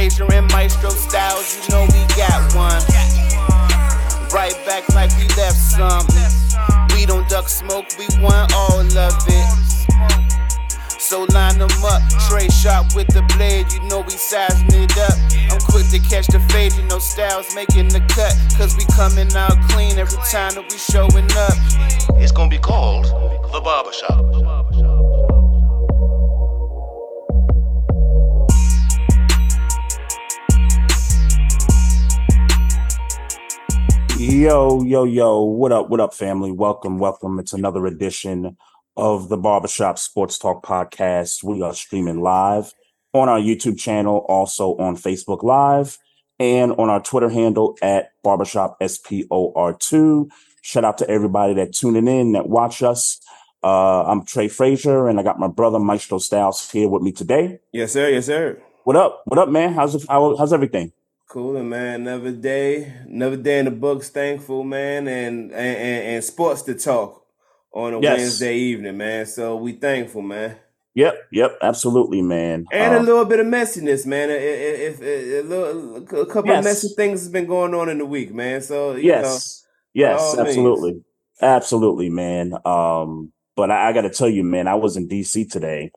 Fraser and Maestro Styles, you know we got one. Right back like we left something. We don't duck smoke, we want all of it. So line them up, Trey shot with the blade, you know we sizing it up. I'm quick to catch the fade, you know styles making the cut. Cause we coming out clean every time that we showing up. It's gonna be called The Barbershop. Yo, yo, yo, what up, what up, family? Welcome, welcome. It's another edition of the Barbershop Sports Talk Podcast. We are streaming live on our YouTube channel, also on Facebook Live, and on our Twitter handle at Barbershop SPOR2. Shout out to everybody that tuning in, that watch us. Uh, I'm Trey Fraser, and I got my brother Maestro Styles here with me today. Yes, sir. Yes, sir. What up? What up, man? How's it, how, how's everything? Cool, man. Another day, another day in the books. Thankful, man, and and, and sports to talk on a Yes. Wednesday evening, man. So we thankful, man. Yep, yep, absolutely, man. And Uh, a little bit of messiness, man. If a, little, a couple Yes. of messy things has been going on in the week, man. So you yes, yes, all means. absolutely, absolutely, man. Um, but I, I got to tell you, man, I was in DC today,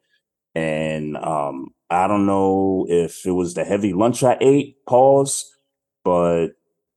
and um, I don't know if it was the heavy lunch I ate, pause, but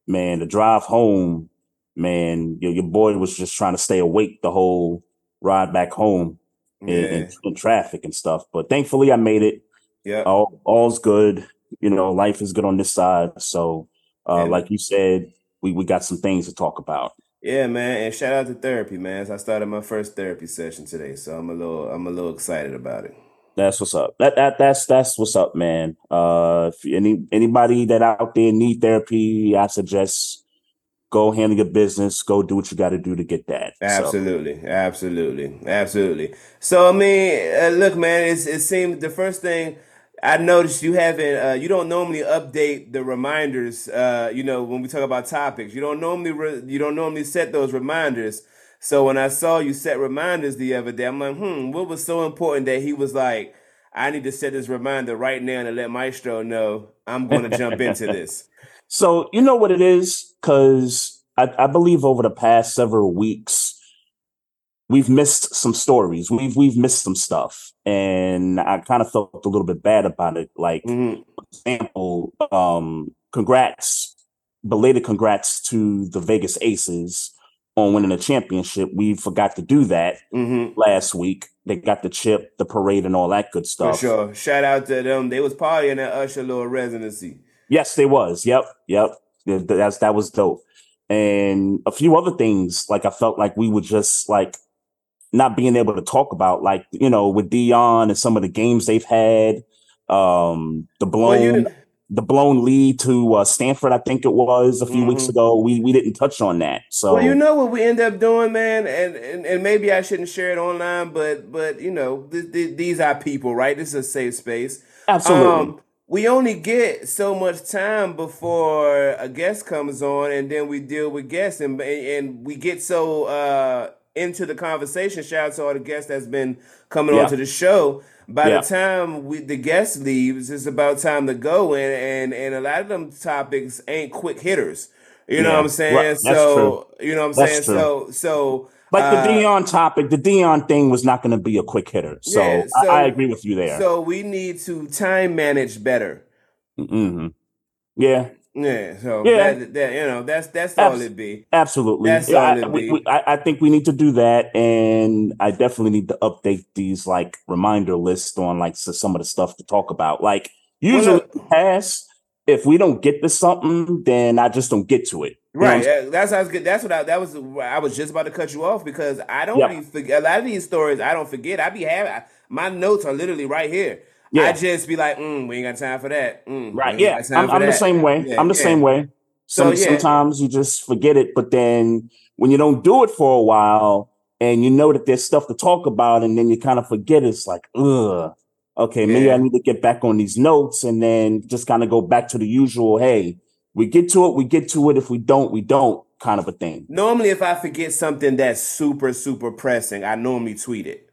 man, the drive home, man, your, your boy was just trying to stay awake the whole ride back home yeah, in, in traffic and stuff. But thankfully, I made it. yeah. all all's good. You know, life is good on this side. So, uh, And- like you said, we we got some things to talk about. Yeah, man, and shout out to therapy, man. I started my first therapy session today, so I'm a little, I'm a little excited about it. That's what's up. That that that's that's what's up, man. Uh, if any anybody that out there need therapy, I suggest go handle your business. Go do what you got to do to get that. So, Absolutely, absolutely, absolutely. So I mean, uh, look, man, it's, it seems the first thing I noticed you haven't, uh, you don't normally update the reminders. Uh, you know, when we talk about topics, you don't normally, re- you don't normally set those reminders. So when I saw you set reminders the other day, I'm like, hmm, what was so important that he was like, I need to set this reminder right now to let Maestro know I'm going to jump into this. So you know what it is, because I, I believe over the past several weeks we've missed some stories. We've we've missed some stuff, and I kind of felt a little bit bad about it. Like, Mhm. for example, um, congrats, belated congrats to the Vegas Aces on winning a championship. We forgot to do that Mhm. last week. They got the chip, the parade, and all that good stuff. For sure. Shout out to them. They was partying at Usher little residency. Yes, they was. Yep, yep. That's that was dope. And a few other things, like I felt like we were just like not being able to talk about, like you know, with Deion and some of the games they've had, um, the blown Well, the blown lead to uh, Stanford, I think it was a few weeks Mhm. ago. We we didn't touch on that. So well, you know what we end up doing, man, and and, and maybe I shouldn't share it online, but but you know, th- th- these are people, right? This is a safe space. absolutely, Um, we only get so much time before a guest comes on, and then we deal with guests, and and we get so uh, into the conversation. Shout out to all the guests that's been coming Yeah. on to the show. By Yeah. the time we the guest leaves, it's about time to go, and and and a lot of them topics ain't quick hitters. You know Yeah. what I'm saying? Right. So you know what I'm That's saying? true. So so like the uh, Deion topic, the Deion thing was not going to be a quick hitter. So, Yeah, so- I, I agree with you there. so we need to time manage better. hmm Yeah, Yeah, so Yeah. That, that you know that's that's Abs- all it be. Absolutely. That's Yeah, all I, it be. we, I, I think we need to do that, and I definitely need to update these like reminder lists on like so- some of the stuff to talk about. Like usually, the past, if we don't get to something, then I just don't get to it. You Right, that's how I was good. That's what I that was. I was just about to cut you off because I don't really forget a lot of these stories. I don't forget. I be having my notes are literally right here. Yeah. I just be like, mm, we ain't got time for that. Mm, Right? Yeah, I'm, I'm the same way. Yeah, I'm the yeah. same way. So, yeah. Sometimes you just forget it, but then when you don't do it for a while, and you know that there's stuff to talk about, and then you kind of forget, it's like, ugh. Okay, maybe I need to get back on these notes, and then just kind of go back to the usual. Hey, we get to it, we get to it. If we don't, we don't, kind of a thing. Normally, if I forget something that's super super pressing, I normally tweet it.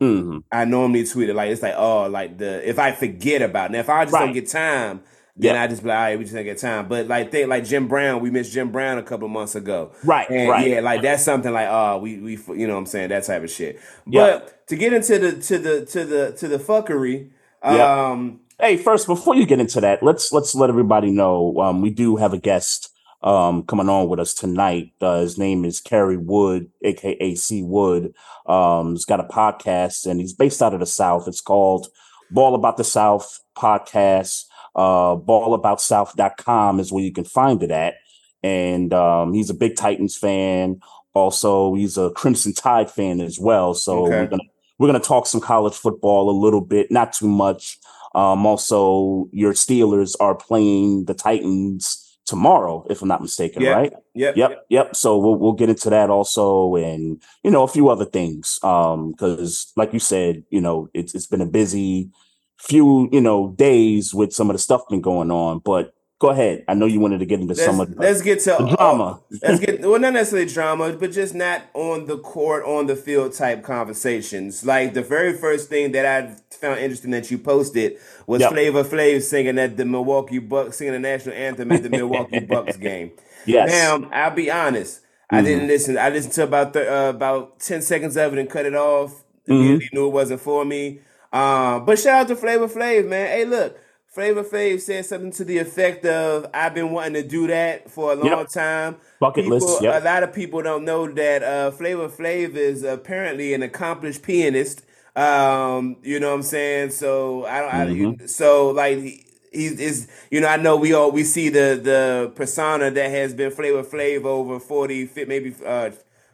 Hmm I normally tweet it like it's like oh like the if I forget about it. Now if I just don't get time, then Yeah. I just be like, all right, we just don't get time. But like think like Jim Brown, we missed Jim Brown a couple months ago. Right, And right. yeah, like that's something like oh we we you know what I'm saying that type of shit. But to get into the to the to the to the fuckery, um, Hey, first, before you get into that, let's let's let everybody know um, we do have a guest um, coming on with us tonight. Uh, his name is Carey Wood, aka C Wood. Um, he's got a podcast and he's based out of the South. It's called Ball About the South Podcast. Uh, ballaboutSouth.com is where you can find it at. And um, he's a big Titans fan. Also, he's a Crimson Tide fan as well. So Okay. we're gonna we're gonna talk some college football a little bit, not too much. Um, also, your Steelers are playing the Titans tomorrow, if I'm not mistaken, right? yep, Yep, yep. So we'll we'll get into that also, and you know a few other things. Um, because like you said, you know it's it's been a busy few you know days with some of the stuff been going on. But go ahead. I know you wanted to get into Let's, some of the, let's get to the drama. let's get well, not necessarily drama, but just not on the court, on the field type conversations. Like the very first thing that I found interesting that you posted was Yep. Flavor Flav singing at the Milwaukee Bucks, singing the national anthem at the Milwaukee Bucks game. Yes. Now, I'll be honest. I didn't listen. I listened to about th- uh, about ten seconds of it and cut it off. Immediately knew it wasn't for me. Um, but shout out to Flavor Flav, man. Hey, look, Flavor Flav said something to the effect of, "I've been wanting to do that for a long Yep. time." Bucket people, list, yep. A lot of people don't know that uh, Flavor Flav is apparently an accomplished pianist. Um, you know what I'm saying? So I don't. Mm-hmm. you, so like he, is. You know, I know we all we see the the persona that has been Flavor Flav over 40, fi- maybe uh,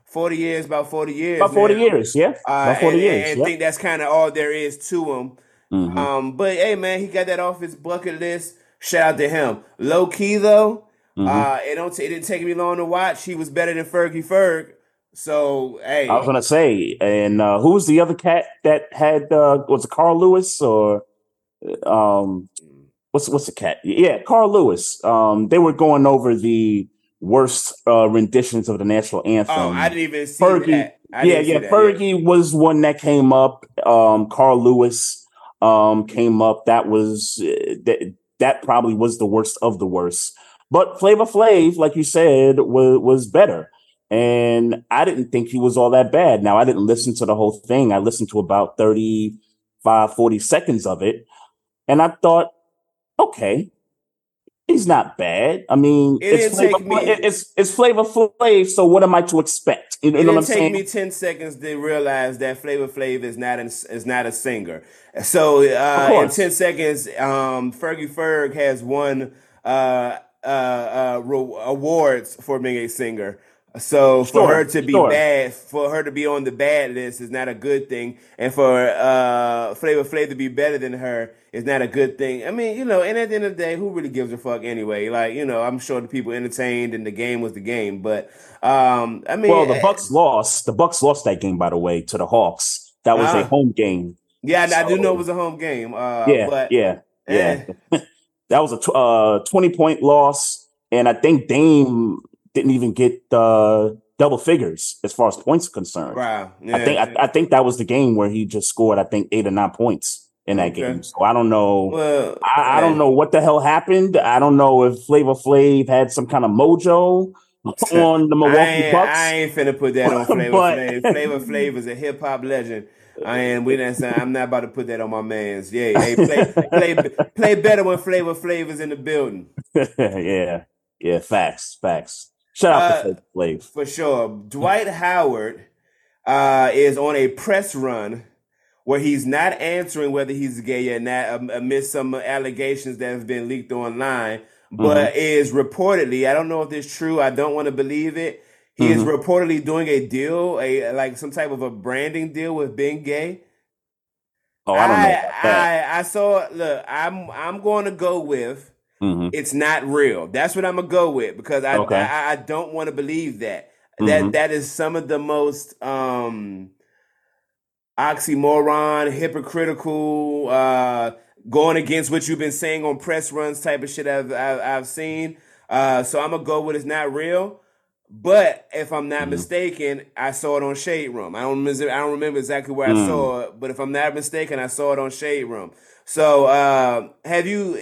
forty years, about forty years, About forty now. years, yeah. Uh, About forty and, years. and yep. think that's kind of all there is to him. Mhm. Um, but hey, man, he got that off his bucket list. Shout out to him. Low key though, Mhm. uh, it don't. It didn't take me long to watch. He was better than Fergie Ferg. So hey, I was gonna say, and uh, who was the other cat that had uh, was it Carl Lewis or um what's what's the cat? Yeah, Carl Lewis. Um, they were going over the worst uh, renditions of the national anthem. oh, I didn't even see Fergie, that. I yeah, yeah. that, Fergie was one that came up. Um, Carl Lewis um came up. That was uh, that that probably was the worst of the worst. But Flavor Flav, like you said, was was better. And I didn't think he was all that bad. Now I didn't listen to the whole thing. I listened to about 35, 40 seconds of it. And I thought, okay, he's not bad. I mean, It it's Flavor me- it's it's Flavor Flav. So what am I to expect? You, you It know what I'm didn't take me ten seconds to realize that Flavor Flav is not an, is not a singer. So uh, in ten seconds, um, Fergie Ferg has won uh, uh, uh, ro- awards for being a singer. So for Sure, her to be sure. bad, for her to be on the bad list is not a good thing, and for uh, Flavor Flav to be better than her is not a good thing. I mean, you know, and at the end of the day, who really gives a fuck anyway? Like, you know, I'm sure the people entertained and the game was the game, but um, I mean, Well, the Bucks lost. The Bucks lost that game, by the way, to the Hawks. That was a Ah. home game. Yeah, I, I do know it was a home game. Uh, yeah, but yeah, eh. yeah. that was a tw- uh, twenty point loss, and I think Dame didn't even get uh, double figures as far as points are concerned. wow. Yeah. I think I, I think that was the game where he just scored. I think eight or nine points in that Okay. game. So I don't know. well, I, I don't know what the hell happened. I don't know if Flavor Flav had some kind of mojo on the I Milwaukee ain't, Bucks. I ain't finna put that on Flavor But- Flav. Flavor Flav is a hip hop legend. I ain't. We not saying I'm not about to put that on my man's. Yeah, hey, play, play, play better when Flavor Flav is in the building yeah, yeah, facts, facts. Shout out Uh, to Flav. for sure. Dwight Howard uh, is on a press run where he's not answering whether he's gay or not um, amidst some allegations that have been leaked online, but is reportedly, I don't know if it's true, I don't want to believe it. He is reportedly doing a deal, a like some type of a branding deal with being gay. Oh, I don't know about that. I, I saw look, I'm I'm going to go with Mhm. it's not real. That's what I'm gonna go with because I Okay. I, I don't want to believe that. That Mhm. that is some of the most um oxymoron, hypocritical, uh going against what you've been saying on press runs type of shit I've I've, I've seen. Uh so I'm gonna go with it's not real. But if I'm not Mhm. mistaken, I saw it on Shade Room. I don't remember, I don't remember exactly where I Mm. saw it, but if I'm not mistaken, I saw it on Shade Room. So, uh, have you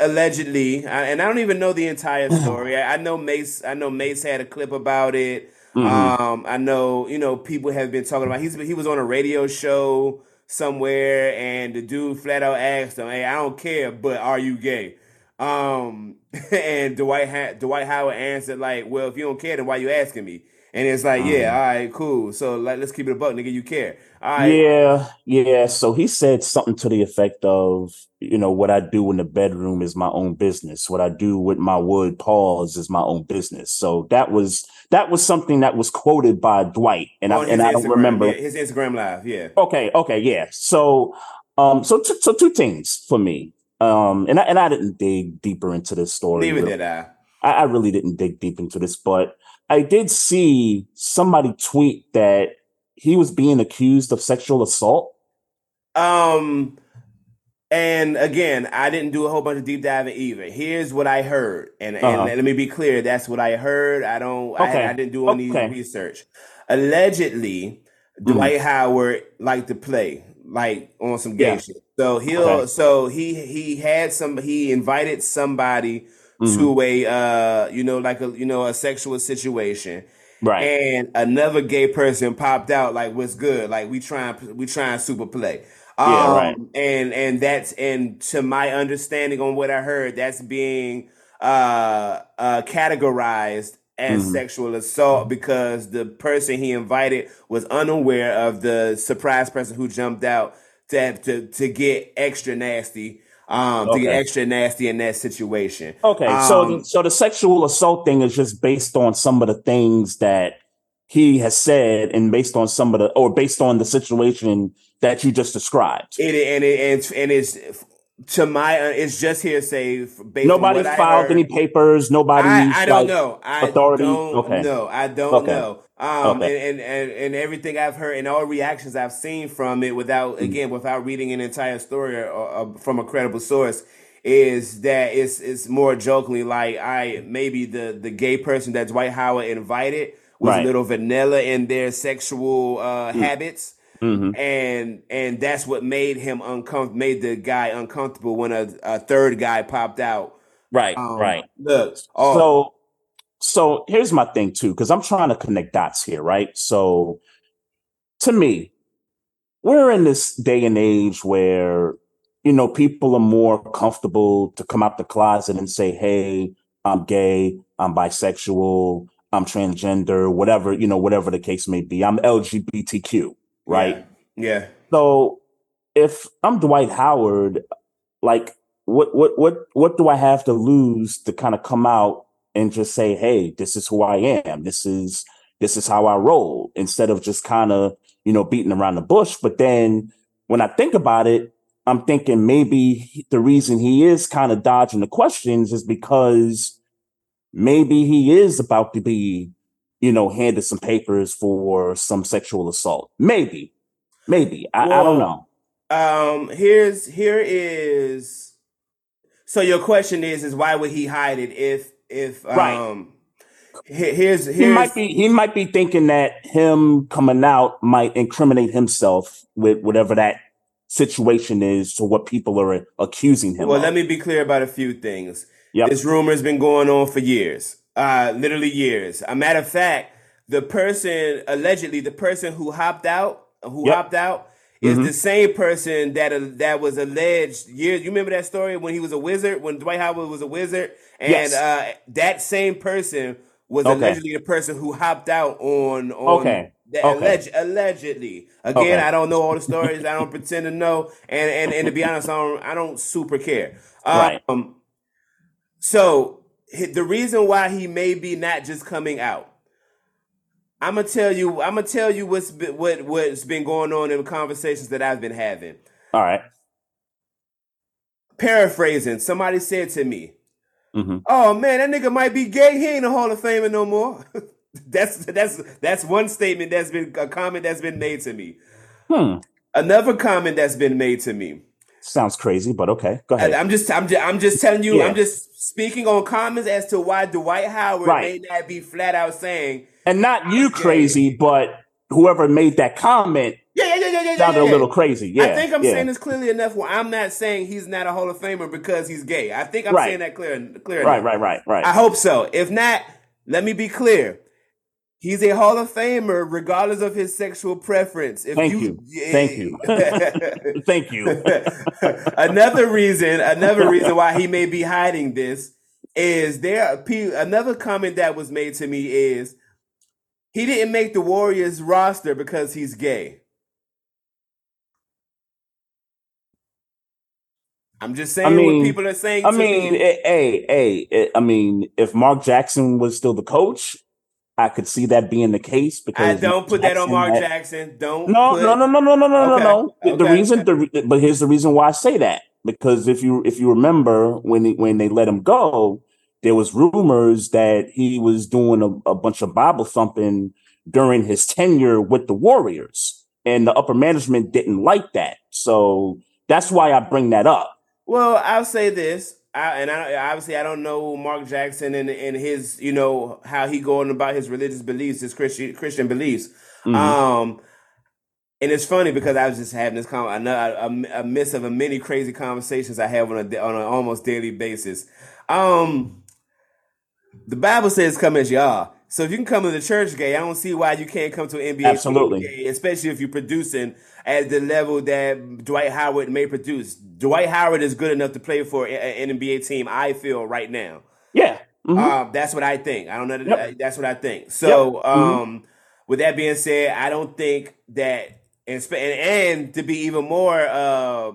allegedly? I- And I don't even know the entire story. I, I know Mase. I know Mase had a clip about it. Mhm. Um, I know you know people have been talking about. He's he was on a radio show somewhere, and the dude flat out asked him, "Hey, I don't care, but are you gay?" Um, and Dwight ha- Dwight Howard answered like, "Well, if you don't care, then why you asking me?" And it's like, "Yeah, all right, cool. So like, let's keep it a buck, nigga. You care, all right." Yeah, yeah. So he said something to the effect of, you know, what I do in the bedroom is my own business. What I do with my wood paws is my own business. So that was that was something that was quoted by Dwight, and I On his and I don't Instagram, remember. yeah, his Instagram live, yeah. Okay, okay, yeah. So, um, so t- so two things for me. Um, and I and I didn't dig deeper into this story. Neither really. did I. I, I really didn't dig deep into this, but I did see somebody tweet that he was being accused of sexual assault. Um, and again, I didn't do a whole bunch of deep diving either. Here's what I heard, and, and Uh-huh. let me be clear: that's what I heard. I don't. Okay. I, I didn't do any Okay. research. Allegedly, Mhm. Dwight Howard liked to play like on some gay Yeah. shit. So he'll. Okay. So he he had some. He invited somebody Mhm. to a uh you know like a you know a sexual situation Right. and another gay person popped out like what's good like we trying we trying super play Yeah, um right. and and that's and to my understanding on what i heard that's being uh uh categorized as Mhm. sexual assault because the person he invited was unaware of the surprise person who jumped out to have to to get extra nasty um to get extra nasty in that situation Okay. So um, the, so the sexual assault thing is just based on some of the things that he has said, and based on some of the or based on the situation that you just described. It and it and it's, and it's to my uh, it's just hearsay Nobody on filed any papers. Nobody. I, I don't like, know. I authority? don't Okay. know. I don't Okay. know. Um, Okay. and, and, and, everything I've heard and all reactions I've seen from it without, Mm. again, without reading an entire story or, or, from a credible source is that it's, it's more jokingly like I, maybe the, the gay person that Dwight Howard invited was Right. a little vanilla in their sexual, uh, habits Mhm. and and that's what made him uncomfortable made the guy uncomfortable when a, a third guy popped out Right. um, right. look oh So, so here's my thing too, because I'm trying to connect dots here, right? So, to me, we're in this day and age where you know people are more comfortable to come out the closet and say, "Hey, I'm gay, I'm bisexual, I'm transgender, whatever you know, whatever the case may be. I'm LGBTQ, right?" yeah So if I'm Dwight Howard, like what what what what do I have to lose to kind of come out and just say, "Hey, this is who I am. This is this is how I roll," instead of just kind of you know beating around the bush. But then when I think about it, I'm thinking maybe the reason he is kind of dodging the questions is because maybe he is about to be you know handed some papers for some sexual assault. Maybe, maybe I, I don't know. um here's here is so your question is is why would he hide it if if Right. um he- here's he might be he might be thinking that him coming out might incriminate himself with whatever that situation is to what people are accusing him well of. let me be clear about a few things Yep. This rumor has been going on for years, uh, literally years. A matter of fact, the person allegedly, the person who hopped out, who Yep. hopped out, is Mhm. the same person that uh, that was alleged years. You remember that story when he was a wizard, when Dwight Howard was a wizard, and Yes. uh, that same person was Okay. allegedly the person who hopped out on on. Okay. That Okay. alleged, allegedly. Again, Okay. I don't know all the stories. I don't pretend to know, and and and to be honest, I don't I don't super care. Right. So the reason why he may be not just coming out, I'm gonna tell you. I'm gonna tell you what's been, what what's been going on in conversations that I've been having. All right. Paraphrasing, somebody said to me, Mhm. "Oh man, that nigga might be gay. He ain't a Hall of Famer no more." that's that's that's one statement that's been a comment that's been made to me. Hmm. Another comment that's been made to me. Sounds crazy, but okay. Go ahead. I'm just, I'm just, I'm just telling you. Yeah. I'm just speaking on comments as to why Dwight Howard Right. may not be flat out saying, and not you crazy, but whoever made that comment yeah, yeah, yeah, yeah, yeah, sounded yeah, a little crazy. Yeah. I think I'm yeah. saying this clearly enough. Where I'm not saying he's not a Hall of Famer because he's gay. I think I'm Right. saying that clear, clear. Right, enough. right, right, right. I hope so. If not, let me be clear. He's a Hall of Famer regardless of his sexual preference. If Thank you. Thank you. Thank you. another reason, another reason why he may be hiding this is there. Another comment that was made to me is he didn't make the Warriors roster because he's gay. I'm just saying I mean- what people are saying. I to mean, me. eh, hey, hey, eh, I mean, if Mark Jackson was still the coach, I could see that being the case I because don't Mark put that on Mark had- Jackson. Don't No, put, no, no, no, no, no, no, Okay, no, no. The okay. reason, the but here's the reason why I say that because if you if you remember when he, when they let him go, there was rumors that he was doing a, a bunch of Bible thumping during his tenure with the Warriors, and the upper management didn't like that. So that's why I bring that up. Well, I'll say this, I, and I, obviously I don't know Mark Jackson and, and his, you know, how he going about his religious beliefs, his Christian Christian beliefs. Mhm. Um, and it's funny because I was just having this con- a, a, a miss of a many crazy conversations I have on a on an almost daily basis. Um, the Bible says, "Come as you are." So if you can come to the church gay, I don't see why you can't come to an NBA. Absolutely. gay, especially if you're producing at the level that Dwight Howard may produce. Dwight Howard is good enough to play for an NBA team. I feel right now. Yeah. Mhm. Um, that's what I think. I don't know. Yep. That's what I think. So, Yep. Mhm. um, with that being said, I don't think that, and, and, to be even more, uh,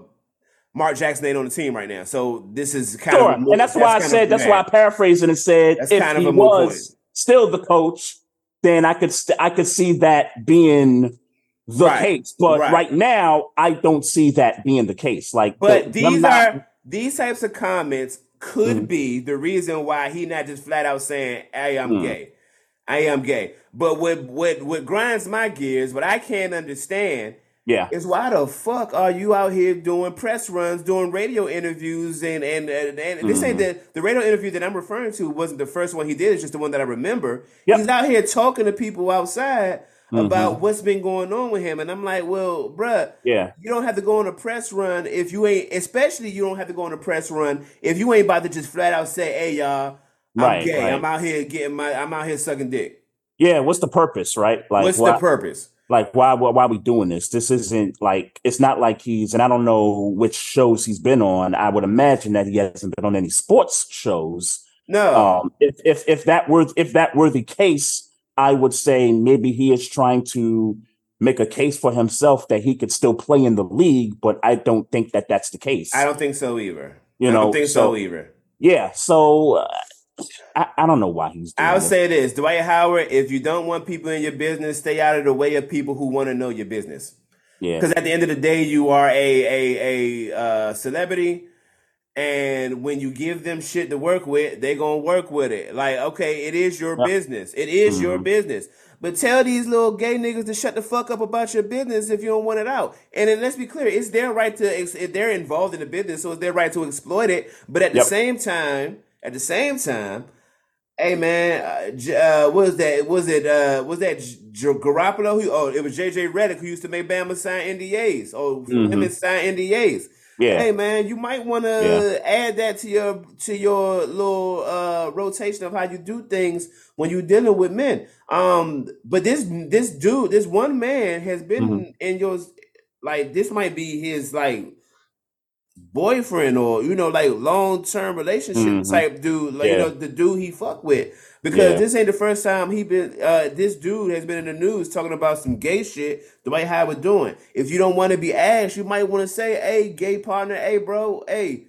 Mark Jackson ain't on the team right now. So this is kind Sure. of, and that's why I said, that's why I paraphrased it and said, That's if kind of he was still the coach, then I could, st- I could see that being the Right. case. But Right. right. now, I don't see that being the case. Like, But the- these not- are these types of comments could Mhm. be the reason why he not just flat out saying, "Hey, I'm Mhm. gay." I am gay. But what what what grinds my gears, what I can't understand yeah. is why the fuck are you out here doing press runs, doing radio interviews, and and and, and this ain't the the radio interview that I'm referring to wasn't the first one he did. It's just the one that I remember. Yep. He's out here talking to people outside Mm-hmm. about what's been going on with him, and I'm like, well, bruh, Yeah. you don't have to go on a press run if you ain't. Especially, you don't have to go on a press run if you ain't about to just flat out say, "Hey, y'all, I'm Right, gay. right. I'm out here getting my. I'm out here sucking dick." Yeah. What's the purpose, right? Like, What's why, the purpose? Like why, why why are we doing this? This isn't like it's not like he's and i don't know which shows he's been on. I would imagine that he hasn't been on any sports shows. No, um if if if that were if that were the case i would say maybe he is trying to make a case for himself that he could still play in the league but i don't think that that's the case. I don't think so either. You I know, don't think so, so- either. yeah so uh, I, I don't know why he's doing I'll this. say this, Dwight Howard. If you don't want people in your business, stay out of the way of people who want to know your business. yeah Because at the end of the day, you are a a a uh, celebrity, and when you give them shit to work with, they're gonna work with it. Like, okay, it is your Yep. business. It is your Mhm. business. But tell these little gay niggas to shut the fuck up about your business if you don't want it out. And then let's be clear, it's their right to. ex- If they're involved in the business, so it's their right to exploit it. But at the same time, at the same time, Hey man, uh, uh, was that? Was it uh, was that J- Garoppolo? Who? Oh, it was JJ Redick who used to make Bama sign NDAs. Oh, him Mhm. and sign NDAs. yeah Hey man, you might want to add that to your to your little uh, rotation of how you do things when you're dealing with men. Um, but this this dude, this one man has been Mhm. in your like this might be his like boyfriend or you know like long term relationship Mhm. type dude. Like you know the dude he fuck with because Yeah. this ain't the first time he been. Uh, this dude has been in the news talking about some gay shit. Dwight Howard doing. If you don't want to be asked, you might want to say, "Hey, gay partner, hey, bro, hey."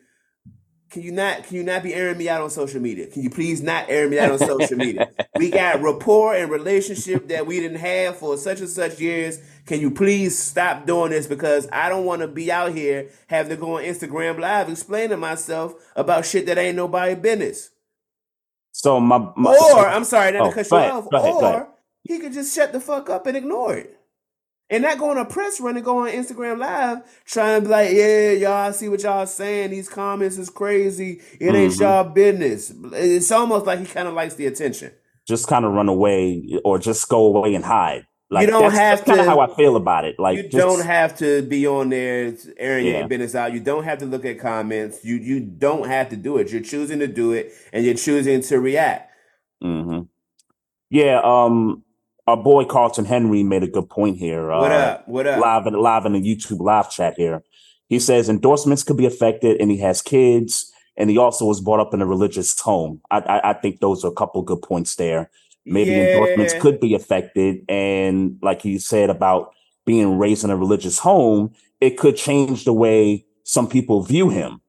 Can you not can you not be airing me out on social media? Can you please not air me out on social media? We got rapport and relationship that we didn't have for such and such years. Can you please stop doing this? Because I don't want to be out here having to go on Instagram live explaining myself about shit that ain't nobody business. so my, my Or I'm sorry, not Oh, to cut you ahead, off. ahead, or he could just shut the fuck up and ignore it. And not go on a press run and go on Instagram Live trying to be like, yeah, y'all I see what y'all saying. These comments is crazy. It ain't Mhm. y'all business. It's almost like he kind of likes the attention. Just kind of run away or just go away and hide. Like don't that's, have that's kind of how I feel about it. Like you just- don't have to be on there airing Yeah. your business out. You don't have to look at comments. You you don't have to do it. You're choosing to do it, and you're choosing to react. Mm-hmm. Yeah, um, our boy Carlton Henry made a good point here. What uh, up? What up? Live in live in the YouTube live chat here. He says endorsements could be affected, and he has kids, and he also was brought up in a religious home. I I, I think those are a couple good points there. Maybe endorsements could be affected, and like you said about being raised in a religious home, it could change the way some people view him.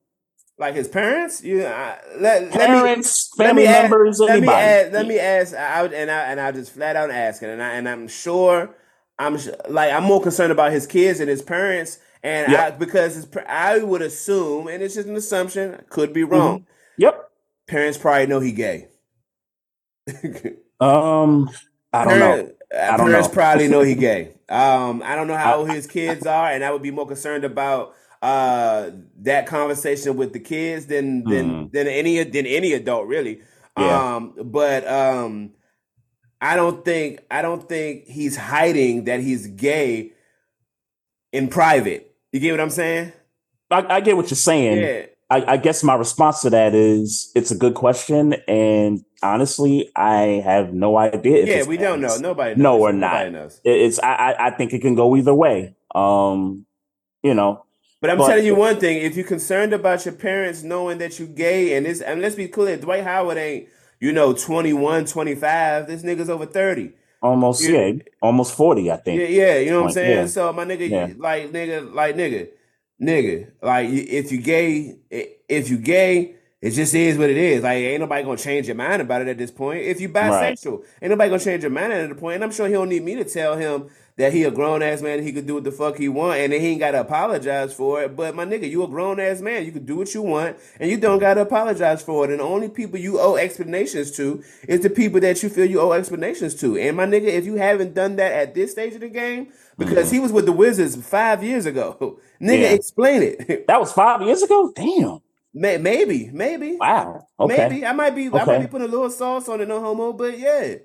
like his parents. You I, let, let me Parents, let family me ask- members, let me anybody. ask, let me ask out and I and I just flat out asking and I and I'm sure I'm like I'm more concerned about his kids and his parents and Yeah. I because his, I would assume and it's just an assumption could be mm-hmm. wrong. Yep. Parents probably know he gay. Um, I don't know. I don't parents know. probably know he gay. Um, I don't know how old his kids are, and I would be more concerned about uh that conversation with the kids than than Mhm. than any than any adult really. Yeah. Um, but um, I don't think I don't think he's hiding that he's gay in private. You get what I'm saying? I, I get what you're saying. Yeah. I, I guess my response to that is it's a good question, and honestly, I have no idea. Yeah, we don't know. Nobody knows. No, we're Nobody not. knows. It- It's I, I think it can go either way. Um, you know, But I'm But- telling you one thing: if you're concerned about your parents knowing that you're gay, and this, and let's be clear, Dwight Howard ain't, you know, 21, 25. This nigga's over 30. almost Yeah. yeah, almost forty, I think. Yeah, yeah, you know what I'm saying. yeah. So my nigga, Yeah. like nigga, like nigga, nigga, like if you gay, if you gay, it just is what it is. Like ain't nobody gonna change your mind about it at this point. If you Right. bisexual, ain't nobody gonna change your mind at the point. And I'm sure he don't need me to tell him that he a grown ass man. He could do what the fuck he want, and then he ain't gotta apologize for it. But my nigga, you a grown ass man. You can do what you want, and you don't gotta apologize for it. And the only people you owe explanations to is the people that you feel you owe explanations to. And my nigga, if you haven't done that at this stage of the game, because he was with the Wizards five years ago, nigga, Mm-hmm. Yeah. explain it. That was five years ago. Damn. May- maybe, maybe, Wow. Okay. maybe. I might be, Okay. I might be putting a little sauce on it, no homo. But yeah,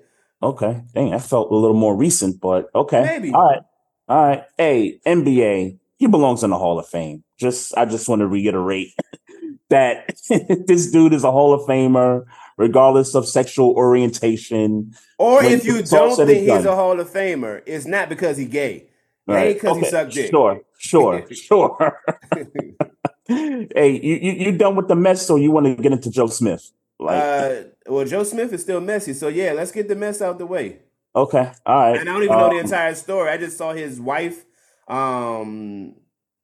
Okay. Dang, that felt a little more recent, but okay. Maybe. All right. All right. Hey, NBA, he belongs in the Hall of Fame. Just I just want to reiterate that this dude is a Hall of Famer, regardless of sexual orientation. or When if you don't think he's done. a Hall of Famer, it's not because he's gay. Right. because he Okay, sucked dick. Sure, sure, sure. hey, you, you you done with the mess, so you want to get into Joe Smith? Like, uh, well, Joe Smith is still messy, so yeah, let's get the mess out the way. okay, all right. And I don't even know the Um, entire story. I just saw his wife. Um,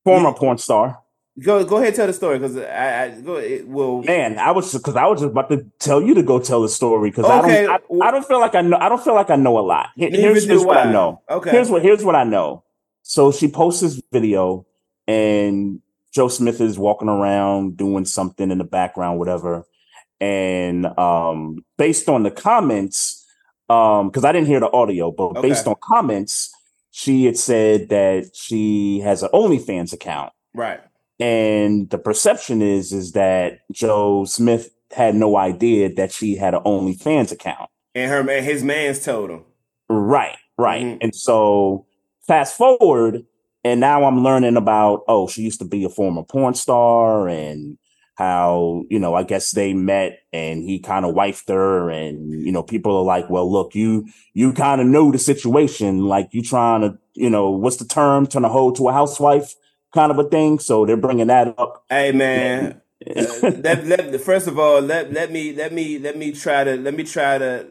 former porn star. go go ahead, tell the story because I, I go. It, well, Man, I was because I was just about to tell you to go tell the story because Okay, I don't I, I don't feel like I know I don't feel like I know a lot. Here's here's what I. I know. Okay. Here's what here's what I know. So she posts this video and Joe Smith is walking around doing something in the background, whatever. And um based on the comments, um, because I didn't hear the audio, but Okay. based on comments, she had said that she has an OnlyFans account. right. And the perception is is that Joe Smith had no idea that she had an OnlyFans account. And her man, his man's told him. Right, right. Mhm. And so fast forward, and now I'm learning about oh, she used to be a former porn star and how, you know, I guess they met and he kind of wifed her and you know, people are like, well, look, you you kind of know the situation, like you trying to, you know, what's the term, turn a hoe to a housewife kind of a thing. So they're bringing that up. Hey man, uh, let, let, first of all, let let me let me let me try to let me try to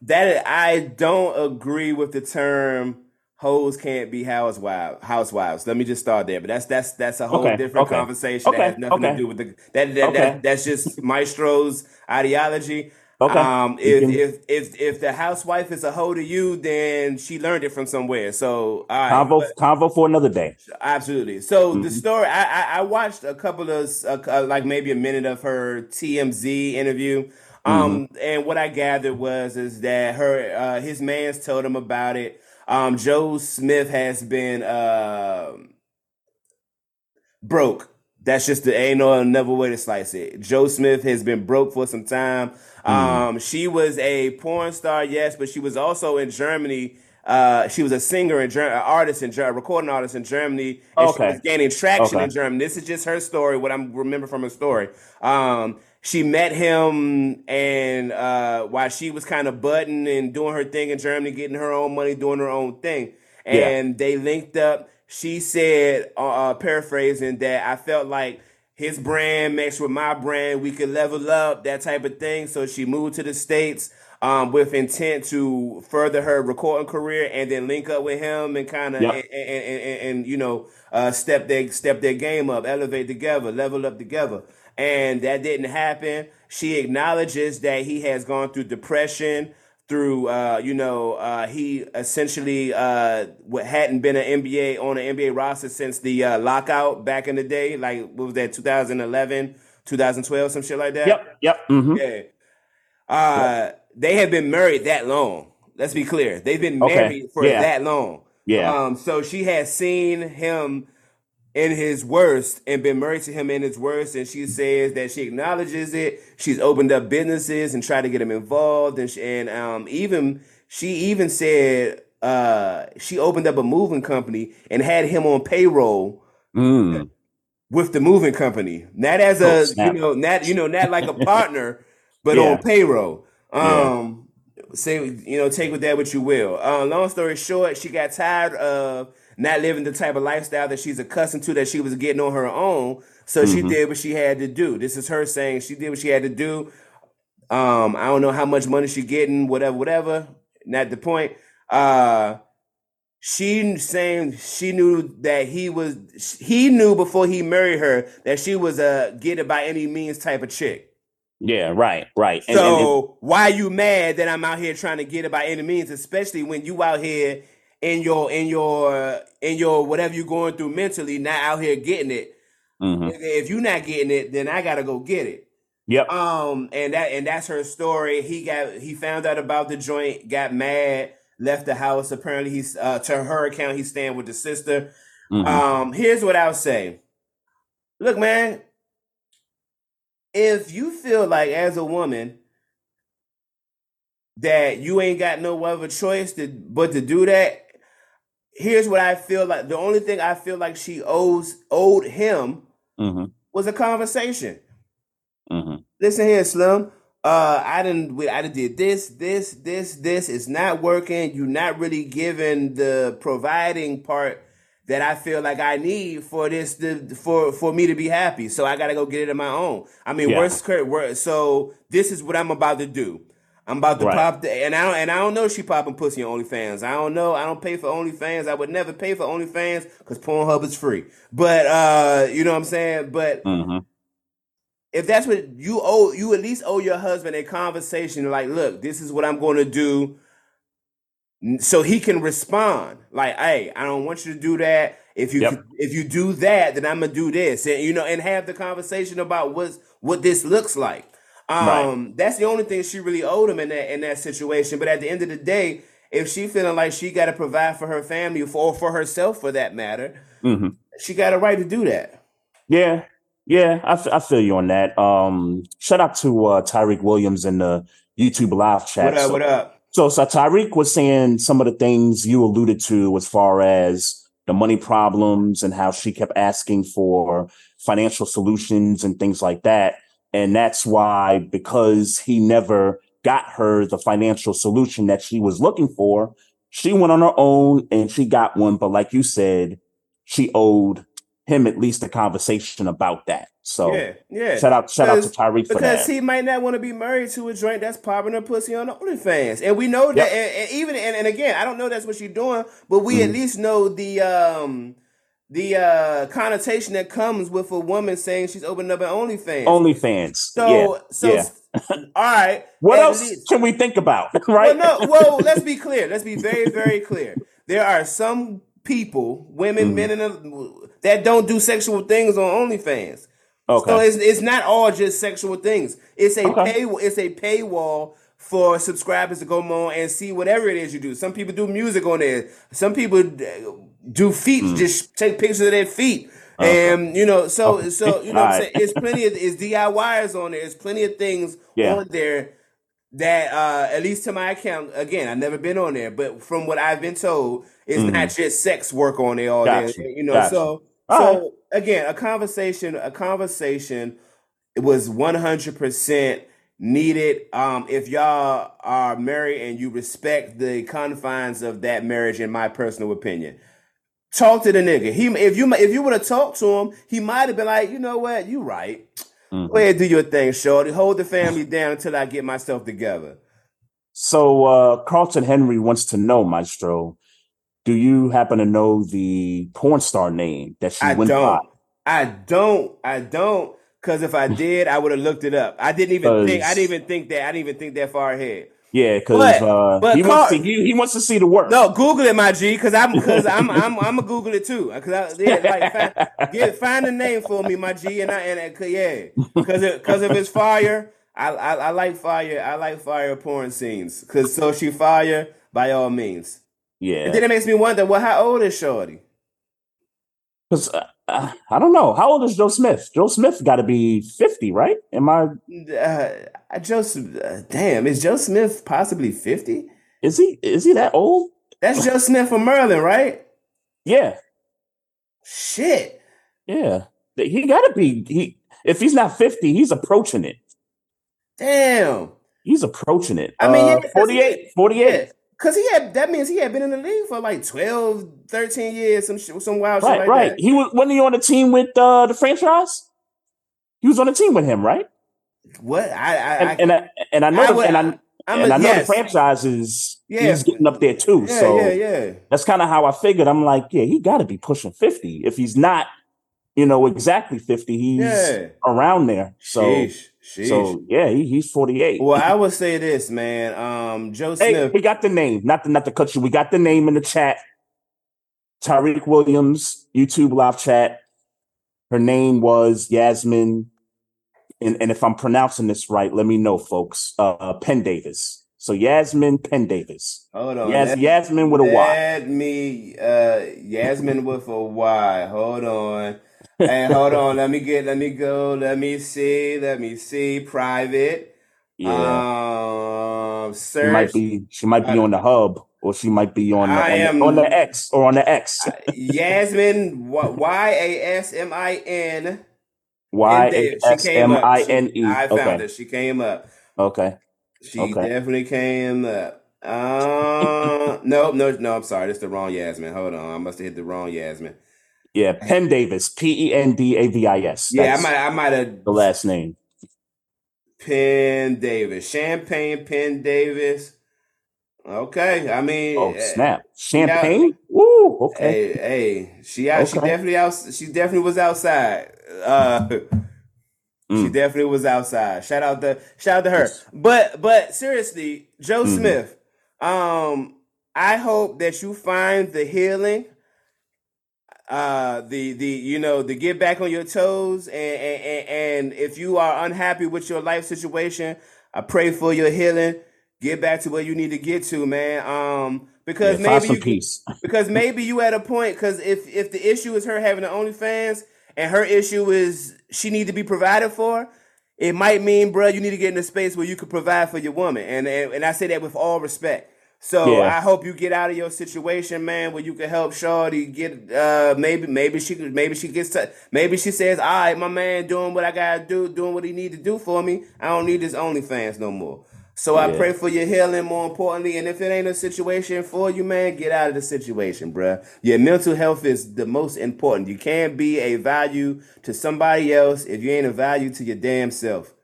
that I don't agree with the term hoes can't be housewives housewives. Let me just start there. But that's that's that's a whole Okay, different okay, conversation that has nothing to do with the that, that, Okay. that that's just Maestro's ideology. Okay. Um, if, can- if if if the housewife is a hoe to you, then she learned it from somewhere. So right, Convo, but- convo for another day. Absolutely. So the Mhm. story, I, I I watched a couple of uh, like maybe a minute of her TMZ interview. Um, and what I gathered was is that her uh, his man's told him about it. Um, Joe Smith has been uh, broke. That's just the ain't no another way to slice it. Joe Smith has been broke for some time. Mm. Um, she was a porn star, yes, but she was also in Germany. Uh, she was a singer and Ger- artist and Ger- recording artist in Germany, and Okay. she was gaining traction Okay. in Germany. This is just her story. What I remember from her story. Um, she met him, and uh, while she was kind of butting and doing her thing in Germany, getting her own money, doing her own thing, Yeah. and they linked up. She said, uh, uh, paraphrasing, that I felt like his brand mixed with my brand, we could level up, that type of thing. So she moved to the States um, with intent to further her recording career and then link up with him and kind of, and, and, and, and, you know, uh, step their, step their game up, elevate together, level up together. And that didn't happen. She acknowledges that he has gone through depression, through uh, you know uh, he essentially uh, what hadn't been an NBA on an NBA roster since the uh, lockout back in the day, like what was that 2011, 2012, some shit like that. Yep. Yep. hmm Yeah. Uh, they have been married that long. Let's be clear. They've been Okay. married for Yeah. that long. Yeah. Um, so she has seen him in his worst and been married to him in his worst, and she says that she acknowledges it. She's opened up businesses and tried to get him involved, and she, and um, even she even said uh, she opened up a moving company and had him on payroll Mm. with the moving company, not as Oh, a you know, not you know, not like a partner, but Yeah. on payroll. Yeah. Um, say you know, take with that what you will. Uh, long story short, she got tired of not living the type of lifestyle that she's accustomed to that she was getting on her own. So she Mhm. did what she had to do. This is her saying she did what she had to do. Um, I don't know how much money she getting, whatever, whatever. Not the point. Uh, she saying she knew that he was he knew before he married her that she was a get it by any means type of chick. Yeah. Right. Right. And, so and it- why you mad that I'm out here trying to get it by any means, especially when you out here in your in your in your whatever you're going through mentally, not out here getting it. mhm. If- you're not getting it, then I gotta go get it. Yep. Um, and that and that's her story. He got he found out about the joint, got mad, left the house. Apparently, he's uh, to her account, he's staying with the sister. Mhm. Um, here's what I'll say. Look, man, if you feel like as a woman that you ain't got no other choice to but to do that, here's what I feel like. The only thing I feel like she owes owed him Mhm. was a conversation. Mhm. Listen here, Slim. Uh, I didn't. I done did this, this, this, this. It's not working. You're not really giving the providing part that I feel like I need for this, to, for for me to be happy. So I gotta go get it on my own. I mean, Yeah. worst case, so this is what I'm about to do. I'm about to Right. pop the, and I don't, and I don't know if she popping pussy on OnlyFans. I don't know. I don't pay for OnlyFans. I would never pay for OnlyFans because Pornhub is free. But uh, you know what I'm saying. But Mhm. if that's what you owe, you at least owe your husband a conversation. Like, look, this is what I'm going to do, so he can respond. Like, hey, I don't want you to do that. If you Yep. if you do that, then I'm gonna do this, and you know, and have the conversation about what's what this looks like. Um, that's the only thing she really owed him in that in that situation. But at the end of the day, if she feeling like she got to provide for her family for or for herself, for that matter, Mhm. she got a right to do that. Yeah, yeah, I, f- I feel you on that. Um, shout out to uh, Tyreek Williams in the YouTube live chat. What up? So- What up? So, so Tyreek was saying some of the things you alluded to as far as the money problems and how she kept asking for financial solutions and things like that. And that's why, because he never got her the financial solution that she was looking for, she went on her own and she got one. But like you said, she owed him at least a conversation about that. So yeah, yeah. shout out, shout out to Tyreek for Because he might not want to be married to a joint that's popping her pussy on the OnlyFans, and we know that. Yep. And, and even and, and again, I don't know that's what she's doing, but we at Mhm. least know the um the uh connotation that comes with a woman saying she's opening up an OnlyFans. OnlyFans. so yeah. so yeah. all right. What at else least- can we think about? Right? Well, no. Well, let's be clear. Let's be very, very clear. There are some people, women, Mhm. men, and that don't do sexual things on OnlyFans. So okay. it's it's not all just sexual things. It's a Okay. pay it's a paywall for subscribers to go on and see whatever it is you do. Some people do music on there. Some people do feet, Mm. just take pictures of their feet. Okay. And you know, so Okay. so you know what I'm saying? It's plenty of it's DIYers on there. There's plenty of things Yeah. on there that uh at least to my account, again, I've never been on there, but from what I've been told, it's Mhm. not just sex work on there all Gotcha. day. You know, Gotcha. so All so again, a conversation, a conversation it was 100% needed um if y'all are married and you respect the confines of that marriage in my personal opinion. Talk to the nigga. He if you if you would have talked to him he might have been like you know what? You right. Mhm. go ahead do your thing shorty. Hold the family down until i get myself together. So uh, Carlton Henry wants to know, Maestro, do you happen to know the porn star name that she i went by? don't. I don't. I don't because if i did i would have looked it up i didn't even think i didn't even think that i didn't even think that far ahead Yeah, because uh, he wants to he, he wants to see the work. No, Google it, my G, because I'm because I'm I'm I'm gonna Google it too. Cause I yeah, like find, get find a name for me, my G, and I and 'cause, yeah, because because if it's fire, I, I I like fire. I like fire porn scenes. Cause so she fire by all means. yeah, And then it makes me wonder, well, how old is Shorty? because uh, uh, I don't know how old is Joe Smith. Joe Smith got to be fifty, right? Am I? Uh, Joseph, uh, damn, is Joe Smith possibly fifty? Is he? Is he that old? That's Joe Smith from Maryland, right? Yeah, Shit. yeah. He got to be. He if he's not fifty, he's approaching it. Damn. He's approaching it. I mean, Uh, yeah, 'cause 48, he- 48. Yeah, cause he had that means he had been in the league for like 12, 13 years, some shit, some wild shit Right, like right. that. He was wasn't he on the team with uh, the franchise? He was on the team with him, right? What I I, And I, and I, and I know I the, would- and I, I'm and a, I know yes. the franchise is Yeah. he's getting up there too. Yeah, so yeah, yeah. that's kind of how I figured. I'm like, yeah, he got to be pushing fifty. If he's not, you know, exactly fifty, he's Yeah. around there. So sheesh, sheesh. so yeah, he, he's 48. well, I would say this, man. Um, Joe Hey, Smith. we got the name. Not to not to cut you. We got the name in the chat. Tyreek Williams, YouTube live chat. Her name was Yasmin, and, and if I'm pronouncing this right, let me know, folks. Uh, Penn Davis. So Yasmin Penn Davis. Hold on. Yas, let- Yasmin with a Y. Let me uh Yasmin with a Y. Hold on. Hey, hold on. Let me get let me go. Let me see. Let me see. Private. Yeah, Um she might be. She might be on the hub, or she might be on the, on, am- the on the X or on the X. Yasmin Y A S M I N. Y she came up. I N E. I found Okay. her. She came up. Okay. She Okay. definitely came up. Uh, no, no, no. I'm sorry. That's the wrong Yasmin. Hold on. I must have hit the wrong Yasmin. Yeah, Penn Davis. P E N D A V I S. Yeah, I might, I might have the last name. Penn Davis, Champagne Penn Davis. Okay, I mean, Oh eh, snap! Champagne. Woo. Okay. Hey, hey, she out. She definitely out. She definitely was outside. Uh, she Mm. definitely was outside. Shout out the shout out to her. But but seriously, Joe Mhm. Smith. Um, I hope that you find the healing. Uh, the the you know the get back on your toes and, and and if you are unhappy with your life situation, I pray for your healing. Get back to where you need to get to, man. Um, because Yeah, maybe you, peace. because maybe you at a point because if if the issue is her having the OnlyFans and her issue is she need to be provided for, it might mean, bro, you need to get in a space where you can provide for your woman. And and, and I say that with all respect. So Yeah. I hope you get out of your situation, man, where you can help Shorty get uh maybe maybe she could maybe she gets to maybe she says, all right, my man doing what I gotta do, doing what he need to do for me. I don't need this OnlyFans no more. So I pray for your healing more importantly. And if it ain't a situation for you, man, get out of the situation, bruh. Your mental health is the most important. You can't be a value to somebody else if you ain't a value to your damn self.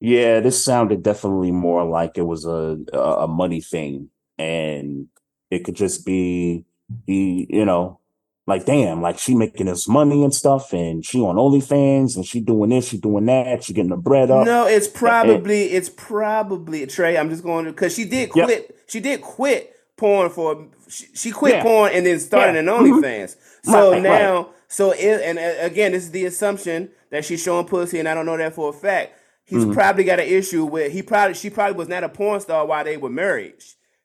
Yeah, this sounded definitely more like it was a a a money thing, and it could just be he, you know, like damn, like she making this money and stuff, and she on OnlyFans, and she doing this, she doing that, she getting the bread up. No, it's probably it's probably Trey. I'm just going to because she did Yep. quit. She did quit porn for she, she quit Yeah. porn and then started Yeah. an Mhm. OnlyFans. So Right, right. now, so it, and uh, again, this is the assumption that she's showing pussy, and I don't know that for a fact. he's Mhm. probably got an issue with he probably she probably was not a porn star while they were married.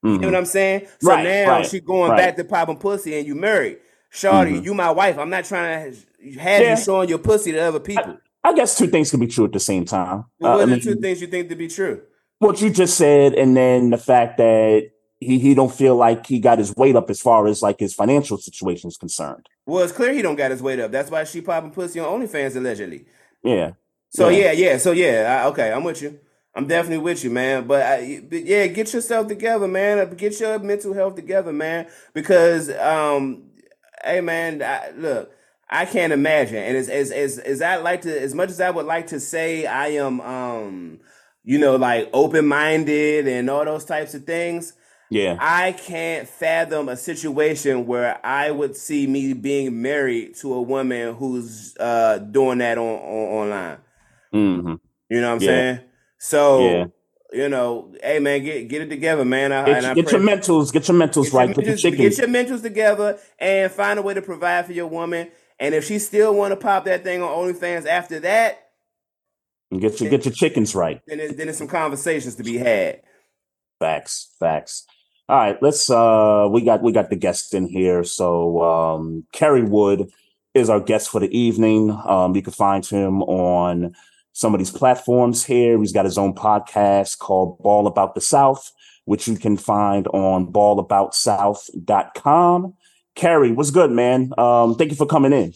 You know Mhm. what I'm saying? So Right, now right, she going right. back to popping pussy and you married. Shorty, Mhm. you my wife. I'm not trying to have Yeah. you showing your pussy to other people. I guess two things can be true at the same time. Well, Uh, what I are the mean, two things you think to be true? what you just said, and then the fact that he he don't feel like he got his weight up as far as like his financial situation is concerned. Well, it's clear he don't got his weight up. That's why she popping pussy on OnlyFans allegedly. Yeah, So Yeah. yeah, yeah. So yeah, I, okay, I'm with you. I'm definitely with you, man. But, I, but yeah, get yourself together, man. Uh, Get your mental health together, man. Because, um, hey, man, I, look, I can't imagine. And as as as as I like to, as much as I would like to say, I am, um, you know, like open minded and all those types of things. yeah, I can't fathom a situation where I would see me being married to a woman who's uh doing that on, on online. hmm You know what I'm Yeah. saying? So Yeah. You know, hey man, get get it together, man. I, Get, and get your mentals, get your mentals get right. Get your mentals- chicken. get your mentals together and find a way to provide for your woman. And if she still want to pop that thing on OnlyFans after that, get your get your chickens right. then there's, then there's some conversations to be had. Facts, facts. All right, let's uh we got we got the guests in here. So um Carey Wood is our guest for the evening. Um you can find him on some of these platforms here. He's got his own podcast called Ball About the South, which you can find on ballaboutSouth.com. Carey, what's good, man? Um thank you for coming in.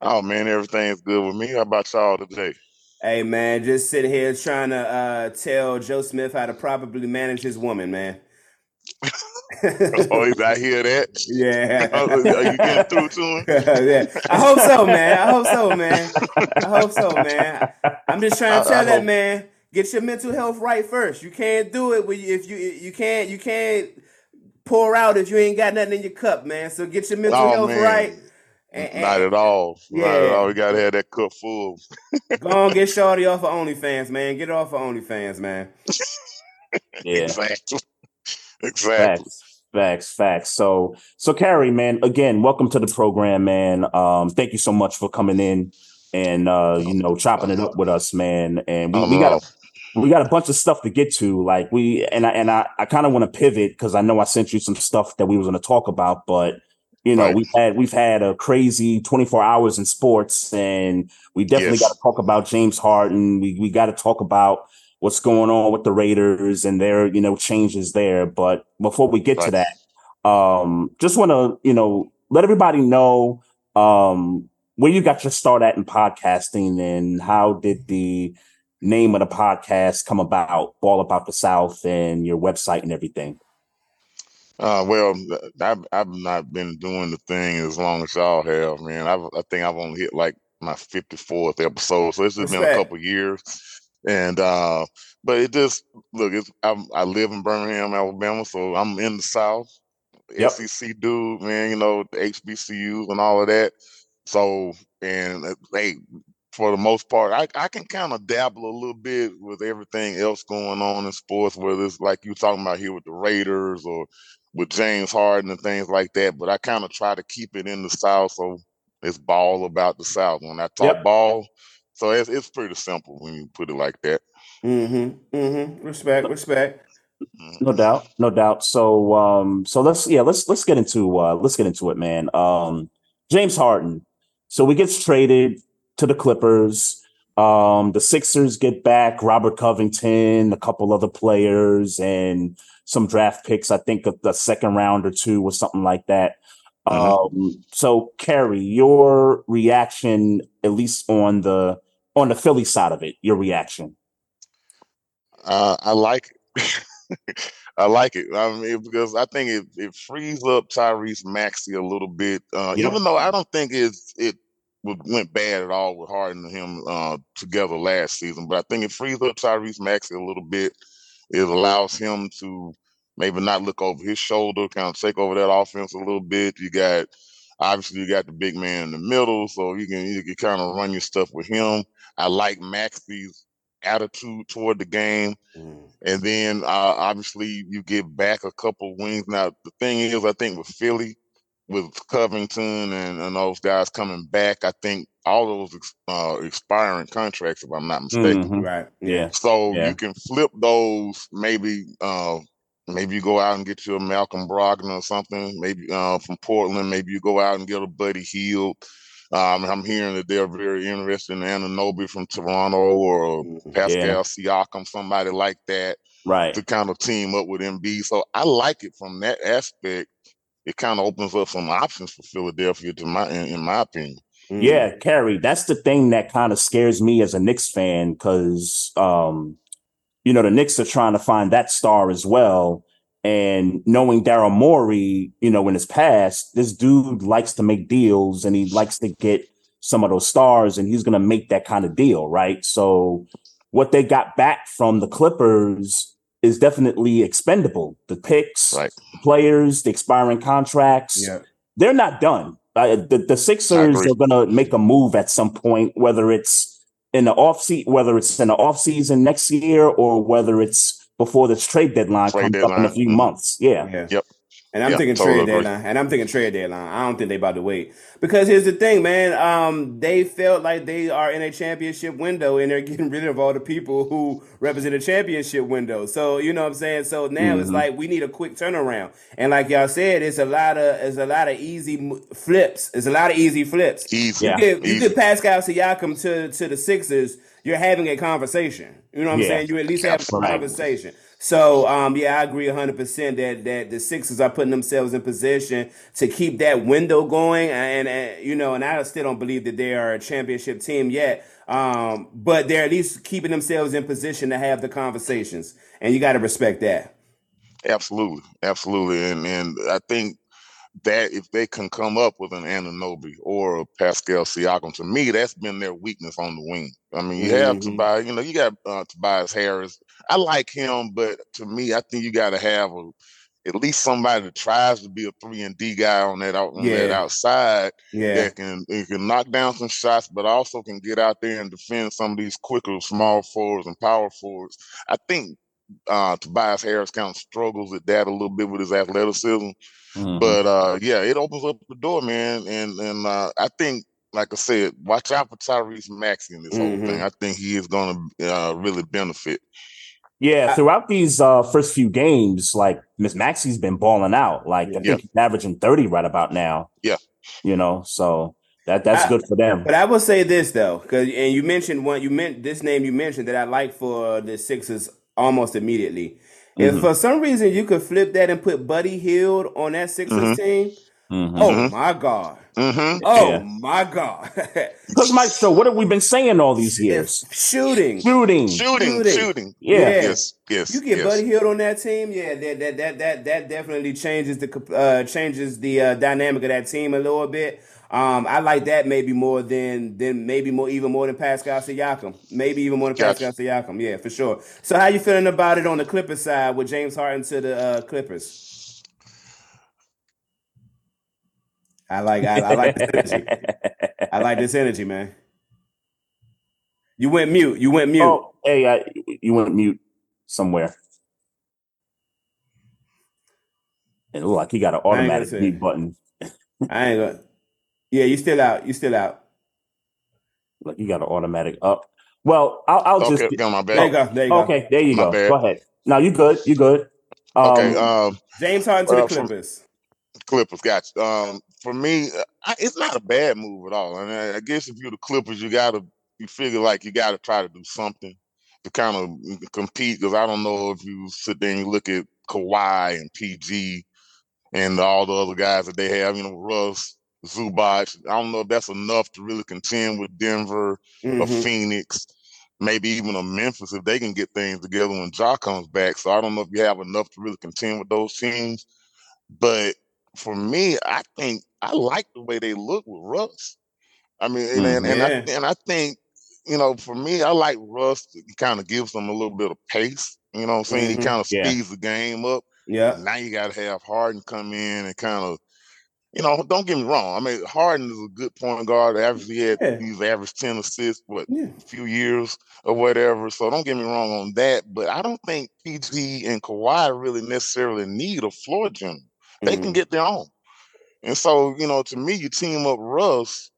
Oh man, everything's good with me. How about y'all today? Hey man, just sitting here trying to uh, tell Joe Smith how to properly manage his woman, man. Oh, I hear that. yeah. Oh, are you getting through to him? yeah. I hope so, man. I hope so, man. I hope so, man. I'm just trying to I- I tell that hope- man, get your mental health right first. You can't do it when you, if you you can't you can't pour out if you ain't got nothing in your cup, man. So get your mental Oh, health man. right. And, and Not at all. Not at Yeah. all. We gotta have that cup full. go on, get Shorty off of OnlyFans, man. Get her off of OnlyFans, man. Yeah. Exactly. Exactly. Facts, facts, facts. So, so Carey, man, again, welcome to the program, man. Um, thank you so much for coming in and uh, you know, chopping it up with us, man. And we, we got a we got a bunch of stuff to get to. Like we and I and I, I kind of want to pivot because I know I sent you some stuff that we was going to talk about, but you know, Right. we've had we've had a crazy 24 hours in sports, and we definitely Yes. got to talk about James Harden. We we got to talk about what's going on with the Raiders and their you know changes there. But before we get to that, um, just want to you know let everybody know um where you got your start at in podcasting and how did the name of the podcast come about, all about the South and your website and everything. Uh, well, I've I've not been doing the thing as long as y'all have, man. I've, I think I've only hit like my fifty fourth episode, so it's just been a Respect. couple years. And uh, but it just look, it's I'm, I live in Birmingham, Alabama, so I'm in the South. Yep. SEC dude, man. You know the HBCUs and all of that. So and uh, hey, for the most part, I, I can kind of dabble a little bit with everything else going on in sports, whether it's like you talking about here with the Raiders or with James Harden and things like that. But I kind of try to keep it in the South, so it's ball about the South. When I talk Yep. ball, so it's it's pretty simple when you put it like that. Mm-hmm. Mm-hmm. Respect, respect. Mhm. No doubt, no doubt. So um so let's yeah, let's let's get into uh let's get into it, man. Um James Harden. So we gets traded to the Clippers. Um the Sixers get back Robert Covington, a couple other players and some draft picks, I think of the second round or two or something like that. Um so Carey, your reaction at least on the on the Philly side of it, your reaction. Uh, I like it. I like it. I mean, because I think it, it frees up Tyrese Maxey a little bit. Uh. Even though I don't think it's it went bad at all with Harden and him uh, together last season, but I think it frees up Tyrese Maxey a little bit. It allows him to maybe not look over his shoulder, kind of take over that offense a little bit. You got obviously you got the big man in the middle, so you can you can kind of run your stuff with him. I like Maxey's attitude toward the game. Mm. And then uh, obviously you get back a couple wings. Now the thing is, I think with Philly, with Covington and, and those guys coming back, I think all those uh, expiring contracts, if I'm not mistaken. Mhm. Right. Yeah. So Yeah. you can flip those. Maybe uh, maybe you go out and get you a Malcolm Brogdon or something. Maybe uh, from Portland. Maybe you go out and get a Buddy Hield. Um, I'm hearing that they're very interested in Anunoby from Toronto or Mhm. Pascal Siakam, somebody like that Right. to kind of team up with Embiid. So I like it from that aspect. It kind of opens up some options for Philadelphia, to my in, in my opinion. Yeah, Carey, that's the thing that kind of scares me as a Knicks fan because, um, you know, the Knicks are trying to find that star as well. And knowing Daryl Morey, you know, in his past, this dude likes to make deals and he likes to get some of those stars and he's going to make that kind of deal, right? So what they got back from the Clippers is definitely expendable. The picks, Right. players, the expiring contracts Yeah. they're not done. Uh, the, the Sixers are going to make a move at some point, whether it's in the off season, whether it's in the off season next year, or whether it's before this trade deadline Trade comes up in a deadline. few Mhm. months. Yeah, Yeah. Yep. And I'm Yeah, thinking totally trade deadline. And I'm thinking trade deadline. I don't think they about to wait. Because here's the thing, man. Um, they felt like they are in a championship window and they're getting rid of all the people who represent a championship window. So you know what I'm saying? So now it's Mhm. like we need a quick turnaround. And like y'all said, it's a lot of it's a lot of easy flips. It's a lot of easy flips. Easy. Yeah. You get, you Easy. get Pascal Siakam to to the Sixers, you're having a conversation. You know what I'm Yeah. saying? You at least have a conversation. So um, yeah, I agree 100 percent that that the Sixers are putting themselves in position to keep that window going, and, and you know, and I still don't believe that they are a championship team yet. Um, but they're at least keeping themselves in position to have the conversations, and you got to respect that. Absolutely, absolutely, and and I think that if they can come up with an Anunoby or a Pascal Siakam, to me, that's been their weakness on the wing. I mean, you have Mhm. Tobias, you know, you got uh, Tobias Harris. I like him, but to me, I think you got to have a at least somebody that tries to be a three and D guy on that out on that outside Yeah, that can can knock down some shots, but also can get out there and defend some of these quicker small forwards and power forwards. I think uh, Tobias Harris kind of struggles at that a little bit with his athleticism, Mhm. but uh, yeah, it opens up the door, man. And and uh, I think, like I said, watch out for Tyrese Maxey in this whole Mhm. thing. I think he is going to uh, really benefit. Yeah. Throughout these uh, first few games, like Miss Maxey's been balling out. Like I Yeah. think he's averaging thirty right about now. Yeah. you know, so that that's I- good for them. But I will say this though, because and you mentioned one, you meant this name you mentioned that I like for the Sixers almost immediately. If Mhm. for some reason you could flip that and put Buddy Hield on that Sixers Mhm. team, Mhm. oh Mhm. my god, Mm-hmm. oh Yeah. my god, Because Mike, so what have we been saying all these years? shooting. Shooting. Shooting, Shooting. shooting. Yeah. Yes, yes. You get yes. Buddy Hield on that team, yeah, that that that that, that definitely changes the uh, changes the uh, dynamic of that team a little bit. Um, I like that maybe more than than maybe more even more than Pascal Siakam, maybe even more than Gotcha. Pascal Siakam, yeah, for sure. So how you feeling about it on the Clippers side with James Harden to the uh, Clippers? I like I, I like this energy. I like this energy, man. You went mute. You went mute. Oh, hey, uh, you went mute somewhere. It look like he got an I ain't gonna automatic mute button. I ain't gonna. Yeah, you still out. You still out. Like you got an automatic up. Well, I'll, I'll Okay, just. got my There you go. There you go. Okay, there you My go. bad. Go ahead. No, you good. You good. Um, Okay, um, James Harden to Well, the Clippers. Clippers got you. Um, for me, I, it's not a bad move at all. And I, I guess if you're the Clippers, you gotta you figure like you gotta try to do something to kind of compete. Because I don't know if you sit there and you look at Kawhi and PG and all the other guys that they have, you know, Russ, Zubac. I don't know if that's enough to really contend with Denver a Mhm. Phoenix, maybe even a Memphis if they can get things together when Ja comes back. So I don't know if you have enough to really contend with those teams. But for me, I think I like the way they look with Russ. I mean, and, and, and I and I think, you know, for me, I like Russ. He kind of gives them a little bit of pace. You know what I'm saying? Mhm. He kind of Yeah. speeds the game up. Yeah. Now you got to have Harden come in and kind of, you know, don't get me wrong. I mean, Harden is a good point guard. Average, he had Yeah. he's averaged ten assists, but Yeah. a few years or whatever. So don't get me wrong on that. But I don't think PG and Kawhi really necessarily need a floor general. They can Mhm. get their own. And so, you know, to me, you team up Russ.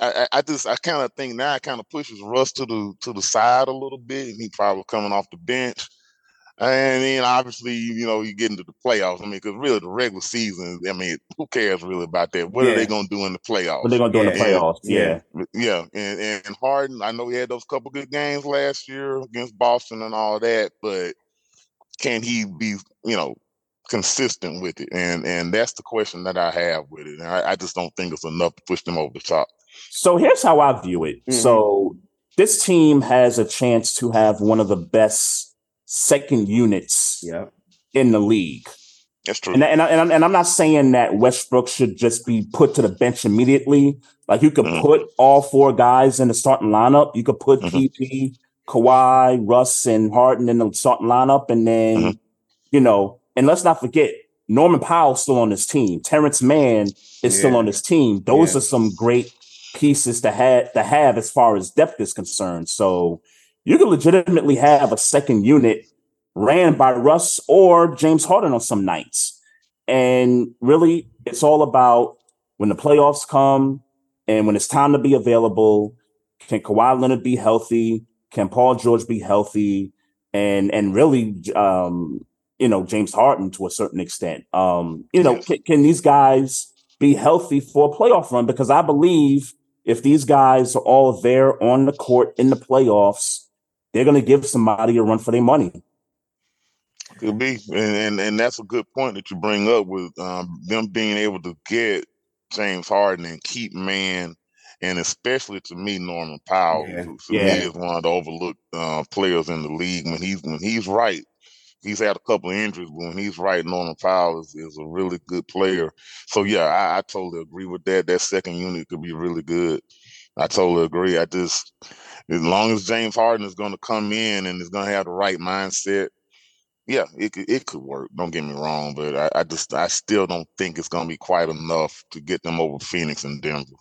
I, I, I just I kind of think now it kind of pushes Russ to the to the side a little bit, and he probably coming off the bench. And then obviously, you know, you get into the playoffs. I mean, because really the regular season, I mean, who cares really about that? What Yeah. are they going to do in the playoffs? What they gonna do in the playoffs? Yeah. Yeah. Yeah, and, and Harden, I know he had those couple good games last year against Boston and all that, but can he be, you know, consistent with it? And and that's the question that I have with it. And I, I just don't think it's enough to push them over the top. So here's how I view it. Mhm. So this team has a chance to have one of the best second units Yeah. in the league. That's true. And, and, I, and, I'm, and I'm not saying that Westbrook should just be put to the bench immediately. Like you could Mhm. put all four guys in the starting lineup. You could put Mhm. KP, Kawhi, Russ, and Harden in the starting lineup. And then, Mhm. you know, and let's not forget, Norman Powell's still on this team. Terance Mann is still on this team. Those Yeah. are some great pieces to have to have as far as depth is concerned. So you can legitimately have a second unit ran by Russ or James Harden on some nights. And really, it's all about when the playoffs come and when it's time to be available. Can Kawhi Leonard be healthy? Can Paul George be healthy? And and really, um, you know, James Harden to a certain extent. Um, you know, Yes. can, can these guys be healthy for a playoff run? Because I believe if these guys are all there on the court in the playoffs, they're going to give somebody a run for their money. Could be, and, and and that's a good point that you bring up with um, them being able to get James Harden and keep man, and especially to me Norman Powell, Yeah. who to Yeah. me is one of the overlooked uh, players in the league. When he's when he's right, he's had a couple of injuries, but when he's right, Norman Powell is, is a really good player. So yeah, I, I totally agree with that. That second unit could be really good. I totally agree. I just as long as James Harden is going to come in and is going to have the right mindset yeah, it could it could work. Don't get me wrong, but I, I just I still don't think it's gonna be quite enough to get them over Phoenix and Denver.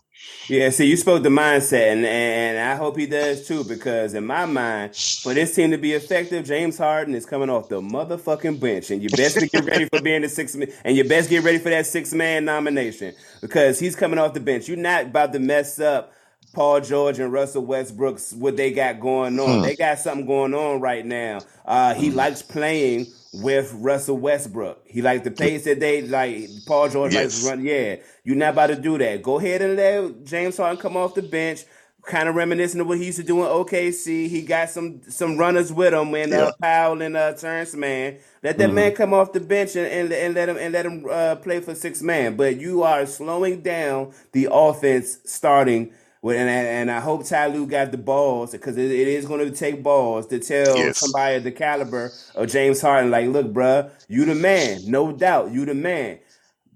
Yeah, see, you spoke the mindset, and, and I hope he does too, because in my mind, for this team to be effective, James Harden is coming off the motherfucking bench, and you best get ready for being the six and you best get ready for that six man nomination because he's coming off the bench. You're not about to mess up Paul George and Russell Westbrook's what they got going on. Hmm. They got something going on right now. Uh, he likes playing with Russell Westbrook. He likes the pace that they like. Paul George likes to run. Yeah, you're not about to do that. Go ahead and let James Harden come off the bench. Kind of reminiscent of what he used to do in OKC. He got some some runners with him when Yeah. uh, Powell and uh, Terance Mann. Let that man come off the bench and, and, and let him and let him uh, play for six man. But you are slowing down the offense starting. With, and, and I hope Ty Lue got the balls because it, it is going to take balls to tell Yes. somebody of the caliber of James Harden, like, look, bruh, you the man, no doubt, you the man,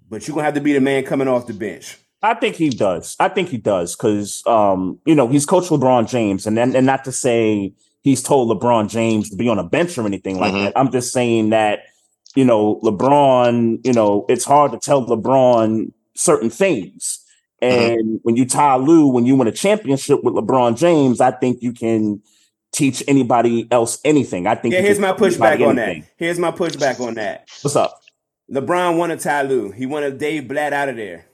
but you're gonna have to be the man coming off the bench. I think he does. I think he does because um, you know he's coached LeBron James, and then and not to say he's told LeBron James to be on a bench or anything like Mhm. that. I'm just saying that you know LeBron. You know it's hard to tell LeBron certain things, Mm-hmm. and when you Ty Lue, when you win a championship with LeBron James, I think you can teach anybody else anything. I think. Yeah, here's my pushback on that. Here's my pushback on that. What's up? LeBron wanted Ty Lue. He wanted Dave Blatt out of there.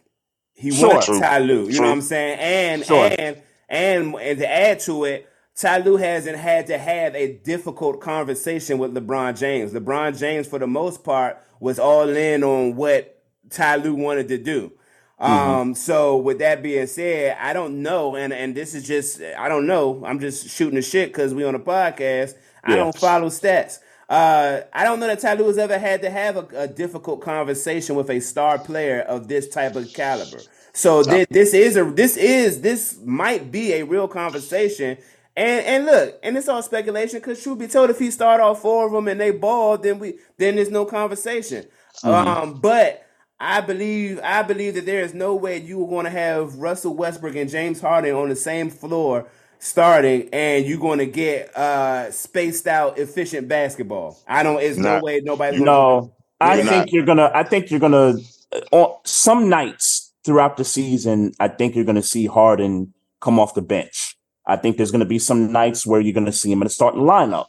He Sure. wanted True. Ty Lue. You know what I'm saying? And Sure. and and and to add to it, Ty Lue hasn't had to have a difficult conversation with LeBron James. LeBron James, for the most part, was all in on what Ty Lue wanted to do. Um, so with that being said, I don't know, and and this is just I don't know. I'm just shooting the shit because we on a podcast. I don't follow stats. Uh, I don't know that Ty Lue has ever had to have a, a difficult conversation with a star player of this type of caliber. So thi- this is a this is this might be a real conversation. And and look, and it's all speculation because truth be told, if he start all four of them and they ball, then we then there's no conversation. Um, but I believe I believe that there is no way you are going to have Russell Westbrook and James Harden on the same floor starting, and you're going to get uh spaced out, efficient basketball. I don't. It's no Not- way nobody's going to. No, I think not. you're gonna. I think you're gonna. uh, On some nights throughout the season, I think you're gonna see Harden come off the bench. I think there's gonna be some nights where you're gonna see him in the starting lineup,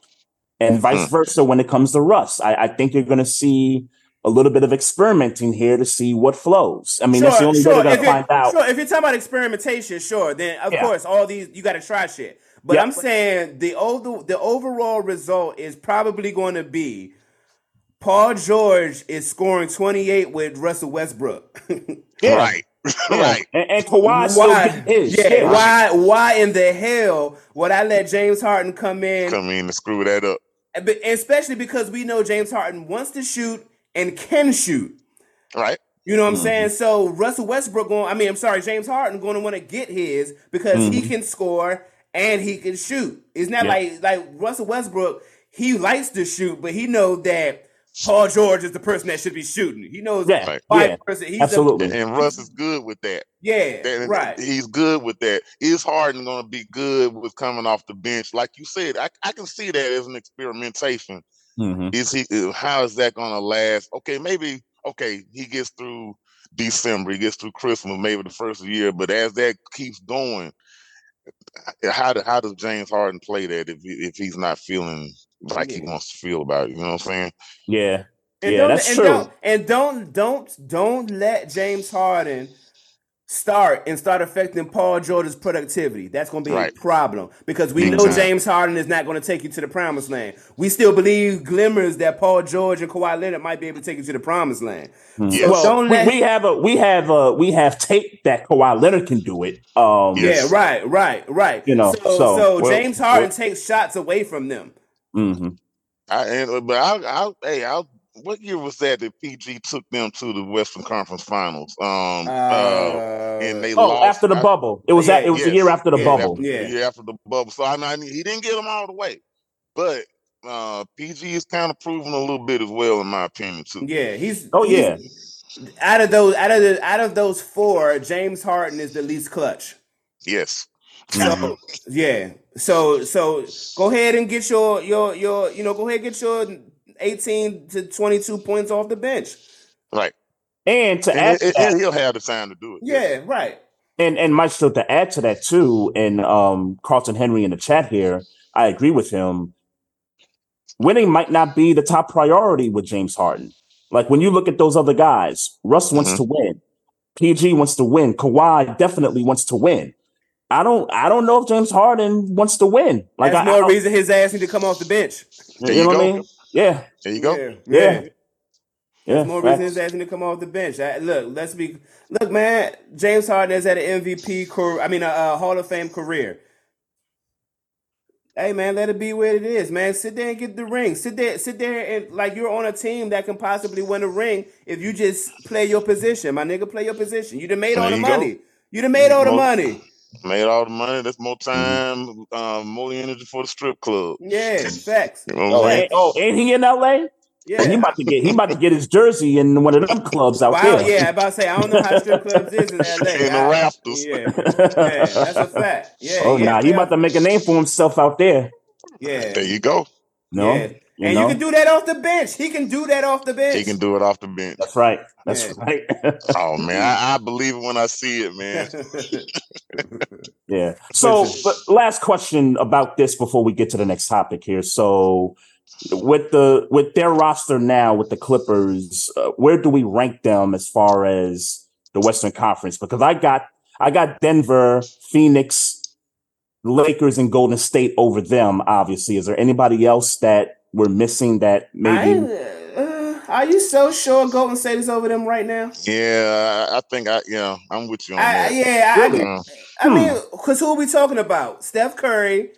and vice Hmm. versa when it comes to Russ. I, I think you're gonna see a little bit of experimenting here to see what flows. I mean, that's the only way sure. we're gonna If you're- find out. Sure, if you're talking about experimentation, sure, then of Yeah. course all these you got to try shit. But Yeah. I'm saying the over, the overall result is probably going to be Paul George is scoring 28 with Russell Westbrook. Yeah. Right. Yeah. right. And, and Kawhi why? getting his. Yeah, why? Why in the hell would I let James Harden come in? Come in and screw that up. But especially because we know James Harden wants to shoot and can shoot. Right. You know what I'm Mm-hmm. saying? So Russell Westbrook going, I mean, I'm sorry, James Harden going to want to get his because he can score and he can shoot. It's not Mm-hmm. Yeah. like like Russell Westbrook, he likes to shoot, but he knows that Paul George is the person that should be shooting. He knows Yeah, Right. yeah, person he's absolutely. And, and Russ is good with that. Yeah, That- right. He's good with that. Is Harden going to be good with coming off the bench? Like you said, I, I can see that as an experimentation. Mhm. Is he? uh, How is that going to last? Okay, maybe. Okay, he gets through December. He gets through Christmas, maybe the first year. But as that keeps going, uh, how do, how does James Harden play that if he, if he's not feeling like he wants to feel about it? You know what I'm saying? Yeah. And Yeah, don't, that's and true. Don't, and don't don't don't let James Harden start and start affecting Paul George's productivity. That's going to be Right. a problem because we Big know. James Harden is not going to take you to the promised land. We still believe glimmers that Paul George and Kawhi Leonard might be able to take you to the promised land. Yes. So Well, don't we, let we have a we have a we have tape that Kawhi Leonard can do it. Um, Yes. yeah, right, right, right. You know, so, so, so well, James Harden well- takes shots away from them. mhm. I and but I I hey I what year was that that PG took them to the Western Conference Finals? Um, uh, and they Oh, lost after the I- bubble, it was Yeah, that. It was the year after the yeah, bubble. After, Yeah. the year after the bubble. So I mean, he didn't get them all the way, but uh, PG is kind of proving a little bit as well, in my opinion, too. yeah, he's Oh, he's- Out of those, out of the, out of those four, James Harden is the least clutch. Yes. So yeah, so so go ahead and get your your your you know go ahead and get your eighteen to twenty two points off the bench. Right. And to And, add to and- that, and he'll have the time to do it. Yeah, right. and and Maestro to add to that too, and um, Carlton Henry in the chat here, I agree with him. Winning might not be the top priority with James Harden. Like when you look at those other guys, Russ wants Mhm. to win, PG wants to win, Kawhi definitely wants to win. I don't, I don't know if James Harden wants to win. Like That's I, I reason his ass need to come off the bench. There you you know what I mean? Yeah, There you go. Yeah, Yeah. yeah. That's more reason facts. his ass need to come off the bench. I, look, let's be look, man. James Harden has had an MVP career. I mean, a, a Hall of Fame career. Hey man, let it be where it is, man. Sit there and get the ring. Sit there, sit there and like you're on a team that can possibly win a ring if you just play your position, my nigga. Play your position. You done made all the you go. money. You done made all the Mo- money. Made all the money. That's more time, um, more energy for the strip club. Yeah, facts. You know Oh, I'm and, oh, and he in LA? Yeah. He about to get he about to get his jersey in one of them clubs out Wow, there. yeah, I about to say I don't know how strip clubs is in LA. In the I- rafters. Yeah, yeah, that's a fact. Yeah. oh yeah, nah, he about to make a name for himself out there. Yeah. There you go. No, yeah. You and know? you can do that off the bench. He can do that off the bench. He can do it off the bench. That's right. That's Yeah. right. Oh man, I, I believe it when I see it, man. yeah. So, but last question about this before we get to the next topic here. So, with the with their roster now with the Clippers, uh, where do we rank them as far as the Western Conference? Because I got I got Denver, Phoenix, Lakers, and Golden State over them. Obviously, is there anybody else that we're missing that maybe? I, uh, are you so sure Golden State is over them right now? Yeah, I I think I yeah, I'm with you on I, that. yeah, I, Really? I Hmm. mean, because who are we talking about? Steph Curry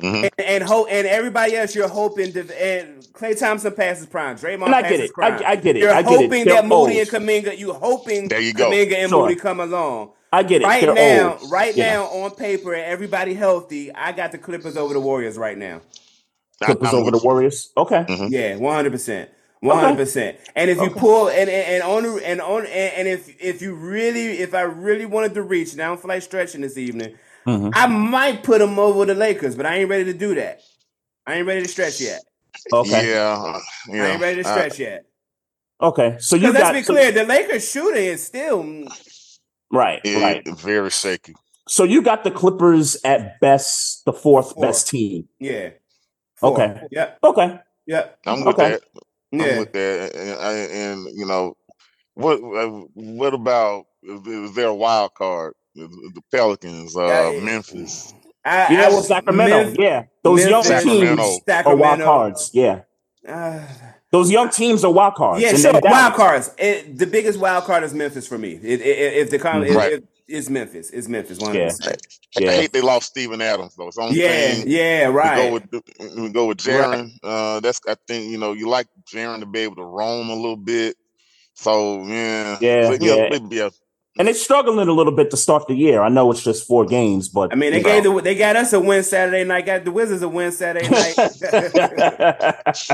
mhm. and and, ho- and everybody else. You're hoping to and Klay Thompson passes prime. Draymond And I passes get it. prime. I, I get it. You're I get hoping They're that Moody old. and Kuminga. You hoping There you go. Kuminga and Sure. Moody come along. I get it. Right They're now, old. right Yeah. now, on paper, everybody healthy. I got the Clippers over the Warriors right now. I- Clippers over the with you. Warriors. Okay. Yeah, one hundred percent, one hundred percent. And if you pull and and, and on the- and on and, and if if you really if I really wanted to reach, and I don't feel like stretching this evening, Mhm. I might put them over the Lakers, but I ain't ready to do that. I ain't ready to stretch yet. Okay. Yeah, uh, yeah. I ain't ready to I- stretch yet. Okay. So you Because let's got be so- clear, the Lakers shooting is still right. it- Right. very shaky. So you got the Clippers at best, the fourth Four. best team. yeah. Okay. Yep. Okay. Yep. I'm with Okay. that. I'm Yeah. with that. And, and, and, you know, what uh, what about is, is there a wild card? The the Pelicans, uh, Yeah, Memphis. I, Yeah, I well, was Sacramento. Memphis- yeah, those young Memphis, Sacramento. teams are wild cards. Yeah, Uh, those young teams are wild cards. yeah, sure. Wild cards. It, the biggest wild card is Memphis for me. It, it, if the com- if- Right. if- it's Memphis. It's Memphis. One Yeah. hundred percent. I hate they lost Steven Adams though. It's the only Yeah, thing yeah, We go right. with we go with Jaren. Uh, that's I think you know you like Jaren to be able to roam a little bit. So yeah, Yeah, so, yeah, yeah. maybe, yeah. and they're struggling a little bit to start the year. I know it's just four games, but I mean, they gave know. the, they got us a win Saturday night. Got the Wizards a win Saturday night.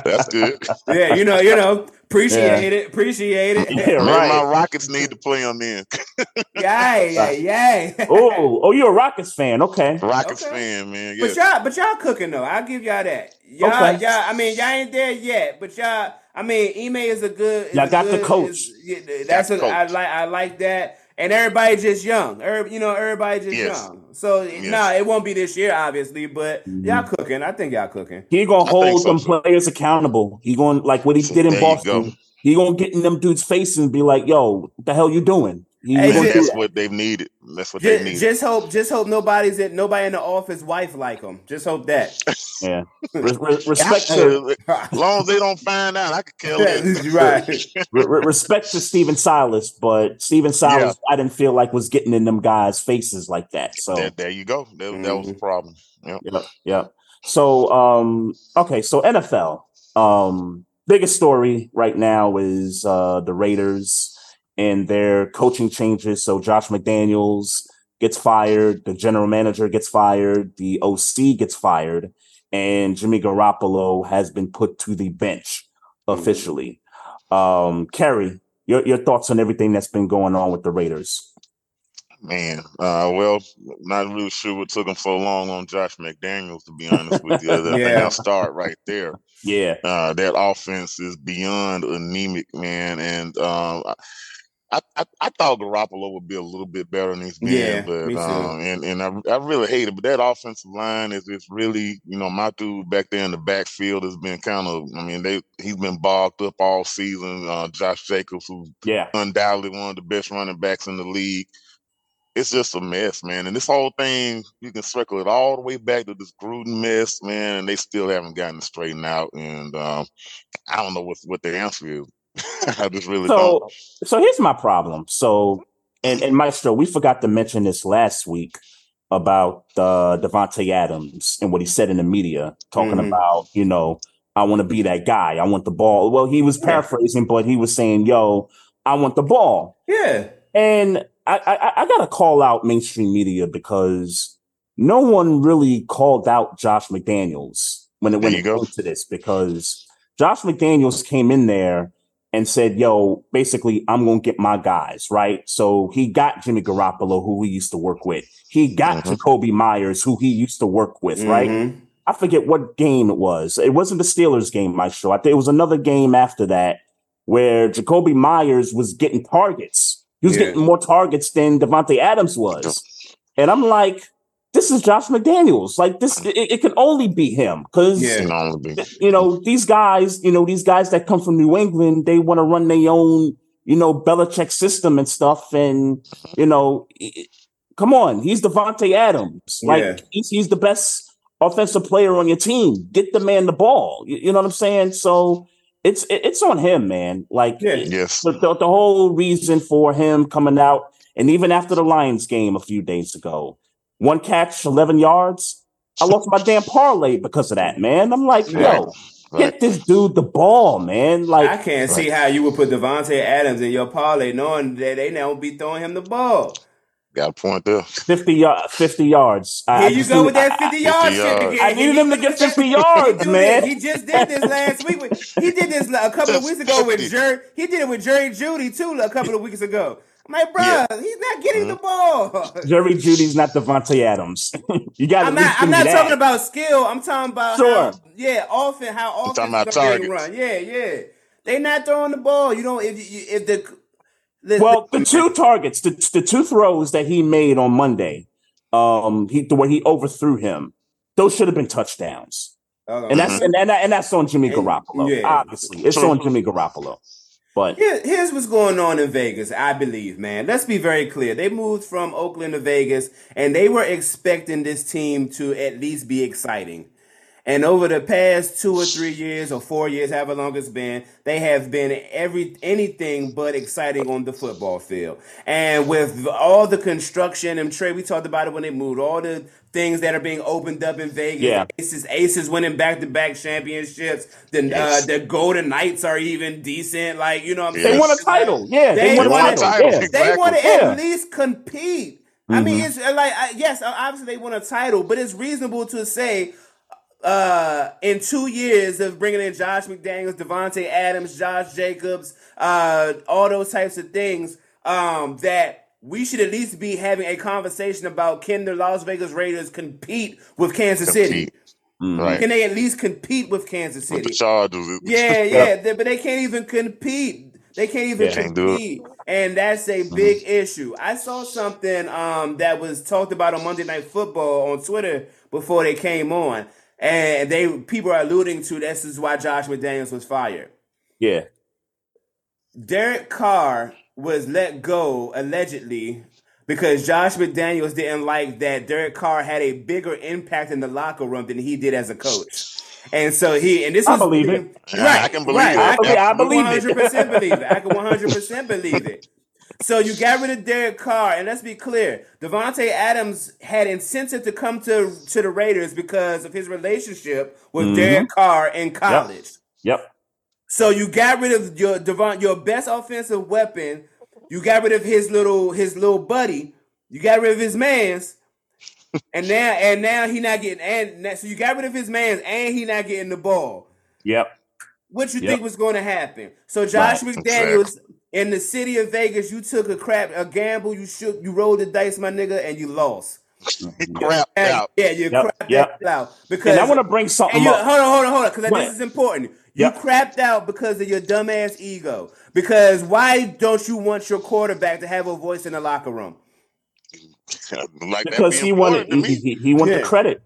That's good. yeah, you know, you know, appreciate it, appreciate it. Yeah, Maybe right. my Rockets need to play them in. yeah, yeah, yeah. oh, oh, you're a Rockets fan. Okay. Rockets Okay. fan, man. But y'all, but y'all cooking though. I'll give y'all that. Y'all, Okay. y'all. I mean, y'all ain't there yet, but y'all. I mean, Ime is a good. is Y'all a got the coach. is- yeah, that's Got a, the I like. I like that. And everybody just young. Every, you know, everybody just Yes. young. So Yes. nah, it won't be this year, obviously. But Mhm. y'all cooking. I think y'all cooking. He gonna I think hold so, them too. players accountable. He going like what he So did in Boston. He gonna get in them dudes' face and be like, "Yo, what the hell you doing?" He Hey, just- that's what they've needed. That's what they Just, needed. just hope, just hope nobody's at nobody in the office wife like him. Just hope that. Yeah. Re- re- respect to as long as they don't find out, I could care less. right. re- re- respect to Stephen Silas, but Stephen Silas, I didn't feel like was getting in them guys' faces like that. So There, there you go. That, that was the Mhm. problem. Yep. yeah, yeah. So um, okay, so NFL. Um, biggest story right now is uh the Raiders and their coaching changes. So Josh McDaniels gets fired, the general manager gets fired, the OC gets fired, and Jimmy Garoppolo has been put to the bench officially. Um, Carey, your your thoughts on everything that's been going on with the Raiders? Man, uh, well, not really sure what took him so long on Josh McDaniels, to be honest with you. I think Yeah. I'll start right there. Yeah, Uh, that offense is beyond anemic, man. And um, I, I, I thought Garoppolo would be a little bit better than he's been, Yeah, but um, and and I, I really hate it. But that offensive line is is really, you know, my dude back there in the backfield has been kind of. I mean, they he's been bogged up all season. Uh, Josh Jacobs, who's yeah, undoubtedly one of the best running backs in the league. It's just a mess, man. And this whole thing, you can circle it all the way back to this Gruden mess, man, and they still haven't gotten it straightened out. And um, I don't know what what the answer is. I just really don't. So, so here's my problem. So, and, and Maestro, we forgot to mention this last week about uh, Davante Adams and what he said in the media, talking Mhm. about, you know, I want to be that guy. I want the ball. Well, he was Yeah. paraphrasing, but he was saying, "Yo, I want the ball." Yeah. And I, I, I got to call out mainstream media because no one really called out Josh McDaniels when it when it came to this because Josh McDaniels came in there and said, "Yo, basically, I'm gonna get my guys right." So he got Jimmy Garoppolo, who he used to work with. He got Mhm. Jakobi Meyers, who he used to work with, right? Mhm. I forget what game it was. It wasn't the Steelers game, Maestro. I think it was another game after that where Jakobi Meyers was getting targets. He was Yeah. getting more targets than Davante Adams was. And I'm like, this is Josh McDaniels. Like this, it, it can only be him because Yeah. You know, be- you know these guys. You know these guys that come from New England. They want to run their own, you know, Belichick system and stuff. And you know, i- i- come on, he's Davante Adams. Like Yeah. he's he's the best offensive player on your team. Get the man the ball. You, you know what I'm saying? So it's it- it's on him, man. Like Yeah. yes. the, the whole reason for him coming out, and even after the Lions game a few days ago, one catch, 11 yards. I lost my damn parlay because of that, man. I'm like, yo, Right. Right. get this dude the ball, man. Like, I can't see how you would put Davante Adams in your parlay knowing that they now be throwing him the ball. Got a point there. 50, yard, 50 yards. I- Here I you go with that I- 50 yard 50 shit yards. again. I needed him to get 50 yards, man. He just did this last week. With, he did this a couple of weeks ago with 50. Jerry. He did it with Jerry Jeudy too a couple of weeks ago. I'm like, bro, Yeah. he's not getting the ball. Jerry Jeudy's not Davante Adams. you got to I'm not. I'm not talking about skill. I'm talking about Sure. how, yeah, often how often talking about targets. run. Yeah, yeah. They not throwing the ball. You don't. If you, if the listen, Well, the two targets, the, the two throws that he made on Monday, um, he where he overthrew him, those should have been touchdowns. and that's and, and, and that's on Jimmy Garoppolo. yeah. Obviously, it's on Jimmy Garoppolo. But Here- here's what's going on in Vegas, I believe, man. Let's be very clear. They moved from Oakland to Vegas, and they were expecting this team to at least be exciting. And over the past two or three years or four years, however long it's been, they have been every anything but exciting on the football field. And with all the construction and trade, we talked about it when they moved, all the things that are being opened up in Vegas. Yeah. Aces, Aces winning back to back championships. The Yes. uh, the Golden Knights are even decent. Like you know, what I'm They they saying? won a title. Yeah, they, They won a won a title. title. Yeah. They Exactly. want to Yeah. at least compete. I mean, it's uh, like I, yes, obviously they won a title, but it's reasonable to say uh, in two years of bringing in Josh McDaniels, Devontae Adams, Josh Jacobs, uh, all those types of things, um, that we should at least be having a conversation about can the Las Vegas Raiders compete with Kansas City? Compete. Right. Can they at least compete with Kansas With City? the Chargers. Yeah, yeah, they- but they can't even compete. They can't even Yeah. Can't do it. compete, and that's a big issue. I saw something um, that was talked about on Monday Night Football on Twitter before they came on, and they people are alluding to this is why Josh McDaniels was fired. Yeah. Derek Carr was let go allegedly because Josh McDaniels didn't like that Derek Carr had a bigger impact in the locker room than he did as a coach. And so he and this I is believe it. Yeah, I can believe right. it. I can, I believe it. 100% believe it. I can 100% believe it. So you got rid of Derek Carr, and let's be clear: Davante Adams had incentive to come to to the Raiders because of his relationship with Mhm. Derek Carr in college. Yep. So you got rid of your Devon, your best offensive weapon. You got rid of his little his little buddy. You got rid of his man's, and now and now he not getting and now- so you got rid of his man's and he not getting the ball. Yep. What you Yep. think was going to happen? So Josh Right. McDaniels in the city of Vegas, you took a crap a gamble. You shook, you rolled the dice, my nigga, and you lost. He crapped And- out. Yeah, you Yep, crapped yep. that out because And I want to bring something and you, up. hold on, hold on, hold on, because this is important. You Yep. crapped out because of your dumbass ego. Because why don't you want your quarterback to have a voice in the locker room? like because he important wanted he, me. he, he want Yeah. the credit.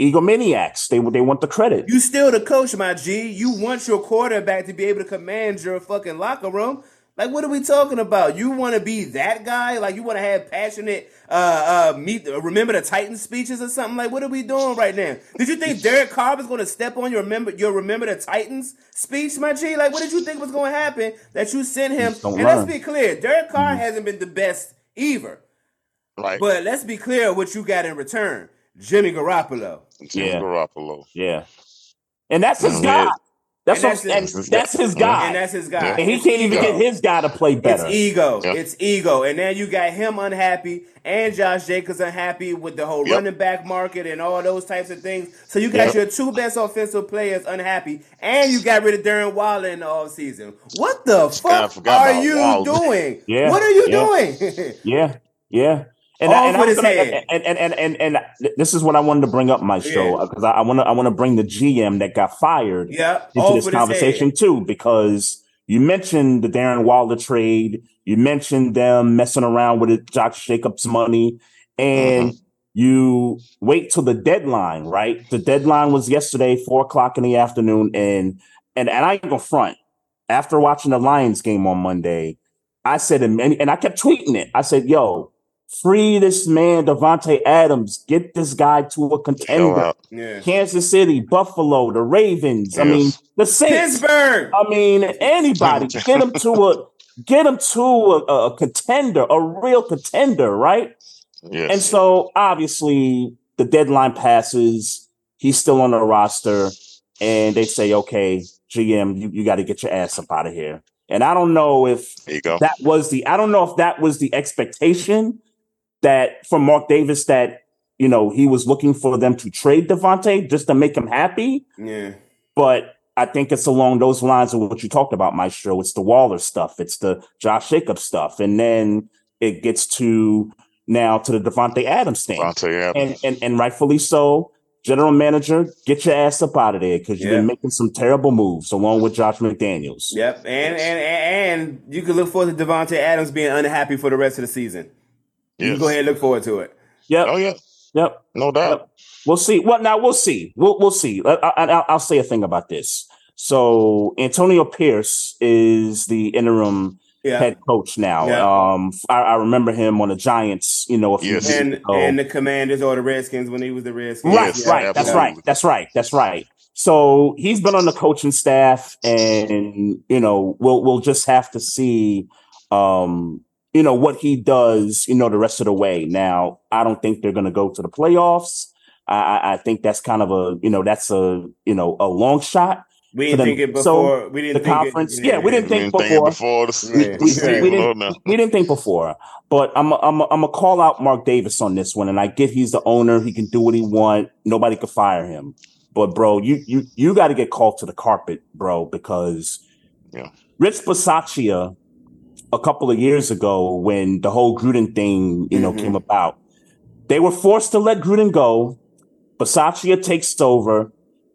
Egomaniacs. They they want the credit. You still the coach, my G. You want your quarterback to be able to command your fucking locker room. Like, what are we talking about? You want to be that guy? Like, you want to have passionate, uh, uh, meet, remember the Titan speeches or something? Like, what are we doing right now? Did you think Derek Carr was going to step on your remember your remember the Titans speech, my G? Like, what did you think was going to happen that you sent him? Just don't And let's be clear, Derek Carr hasn't been the best either. Right. But let's be clear what you got in return, Jimmy Garoppolo. Jimmy Yeah. Garoppolo. Yeah. And that's his guy. That's And what, that's and his- that's his guy. And that's his guy. Yeah. And he It's can't even get his guy to play better. It's ego. Yeah. It's ego. And now you got him unhappy and Josh Jacobs unhappy with the whole Yep. running back market and all those types of things. So you got Yep. your two best offensive players unhappy and you got rid of Darren Waller in the offseason. What the I fuck are you Waller. doing? Yeah. What are you Yeah. doing? Yeah, yeah. And, I, and, I'm gonna- and, and, and, and, and this is what I wanted to bring up, my show because I, I want to I want to bring the GM that got fired yeah. into this conversation too, because you mentioned the Darren Waller trade, you mentioned them messing around with it, Josh Jacobs' money, and Mm-hmm. you wait till the deadline, right? The deadline was yesterday, four o'clock in the afternoon, and and and I ain't gonna front. After watching the Lions game on Monday, I said, and, and I kept tweeting it. I said, "Yo, free this man, Davante Adams. Get this guy to a contender." Yeah. Kansas City, Buffalo, the Ravens. I mean, the Saints. Pittsburgh. I mean, anybody. Get him to a get him to a, a contender, a real contender, right? Yes. And so obviously the deadline passes. He's still on the roster, and they say, "Okay, GM, you, you got to get your ass up out of here." And I don't know if there you go. that was the I don't know if that was the expectation that from Mark Davis that you know he was looking for them to trade Davante just to make him happy, Yeah. but I think it's along those lines of what you talked about, Maestro. It's the Waller stuff, it's the Josh Jacobs stuff, and then it gets to now to the Davante Adams thing, Davante Adams. and and and rightfully so. General manager, get your ass up out of there because you've Yeah. been making some terrible moves along with Josh McDaniels. Yep. And, and and and you can look forward to Davante Adams being unhappy for the rest of the season. You can go ahead and look forward to it. Yep. Oh yeah. Yep. No doubt. Yep. We'll see. Well, now we'll see. We'll we'll see. I, I, I'll say a thing about this. So Antonio Pierce is the interim Yeah. head coach now. Yeah. Um, I, I remember him on the Giants. You know, a few Yes. years and ago. and the Commanders or the Redskins when he was the Redskins. Right, Yes, right. That's right. That's right. That's right. So he's been on the coaching staff, and you know, we'll we'll just have to see, um, you know, what he does. You know, the rest of the way. Now, I don't think they're going to go to the playoffs. I, I- I think that's kind of a you know that's a you know a long shot. We didn't them. think it So, before. we didn't the think conference- It, yeah, we didn't We think didn't think before. before the, Yeah. the We- we didn't- We didn't think before, but I'm I'm I'm gonna call out Mark Davis on this one, and I get he's the owner; he can do what he want. Nobody could fire him. But bro, you you you got to get called to the carpet, bro, because Yeah. Rich Bisaccia a couple of years ago when the whole Gruden thing you know Mhm. came about, they were forced to let Gruden go. Bisaccia takes over.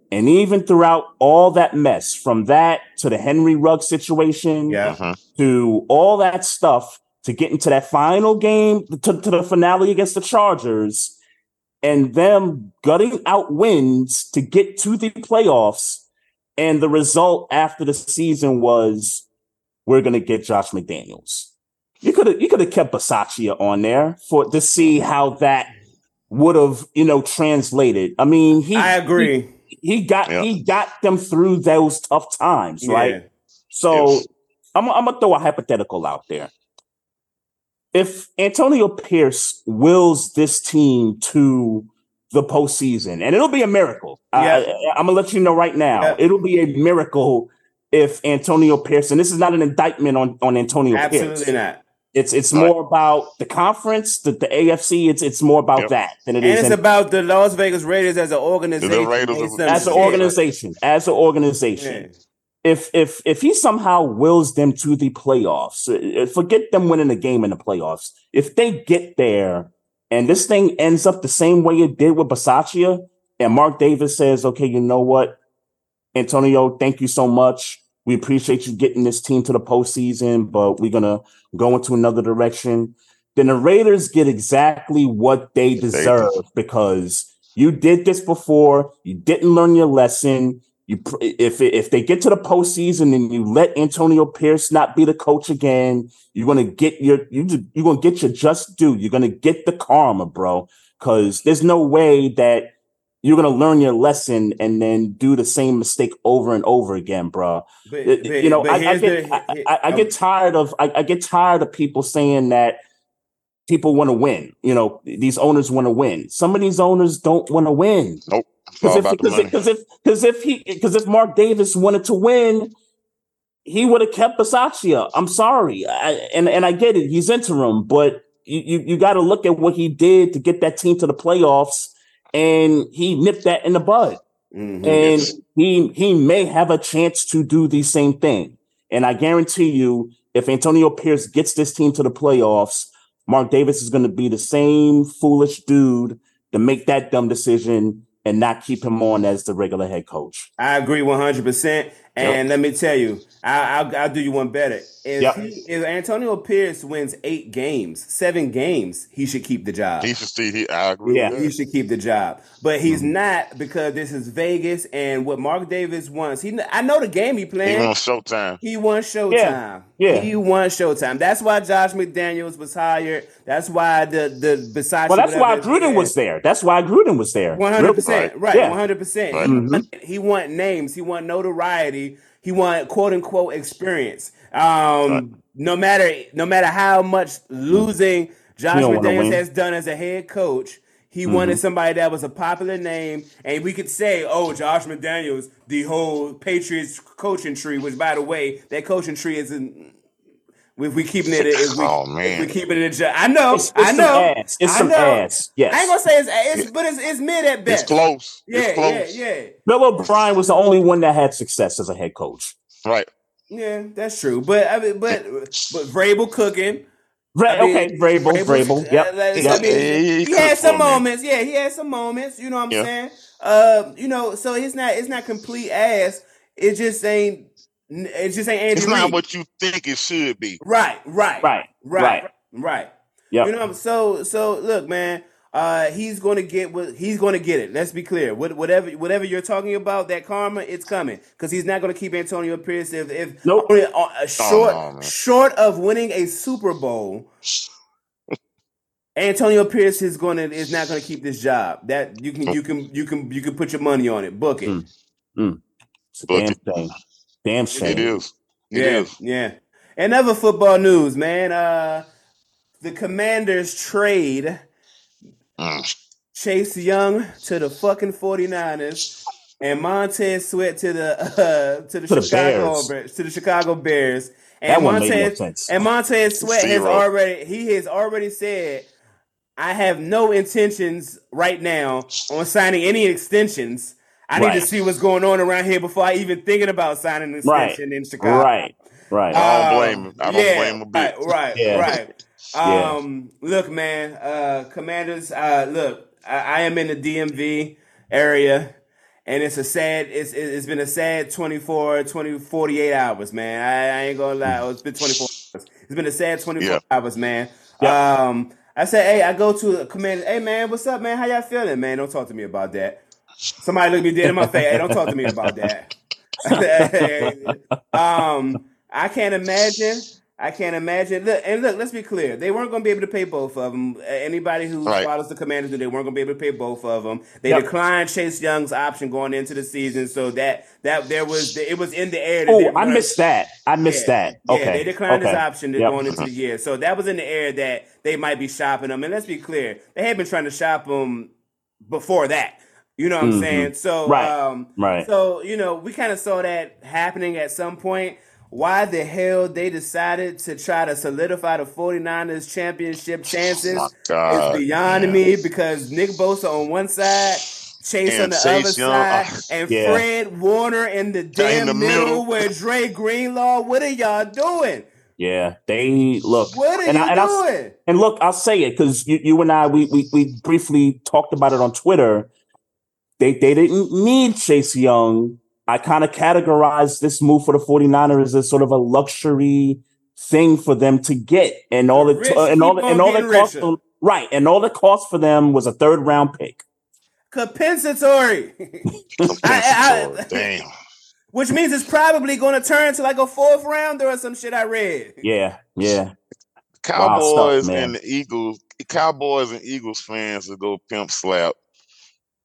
And even throughout all that mess, from that to the Henry Rugg situation, Yeah. Mhm. to all that stuff to get into that final game to, to the finale against the Chargers and them gutting out wins to get to the playoffs. And the result after the season was we're gonna get Josh McDaniels. You could have you could have kept Bisaccia on there for to see how that would have, you know, translated. I mean, he I agree. he, he got Yeah. he got them through those tough times, right? So Yes. I'm, I'm gonna throw a hypothetical out there. If Antonio Pierce wills this team to the postseason, and it'll be a miracle. Yeah. I, am gonna let you know right now, Yeah. it'll be a miracle if Antonio Pierce. And this is not an indictment on on Antonio Absolutely Pierce. not. It's it's Right. more about the conference, the, the AFC. It's it's more about Yep. that than it And is it's in- about the Las Vegas Raiders as an organization. The Raiders They as an shit. organization. As an organization Yeah. if if if he somehow wills them to the playoffs, uh, forget them winning a game in the playoffs. If they get there and this thing ends up the same way it did with Bisaccia, and Mark Davis says, "Okay, you know what, Antonio, thank you so much. We appreciate you getting this team to the postseason, but we're gonna go into another direction." Then the Raiders get exactly what they deserve because you did this before. You didn't learn your lesson. You if if they get to the postseason and you let Antonio Pierce not be the coach again, you're gonna get your you you're gonna get your just due. You're gonna get the karma, bro. Because there's no way that you're gonna learn your lesson and then do the same mistake over and over again, bro. But, but- you know, I, I get the- I, I, I get tired of I, I get tired of people saying that people want to win. You know, these owners want to win. Some of these owners don't want to win. Nope. Because if because money. if, 'cause if because if he because if Mark Davis wanted to win, he would have kept Bisaccia. I'm sorry, I, and and I get it. He's interim, but you you, you got to look at what he did to get that team to the playoffs, and he nipped that in the bud. Mm-hmm. And he he may have a chance to do the same thing. And I guarantee you, if Antonio Pierce gets this team to the playoffs, Mark Davis is going to be the same foolish dude to make that dumb decision and not keep him on as the regular head coach. I agree 100%. And yep. let me tell you, I, will I'll do you one better. If, yep. he, if Antonio Pierce wins eight games, seven games, he should keep the job. He should see. He, I agree. Yeah, he should keep the job, but he's mm-hmm. not because this is Vegas and what Mark Davis wants. He, I know the game he playing. He wants Showtime. He wants Showtime. Yeah. yeah. he wants Showtime. That's why Josh McDaniels was hired. That's why the the besides. Well, that's why Gruden was there. That's why Gruden was there. One hundred percent. Right. One hundred percent. Mm-hmm. He want names. He want notoriety. He wanted quote unquote experience. Um, no matter no matter how much losing Josh He McDaniels has done as a head coach, he Mhm. wanted somebody that was a popular name, and we could say, "Oh, Josh McDaniels, the whole Patriots coaching tree." Which, by the way, that coaching tree is in. If we keeping it, if we, Oh, if man. we keeping it, in, I know, It's, it's I some know, ass. It's I some know. ass. Yes. I ain't gonna say it's, it's but it's, it's mid at It's best. close. Yeah, it's close. yeah, yeah. Bill O'Brien was the only one that had success as a head coach. Right. Yeah, that's true. But I mean, but but Vrabel cooking. Right. I mean, okay. Vrabel. Vrabel. uh, Yep. like, yep. I mean, He he, had some for me. moments. Yeah, he had some moments. You know what I'm Yeah. saying? Uh, you know, so it's not it's not complete ass. It just ain't. It just ain't Andy It's not Reid. what you think it should be. Right, right, Right. right, Right. right. Yep. You know, so so look, man. uh, he's going to get what he's going to get it. Let's be clear. What, whatever whatever you're talking about, that karma, it's coming because he's not going to keep Antonio Pierce if, if Nope. only, uh, short no, short of winning a Super Bowl. Antonio Pierce is going to is not going to keep this job. That you can you can you can you can put your money on it. Book it. Mm. It's a But damn shame. Damn shame. It is. It yeah, is. yeah. And other football news, man. Uh, the Commanders trade Mm. Chase Young to the fucking 49ers and Montez Sweat to the uh, to the To the Chicago Bears. Bears. to the Chicago Bears. And That one made no Montez sense. and Montez Sweat has already he has already said I have no intentions right now on signing any extensions. I need to see what's going on around here before I even thinking about signing an Right. extension in Chicago. Right. Right. I don't Um, blame him. I don't yeah, blame him a bit. Right, right, Yeah. right. Yeah. Um, look, man, uh, commanders, uh, look, I, I am in the DMV area and it's a sad, it's, it's been a sad 24, 20, 48 hours, man. I, I ain't gonna lie. Oh, it's been 24 hours. It's been a sad 24 Yeah. hours, man. Yeah. Um, I said, hey, I go to a commander. Hey, man, what's up, man? How y'all feeling, man? Don't talk to me about that. Somebody look me dead in my face. Hey, don't talk to me about that. um, I can't imagine. I can't imagine. Look, and look, let's be clear. They weren't going to be able to pay both of them. Anybody who Right. follows the Commanders, knew they weren't going to be able to pay both of them. They Yep. declined Chase Young's option going into the season, so that that there was it was in the air. Oh, I missed that. I missed yeah, that. Yeah, they declined okay. his option to Yep. going into the year. So that was in the air that they might be shopping them. And let's be clear, they had been trying to shop them before that. You know what I'm Mhm. saying? So Right. um Right. so, you know, we kind of saw that happening at some point. Why the hell they decided to try to solidify the 49ers championship chances Oh is beyond man. me because Nick Bosa on one side, Chase And on the Chase other Young, side, uh, and Yeah. Fred Warner in the damn the middle, middle. where Dre Greenlaw. What are y'all doing? Yeah. They look. What are and you I, and I, doing? And look, I'll say it because you, you and I, we, we we briefly talked about it on Twitter. They they didn't need Chase Young. I kind of categorized this move for the 49ers as sort of a luxury thing for them to get. And all The it uh, and all keep and all it getting cost them, right. And all it cost for them was a third round pick. Compensatory. I- I- Damn. Which means it's probably going to turn to like a fourth rounder or some shit I read. Yeah, yeah. Cowboys stuff, and the Eagles, Cowboys and Eagles fans will go pimp slap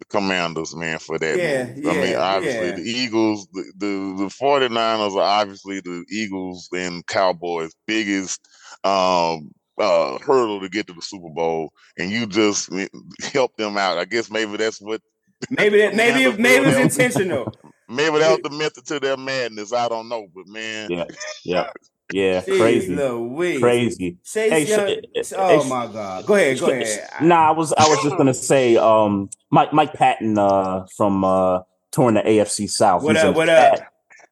the Commanders, man, for that. Yeah, move. I mean, obviously yeah. the Eagles, the, the the 49ers are obviously the Eagles and Cowboys' biggest um uh hurdle to get to the Super Bowl, and you just help them out. I guess maybe that's what Maybe that, maybe Commanders maybe will it's intentional. maybe that was the method to their madness. I don't know, but man, Yeah, yeah, yeah. Jeez crazy, Louise. crazy. Chase Hey, Young. sh- oh hey, sh- my God. Go ahead. Go ahead. Nah, I was I was just gonna say, um, Mike Mike Patton uh, from uh, touring the AFC South. What He's up, what up?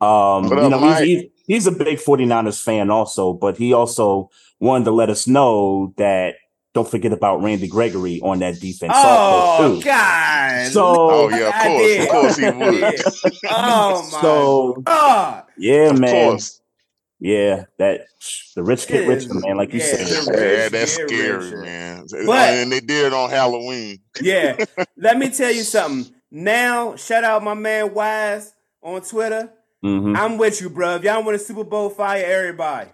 Um, What you up, know, Mike? he's, he's he's a big 49ers fan also, but he also wanted to let us know that don't forget about Randy Gregory on that defense. Oh also, too. God. So Oh, yeah, of course. Of course he would. Yeah. Oh my so God. yeah, of man, course, yeah, that the rich get It richer, man. Like you yeah, said, yeah, rich that's scary, richer. man. But- and they did it on Halloween. Yeah. Let me tell you something. Now, shout out my man Wise on Twitter. Mhm. I'm with you, bro. If y'all win a Super Bowl, fire everybody.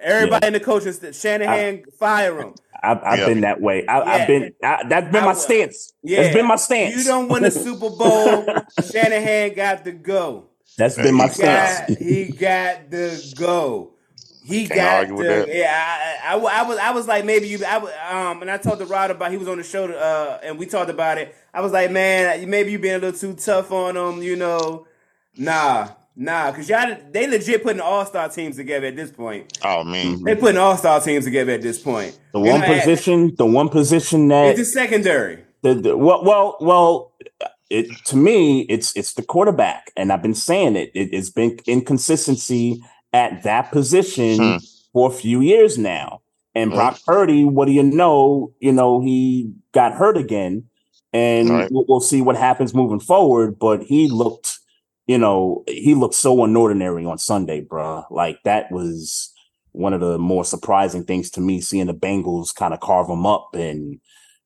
Everybody in the coaching staff. Shanahan, fire him. I've, I've Yeah. been that way. I, Yeah. I've been I, that's been I my will- stance. Yeah. That's been my stance. You don't win a Super Bowl, Shanahan got to go. That's been my He stance. He got the go. He Can't got argue with that. Yeah, I, I, I was I was like maybe you. I was, um, and I told the Rod about he was on the show, uh, and we talked about it. I was like, man, maybe you being a little too tough on him, you know? Nah, nah, because y'all they legit putting all star teams together at this point. Oh man, They putting all star teams together at this point. The You one know, position, the one position that It's the secondary. the, the well, well, well, it to me, it's it's the quarterback, and I've been saying it. it it's been inconsistency at that position Hmm. for a few years now. And Brock Purdy, what do you know? You know he got hurt again, and Right. we'll, we'll see what happens moving forward. But he looked, you know, he looked so unordinary on Sunday, bruh. Like that was one of the more surprising things to me, seeing the Bengals kind of carve him up and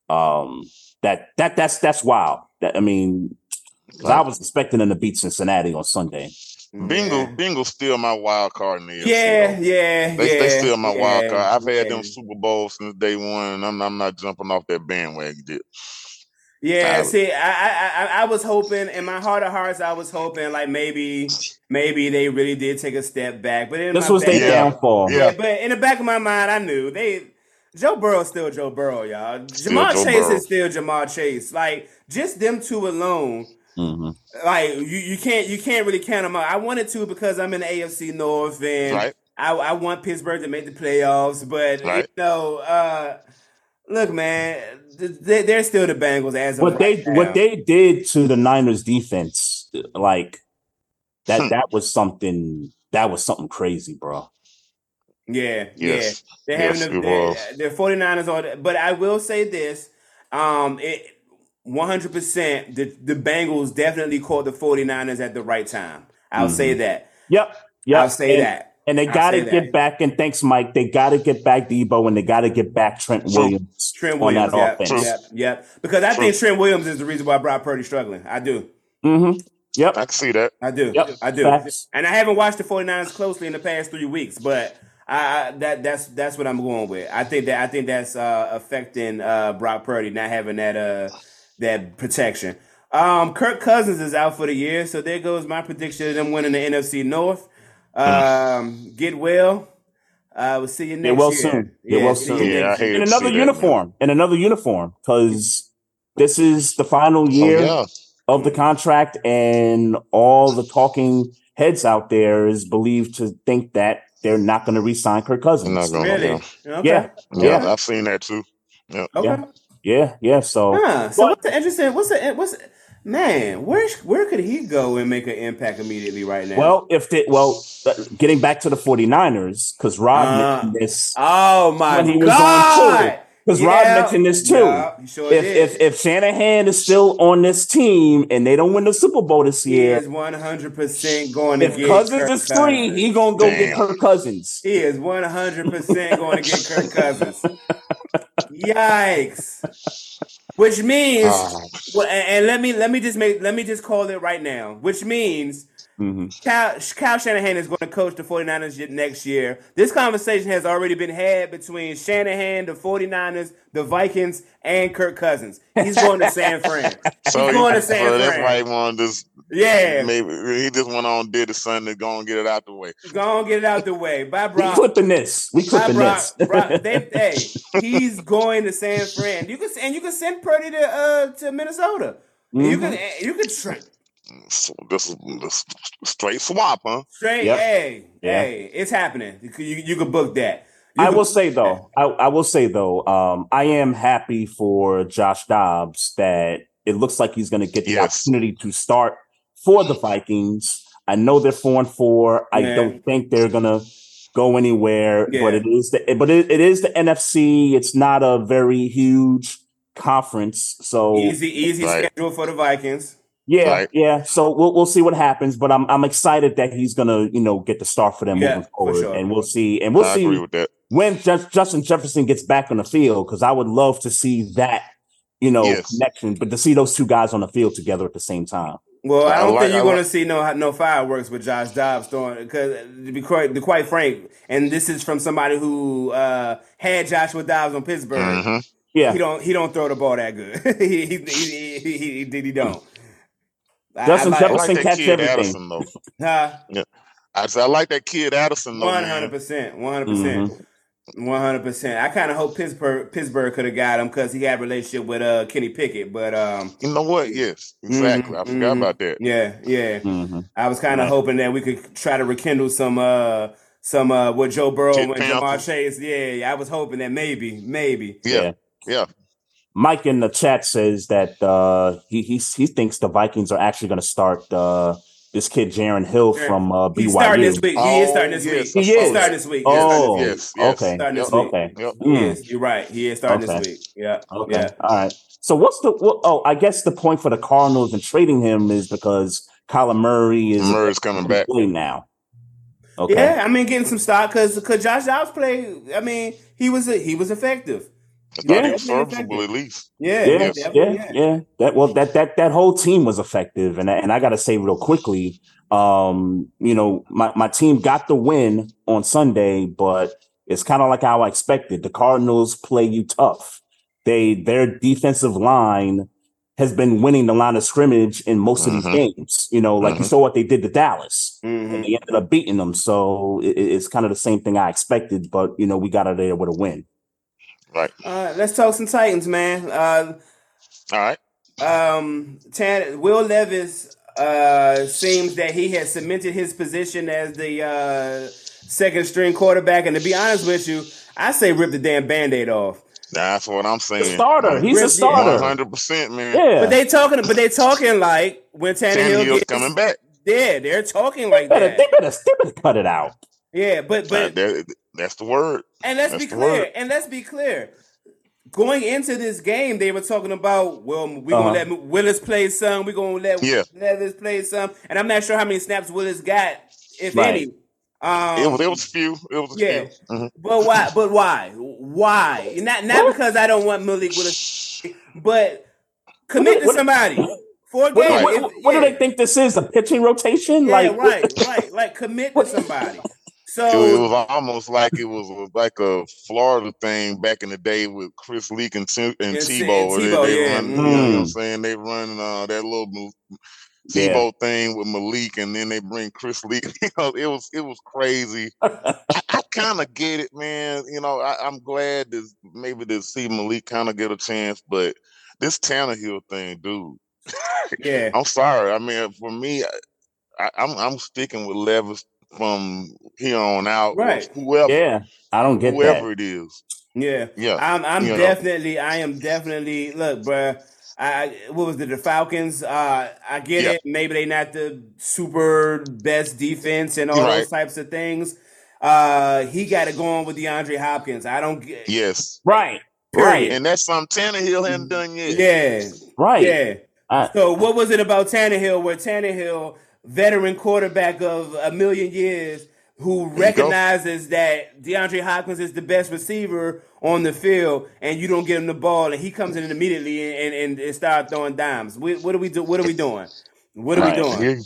Um, that that that's that's wild. That I mean, 'cause I was expecting them to beat Cincinnati on Sunday. Bengal, Bengals still my wild card in the AFC, Yeah, yeah, They, yeah. they still my wild card. I've had yeah. them Super Bowls since day one, and I'm, I'm not jumping off that bandwagon. Yet. Yeah, Tyler. see, I, I I I was hoping in my heart of hearts, I was hoping like maybe maybe they really did take a step back. But in This my was their downfall. Yeah. yeah, but in the back of my mind, I knew they Joe Burrow's still Joe Burrow, y'all. Ja'Marr Joe Chase Burrow. is still Ja'Marr Chase. Like just them two alone, hmm like you, you can't you can't really count them out. I wanted to because I'm in the AFC North and Right. I, I want Pittsburgh to make the playoffs, but Right. you know, uh, look, man, they, they're still the Bengals as of What they right now. what they did to the Niners defense, like that Hmm. that was something that was something crazy, bro. Yeah, Yes. yeah. They're Yes, having it the, was. they're, they're 49ers on but I will say this. Um it 100% the, the Bengals definitely caught the 49ers at the right time. I'll say that. Yep. Yep. I'll say and, that. And they got to get that. back. And thanks, Mike. They got to get back Deebo, and they got to get back Trent Williams Trent on Williams, that yeah, offense. yep, yep. Because I True. think Trent Williams is the reason why Brock Purdy's struggling. I do. Mm-hmm. Yep. I can see that. I do. Yep. I do. Facts. And I haven't watched the 49ers closely in the past three weeks, but I, I that that's that's what I'm going with. I think that I think that's uh, affecting uh, Brock Purdy not having that uh that protection. Um, Kirk Cousins is out for the year, so there goes my prediction of them winning the NFC North. Um, get well. Uh, we'll see you next Get well year. soon. Get well soon. Yeah, I year. hate In to another see that, uniform. In another uniform, because this is the final year Oh, yeah. of the contract, and all the talking heads out there is believed to think that they're not going to re-sign Kirk Cousins. They're not gonna- Really? Yeah. Okay. Yeah. Yeah, Yeah. I've seen that too. Yeah. Okay. Yeah. Yeah, yeah. So Huh. So But- what's the interesting? What's the what's man? Where where could he go and make an impact immediately right now? Well, if they well, uh, getting back to the 49ers, because Rob Uh, mentioned this, oh my when he was on god! Tour. because Rob mentioned this too. Yeah, sure if if if Shanahan is still on this team and they don't win the Super Bowl this year, he is one hundred percent going to if get Cousins Kirk is free, Cousins. he gonna go get Kirk Cousins. He is one hundred percent going to get Kirk Cousins. Yikes! Which means, Ah. well, and, and let me let me just make let me just call it right now. Which means Mhm. Kyle, Kyle Shanahan is going to coach the 49ers next year. This conversation has already been had between Shanahan, the 49ers, the Vikings, and Kirk Cousins. He's going to San Fran. So, He's going he, to San so that's why he wanted this. Yeah. Maybe he just went on did his son to go and get it out the way. Go on, get it out the way. Bye, We Brock. clipping this. We Bye, clipping Brock. this. Brock. They, hey, he's going to San Fran. You can and you can send Purdy to uh to Minnesota. You Mhm. can you can tra- So this is this straight swap, huh? straight. Yep. Hey, Yeah. hey, it's happening. You can, you, you can book that. You I will say that. though, I, I will say though, um, I am happy for Josh Dobbs that it looks like he's going to get the Yes. opportunity to start for the Vikings. I know they're four and four. I don't think they're going to go anywhere, Yeah. but it is the but it, it is the NFC. It's not a very huge conference, so Easy, easy Right. schedule for the Vikings. Yeah, Right. yeah. So we'll we'll see what happens, but I'm I'm excited that he's gonna you know get the start for them Yeah, moving for forward, sure. and we'll see and we'll I see agree with that. when Just, Justin Jefferson gets back on the field because I would love to see that you know Yes. connection, but to see those two guys on the field together at the same time. Well, I I don't like- think you're I going to see no no fireworks with Josh Dobbs throwing because to be quite to quite frank, and this is from somebody who uh, had Joshua Dobbs on Pittsburgh. hmm Yeah, He don't he don't throw the ball that good. he, he, he, he, he, he, he don't. I- Justin I I like, like Jefferson that catch kid everything. Addison though. huh? I said I like that kid Addison though. Hundred percent, one hundred percent, one hundred percent. I kind of hope Pittsburgh Pittsburgh could have got him because he had a relationship with uh Kenny Pickett, but um You know what? Yes, exactly. I Mhm, forgot mhm. about that. yeah, yeah. Mhm. I was kind of Right. hoping that we could try to rekindle some uh some uh with Joe Burrow Kid and Ja'Marr Chase. Yeah, yeah, I was hoping that maybe, maybe. Yeah, yeah. Mike in the chat says that uh, he he he thinks the Vikings are actually going to start uh, this kid Jaren Hall from uh, He's starting this week. He is Oh, starting this yes, week. He He's is. starting this week. Oh, Yes, yes. okay, Starting this Yep. week. okay, Yep. Mm. is. You're right. He is starting Okay. this week. Yeah. okay, Yeah. all right. So what's the what, oh? I guess the point for the Cardinals and trading him is because Kyler Murray is Murray's coming back. playing now. Okay. Yeah, I mean, getting some stock because because Josh Dobbs played. I mean, he was a, he was effective. It's Yeah. not even serviceable at least. Yeah, yeah, definitely, yeah, yeah. That well, that that that whole team was effective, and I- and I got to say real quickly, um, you know, my my team got the win on Sunday, but it's kind of like how I expected. The Cardinals play you tough. They their defensive line has been winning the line of scrimmage in most of Mhm. these games. You know, like you Mhm. saw what they did to Dallas, Mhm. and they ended up beating them. So it, it- it's kind of the same thing I expected, but you know, we got out of there with a win. Right. Uh, let's talk some Titans, man. Uh, All right. um, Tan- Will Levis uh, seems that he has cemented his position as the uh, second string quarterback. And to be honest with you, I say rip the damn band aid off. That's what I'm The saying. starter, he's a starter. One hundred percent, man. Yeah, But they talking, but they talking like when Tannehill Tannehill's gets coming back. Yeah, they're talking like better, that. they better, they better cut it out. Yeah, but but That- that- that's the word. And let's That's be clear. word. And let's be clear. Going into this game, they were talking about, well, we're Uh-huh. gonna let Willis play some. We're gonna let Yeah. Levis play some. And I'm not sure how many snaps Willis got, if Right. any. Um, it was it was few. It was a yeah. few. Mhm. But why? But why? Why? Not not because I don't want Malik Willis, but commit to What- somebody for a What, what- If- what- what do they think this is? A pitching rotation? Yeah, like right, right. Like commit to somebody. It, was- it was almost like it was a- like a Florida thing back in the day with Chris Leak and, T- and And Tebow. and where they, Tebow, they yeah. run, you know what Mm. I'm saying? They run uh, that little move, Yeah. Tebow thing with Malik, and then they bring Chris Leak. You know, it was it was crazy. I, I kind of get it, man. You know, I, I'm glad to maybe to see Malik kind of get a chance, but this Tannehill thing, dude. yeah, I'm sorry. I mean, for me, I, I'm I'm sticking with Levis from here on out. Right. Whoever, yeah, I don't get whoever that. it is. yeah. Yeah. I'm I'm you know. definitely I am definitely look, bruh. I what was it? The Falcons. Uh, I get Yeah. it. Maybe they not the super best defense and all Right. those types of things. Uh, he got it going with DeAndre Hopkins. I don't get. Yes. Right, Period. right, And that's something Tannehill hadn't done yet. Yeah, right. yeah. I- So what was it about Tannehill? Where Tannehill, veteran quarterback of a million years, who recognizes that DeAndre Hopkins is the best receiver on the field, and you don't get him the ball, and he comes in immediately and and, and start throwing dimes. We, what are we do? What are we doing? What are Right. we doing?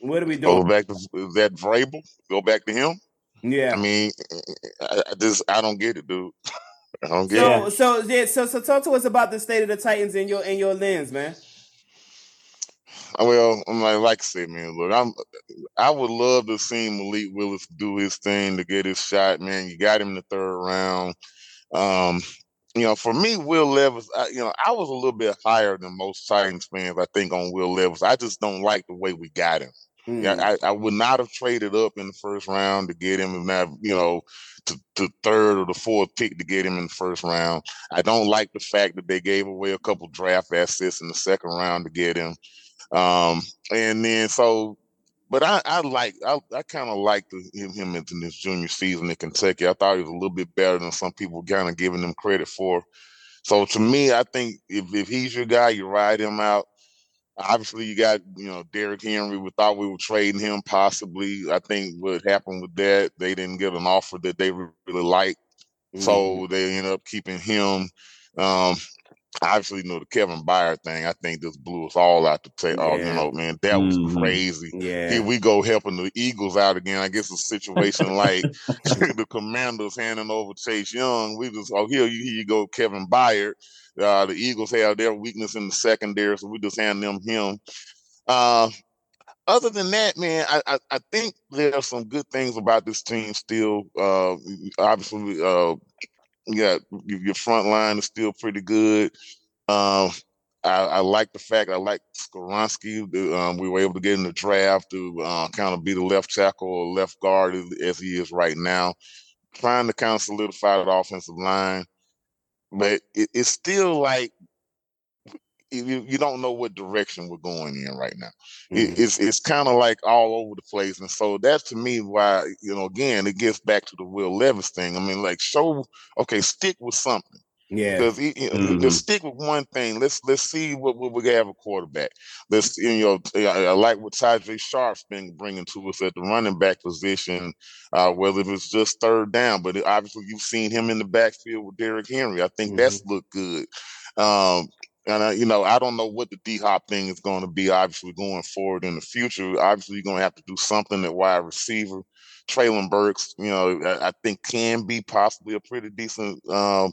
What are we doing? go back to that Vrabel. Go back to him. Yeah. I mean, I, I just I don't get it, dude. I don't get So it. so yeah. So so talk to us about the state of the Titans in your in your lens, man. Well, I'm like, like I said, man, look, I'm I would love to see Malik Willis do his thing to get his shot, man. You got him in the third round. Um, you know, for me, Will Levis, I, you know, I was a little bit higher than most Titans fans, I think, on Will Levis. I just don't like the way we got him. Mm. Yeah, I, I would not have traded up in the first round to get him, and not you know, to, to third or the fourth pick to get him in the first round. I don't like the fact that they gave away a couple draft assets in the second round to get him. Um, and then so, but I, I like, I, I kind of liked him, him into this junior season in Kentucky. I thought he was a little bit better than some people kind of giving him credit for. So to me, I think if, if he's your guy, you ride him out. Obviously, you got you know Derrick Henry. We thought we were trading him possibly. I think what happened with that, they didn't get an offer that they really liked, Mm-hmm. so they ended up keeping him. Um, obviously, you know the Kevin Byard thing. I think this blew us all out to take. Oh, you know, man, that was Mhm. crazy. yeah. Here we go helping the Eagles out again. I guess a situation like the Commanders handing over Chase Young. We just oh here you here you go Kevin Byard. Uh, the Eagles have their weakness in the secondary, so we just hand them him. Uh, other than that, man, I, I, I think there are some good things about this team still. Uh, obviously, uh, you got your front line is still pretty good. Um, I, I like the fact I like Skoronski. Um, we were able to get in the draft to uh, kind of be the left tackle or left guard as, he is right now, trying to kind of solidify that offensive line. But it, it's still like you, you don't know what direction we're going in right now. It, it's it's kind of like all over the place, and so that's to me why you know again it gets back to the Will Levis thing. I mean, like show okay, stick with something. Yeah. Because he, you know, Mhm. let's stick with one thing. Let's let's see what, what we have a quarterback. Let's you know I, I like what Tyjae Spears' been bringing to us at the running back position, uh, whether it's just third down. But obviously you've seen him in the backfield with Derrick Henry. I think that's looked good. Um, and I, you know I don't know what the D Hop thing is going to be. Obviously going forward in the future, obviously you're going to have to do something at wide receiver. Treylon Burks, you know, I, I think can be possibly a pretty decent um,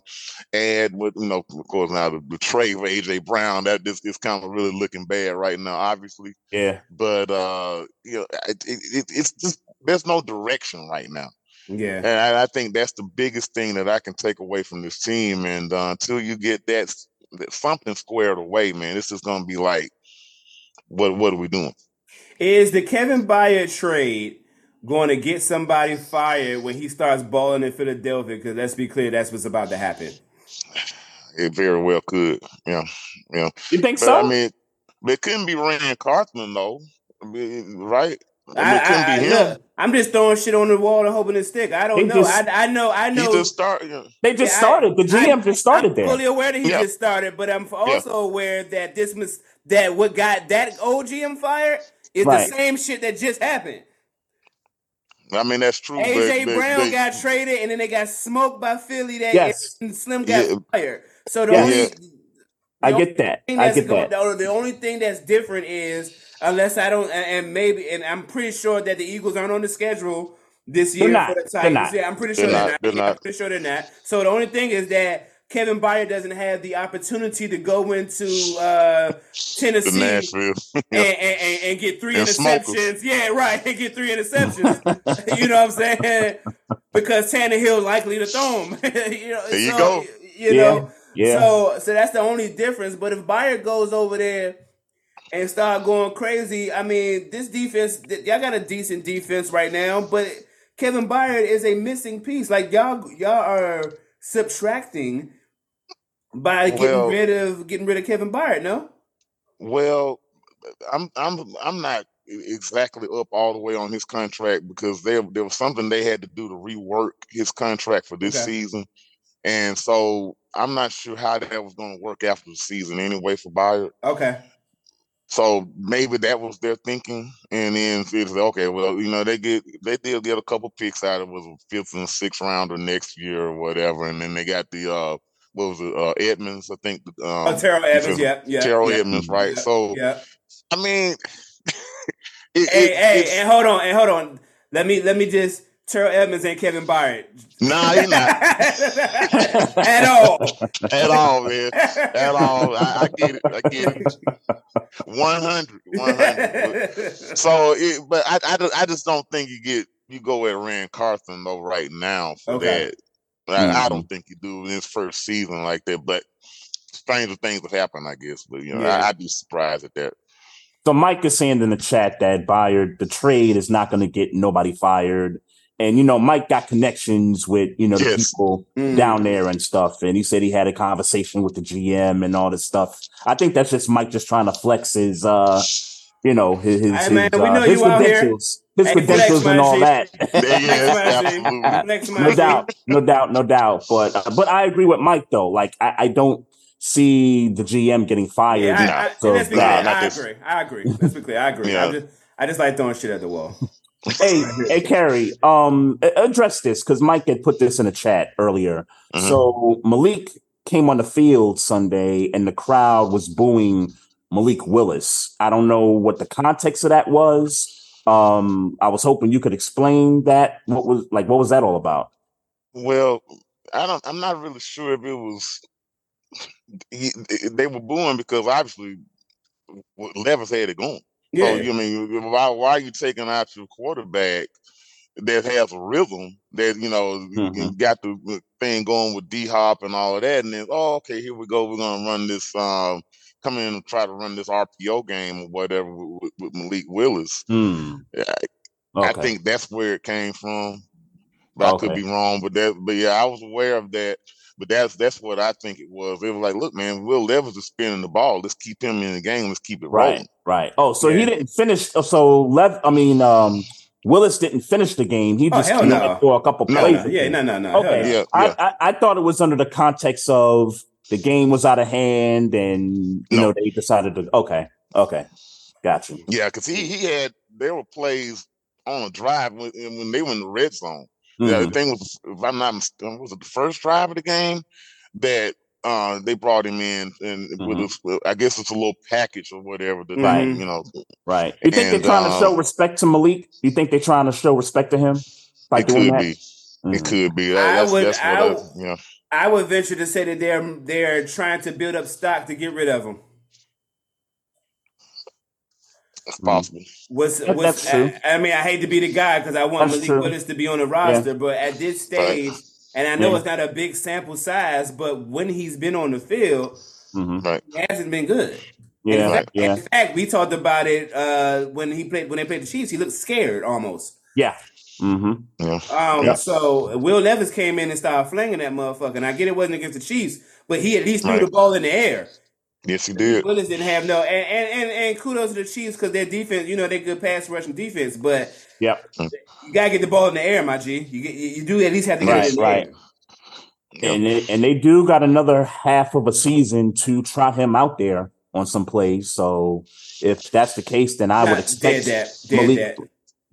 add with you know, of course now the, the trade for AJ Brown that this is kind of really looking bad right now, obviously. Yeah. But uh, you know, it, it, it, it's just there's no direction right now, Yeah. and I, I think that's the biggest thing that I can take away from this team. And uh, until you get that something squared away, man, this is gonna be like, what what are we doing? Is the Kevin Byard trade going to get somebody fired when he starts balling in Philadelphia? Because let's be clear, that's what's about to happen. It very well could, yeah, yeah. You think But so? I mean, but it couldn't be Ran Carthon though, I mean, right? I mean, I, it couldn't I- be I- him. look, I'm just throwing shit on the wall and hoping it stick. I don't He know. just- I, I know. I He know. just started. they just Yeah, started. The GM I- just started I'm there. fully aware that he Yeah. just started, but I'm also aware that this mis- that what got that old GM fired is Right. the same shit that just happened. I mean, that's true. AJ but, but Brown they- got traded, and then they got smoked by Philly. That Yes. and Slim got Yeah. fired. So the Yes. only Yeah. I get that. I get that. The, the only thing that's different is unless I don't, and and maybe, and I'm pretty sure that the Eagles aren't on the schedule this year not. for the Titans. not. Yeah, I'm pretty They're sure they're not. not. They're Yeah, I'm not. pretty sure they're not. So the only thing is that Kevin Byard doesn't have the opportunity to go into uh, Tennessee and, and, and, and get three And interceptions. smokers. Yeah, right. And get three interceptions. you know what I'm saying? Because Tannehill likely to throw him. you know, There you so, go. You Yeah. know, Yeah. so so that's the only difference. But if Byard goes over there and start going crazy, I mean, this defense, y'all got a decent defense right now, but Kevin Byard is a missing piece. Like y'all, y'all are subtracting by getting Well- rid of getting rid of Kevin Byard. No. Well, I'm I'm I'm not exactly up all the way on his contract because there there was something they had to do to rework his contract for this Okay. season, and so I'm not sure how that was going to work after the season anyway for Byard. Okay. So maybe that was their thinking, and then it's okay, well, you know, they get they did get a couple picks out of it, was a fifth and sixth rounder next year or whatever, and then they got the uh what was it uh Edmunds, I think. Um, Oh, Terrell defensive- Yeah. Yeah. Terrell yeah, Edmunds, right? yeah, so Yeah. I mean, it, Hey, it- hey, and hold on, and hold on. Let me let me just Terrell Edmunds and Kevin Byard. nah, he not At all. at all, man, at all. I, I get it, I get it. 100, 100. So, it, but I, I, just- I just don't think you get you go at Ran Carthon though right now for Okay. that. I, I Mhm. don't think you do in his first season like that. But stranger things have happened, I guess. But you know, Yeah. I, I'd be surprised at that. So Mike is saying in the chat that Byard, the trade is not going to get nobody fired. And, you know, Mike got connections with, you know, the Yes. people Mm. down there and stuff. And he said he had a conversation with the GM and all this stuff. I think that's just Mike just trying to flex his, uh, you know, his, his, Hey, his, man, we uh, his you out here. credentials, his Hey, flex, credentials and all G. that. Yeah, yes, Flex, my G. absolutely. Flex, my no doubt, no doubt, no doubt. But, uh, but I agree with Mike though. Like, I, I don't see the GM getting fired. Yeah, I, I, So, nah, clear. I agree. I agree. Let's be clear. I agree. Yeah. I just, I just like throwing shit at the wall. Hey, hey, Carey, um, address this because Mike had put this in the chat earlier. Mhm. So Malik came on the field Sunday, and the crowd was booing Malik Willis. I don't know what the context of that was. Um, I was hoping you could explain that. What was like? What was that all about? Well, I don't. I'm not really sure if it was. He, they were booing because obviously Levis had it going. Yeah. So you mean why why are you taking out your quarterback that has a rhythm that you know you Mhm. got the thing going with D Hop and all of that, and then oh okay here we go we're gonna run this um come in and try to run this RPO game or whatever with, with Malik Willis. Hmm. I, Okay. I think that's where it came from, but I could be wrong. But that but yeah I was aware of that. But that's that's what I think it was. It was like, look, man, Will Levis is spinning the ball. Let's keep him in the game. Let's keep it rolling. Right, right. Oh, so he didn't finish. oh, So Lev, I mean, um, Willis didn't finish the game. He Oh, just hell came no. in a couple No, plays. No, yeah, no, no, no. Okay. Yeah, I, yeah. I, I thought it was under the context of the game was out of hand and you No. know they decided to okay, okay. gotcha. Yeah, because he he had there were plays on a drive when, when they were in the red zone. Yeah, the Mhm. thing was, if I'm not mistaken, was it the first drive of the game that uh, they brought him in, and with Mhm. a, I guess it's a little package or whatever. That Right. you know, Right. You think And, they're trying to show um, respect to Malik? You think they're trying to show respect to him by it doing could that? be, it could be. I that's, would- that's what I I, would- yeah. I would venture to say that they're they're trying to build up stock to get rid of him. That's possible. What's, That- what's that's true. I, I mean, I hate to be the guy because I want That's Malik true. Willis to be on the roster, but at this stage, and I know Yeah. it's not a big sample size, but when he's been on the field, Mhm. he hasn't been good. Yeah, in fact, yeah, in fact, we talked about it uh, when he played when they played the Chiefs. He looked scared almost. yeah. hmm Yeah, Um, Yeah. So Will Levis came in and started flinging that motherfucker. And I get it wasn't against the Chiefs, but he at least threw Right. the ball in the air. Yes, he did. Willis didn't have no, and and and, and kudos to the Chiefs because their defense, you know, they good pass rushing defense, but Yep. you gotta get the ball in the air, my G. You get, you do at least have to get Right, it in the right. air. Yeah. And they, and they do got another half of a season to try him out there on some plays. So if that's the case, then I would expect dead that, dead Malik that.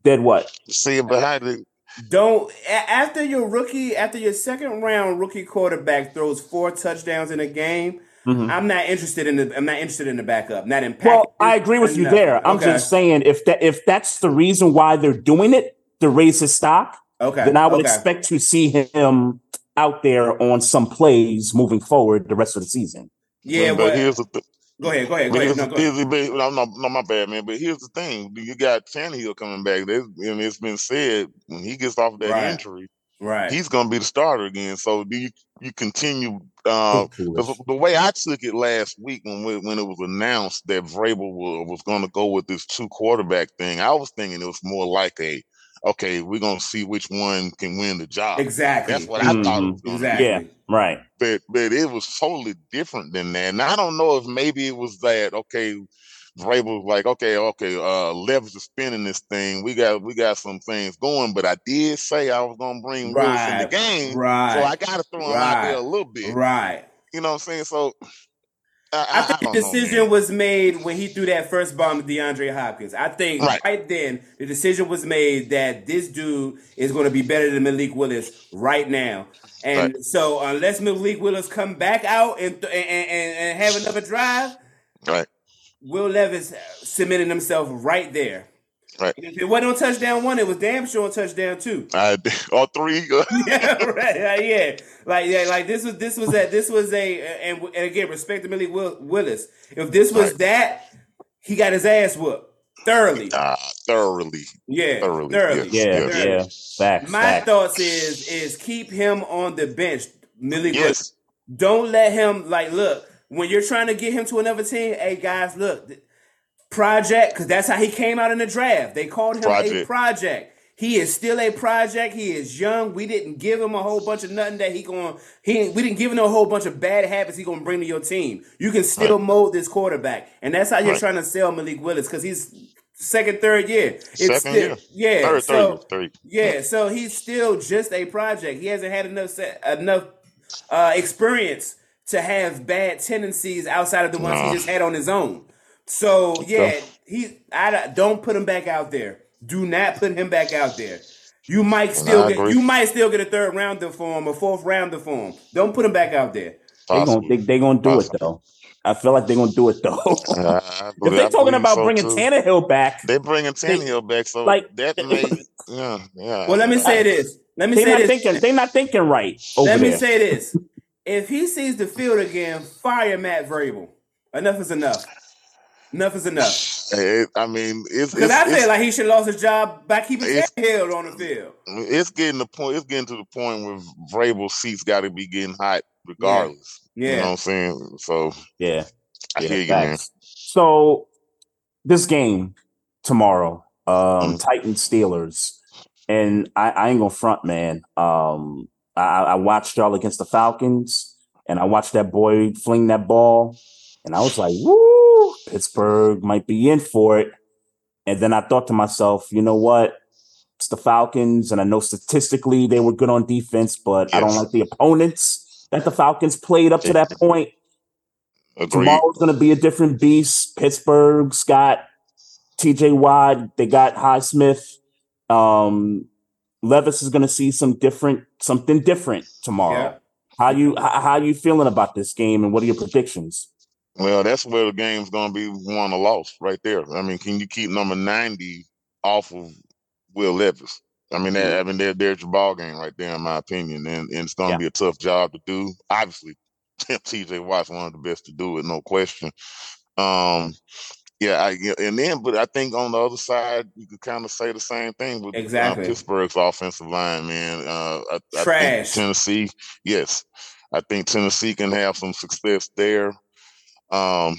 dead what? See, it behind it, Don't after your rookie, after your second round rookie quarterback throws four touchdowns in a game. Mhm. I'm not interested in the. I'm not interested in the backup. Not in. Well, I agree with you nothing. there. I'm Okay. just saying if that if that's the reason why they're doing it to raise his stock, okay. then I would okay. expect to see him out there on some plays moving forward the rest of the season. Yeah, but but here's the th- go ahead. Go ahead. Go ahead. here's, No, go ahead. here's the- no, no, no, my bad, man. But here's the thing: you got Tannehill coming back. There's, and it's been said when he gets off that Right. injury, Right. he's going to be the starter again. So do you you continue? Uh, Foolish. 'cause the way I took it last week when we, when it was announced that Vrabel was, was going to go with this two quarterback thing, I was thinking it was more like a okay, we're going to see which one can win the job. Exactly. That's what I thought it was going to Exactly. Yeah, right. but but it was totally different than that. And I don't know if maybe it was that okay, Vrabel was like, okay, okay, uh Levis is spinning this thing. We got we got some things going, but I did say I was gonna bring Willis in the game. Right. So I gotta throw him out there a little bit. Right. You know what I'm saying? So I, I I, think I the decision man. was made when he threw that first bomb to DeAndre Hopkins. I think right. Right. then the decision was made that this dude is going to be better than Malik Willis right now. And Right. so unless Malik Willis come back out and, and, and, and have another drive, right. Will Levis cemented himself right there. Right. If it wasn't on touchdown one, it was damn sure on touchdown two. I all three yeah, right. Like, yeah, like yeah, like this was this was a this was a and, and again respect to Millie Will, Willis. If this was Right. that, he got his ass whooped thoroughly. uh, thoroughly. Yeah, thoroughly, thoroughly. yes. Yeah, thoroughly. yeah. Facts. My facts. thoughts is is keep him on the bench, Millie Willis. Yes. Don't let him like look when you're trying to get him to another team. Hey guys, look, project because that's how he came out in the draft. They called him a Project. project. He is still a project. He is young. We didn't give him a whole bunch of nothing that he going. He we didn't give him a whole bunch of bad habits he gonna bring to your team. You can still mold this quarterback, and that's how you're Right. trying to sell Malik Willis because he's second, third year. It's Second still, year. yeah. Third, so third, third. yeah, so he's still just a project. He hasn't had enough enough uh, experience to have bad tendencies outside of the ones Nah. he just had on his own. So yeah, he I don't put him back out there. Do not put him back out there. You might still I get you might still get a third rounder for him, a fourth rounder for him. Don't put him back out there. They gonna they, they gonna do it though. I feel like they're gonna do it though. If they're talking about so, bringing too. Tannehill back, They're bringing Tannehill back, so like- that may, yeah, yeah. Well, let me say this. Let me they're say not this. thinking they're not thinking right over Let me there. say this. If he sees the field again, fire Matt Vrabel. Enough is enough. Enough is enough. Hey, I mean, it's Because I it's, feel like he should have lost his job by keeping It's- Tannehill on the field. it's getting the point. It's getting to the point where Vrabel seats got to be getting hot regardless. You know what Yeah. I'm saying? So Yeah, I yeah, hear you, man. So this game tomorrow, um, Mm. Titans Steelers, and I, I ain't gonna front, man. Um, I, I watched y'all against the Falcons, and I watched that boy fling that ball, and I was like, "Woo, Pittsburgh might be in for it." And then I thought to myself, you know what? It's the Falcons, and I know statistically they were good on defense, but I don't like the opponents that the Falcons played up to that point. Agreed. Tomorrow's going to be a different beast. Pittsburgh's got T.J. Watt. They got Highsmith. Um, Levis is going to see some different, something different tomorrow. Yeah. How you how, how you feeling about this game, and what are your predictions? Well, that's where the game's gonna be won or lost right there. I mean, can you keep number ninety off of Will Levis? I mean, that, I mean, there, there's your ball game right there, in my opinion, and, and it's gonna Yeah. be a tough job to do. Obviously, T.J. Watt's one of the best to do it, no question. Um, yeah, I, and then, but I think on the other side, you could kind of say the same thing with uh, Exactly. Pittsburgh's offensive line, man. Uh, I, I think Trash. Tennessee, yes, I think Tennessee can have some success there. Um,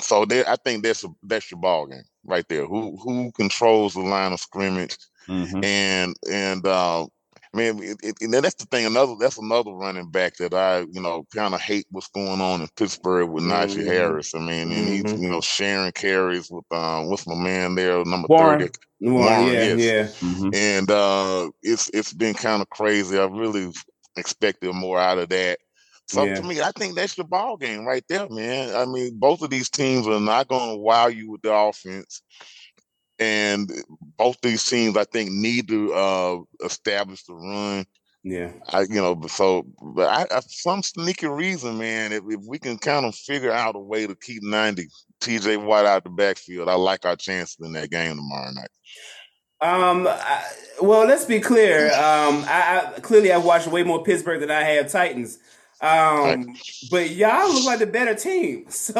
so there, I think that's a, that's your ball game right there. Who who controls the line of scrimmage Mhm. and and uh, I mean, it, it, and that's the thing. Another that's another running back that I you know kind of hate what's going on in Pittsburgh with Najee Mhm. Harris. I mean, and he's Mhm. you know sharing carries with um what's my man there number Warren. thirty, Warren, Warren, yeah, yes. yeah. Mhm. and uh, it's it's been kind of crazy. I really expected more out of that. So Yeah. to me, I think that's your ball game right there, man. I mean, both of these teams are not going to wow you with the offense, and both these teams, I think, need to uh, establish the run. Yeah. I, you know, so, but I, I some sneaky reason, man. If, if we can kind of figure out a way to keep ninety T.J. Watt out the backfield, I like our chances in that game tomorrow night. Um. I, well, let's be clear. Um. I, I clearly I've watched way more Pittsburgh than I have Titans. Um. But y'all look like the better team. So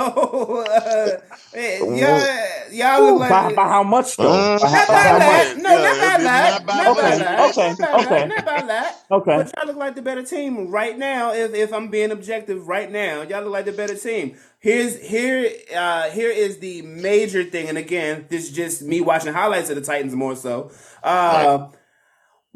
uh, y'all y'all Ooh, look like. by, by how much though? Uh, By not by by that. much? No, Yeah, not by that. not by Not by that. that. Okay, Not okay. Not by that. Okay. But y'all look like the better team right now. If if I'm being objective right now, y'all look like the better team. Here's here uh here is the major thing, and again, this is just me watching highlights of the Titans more so. Uh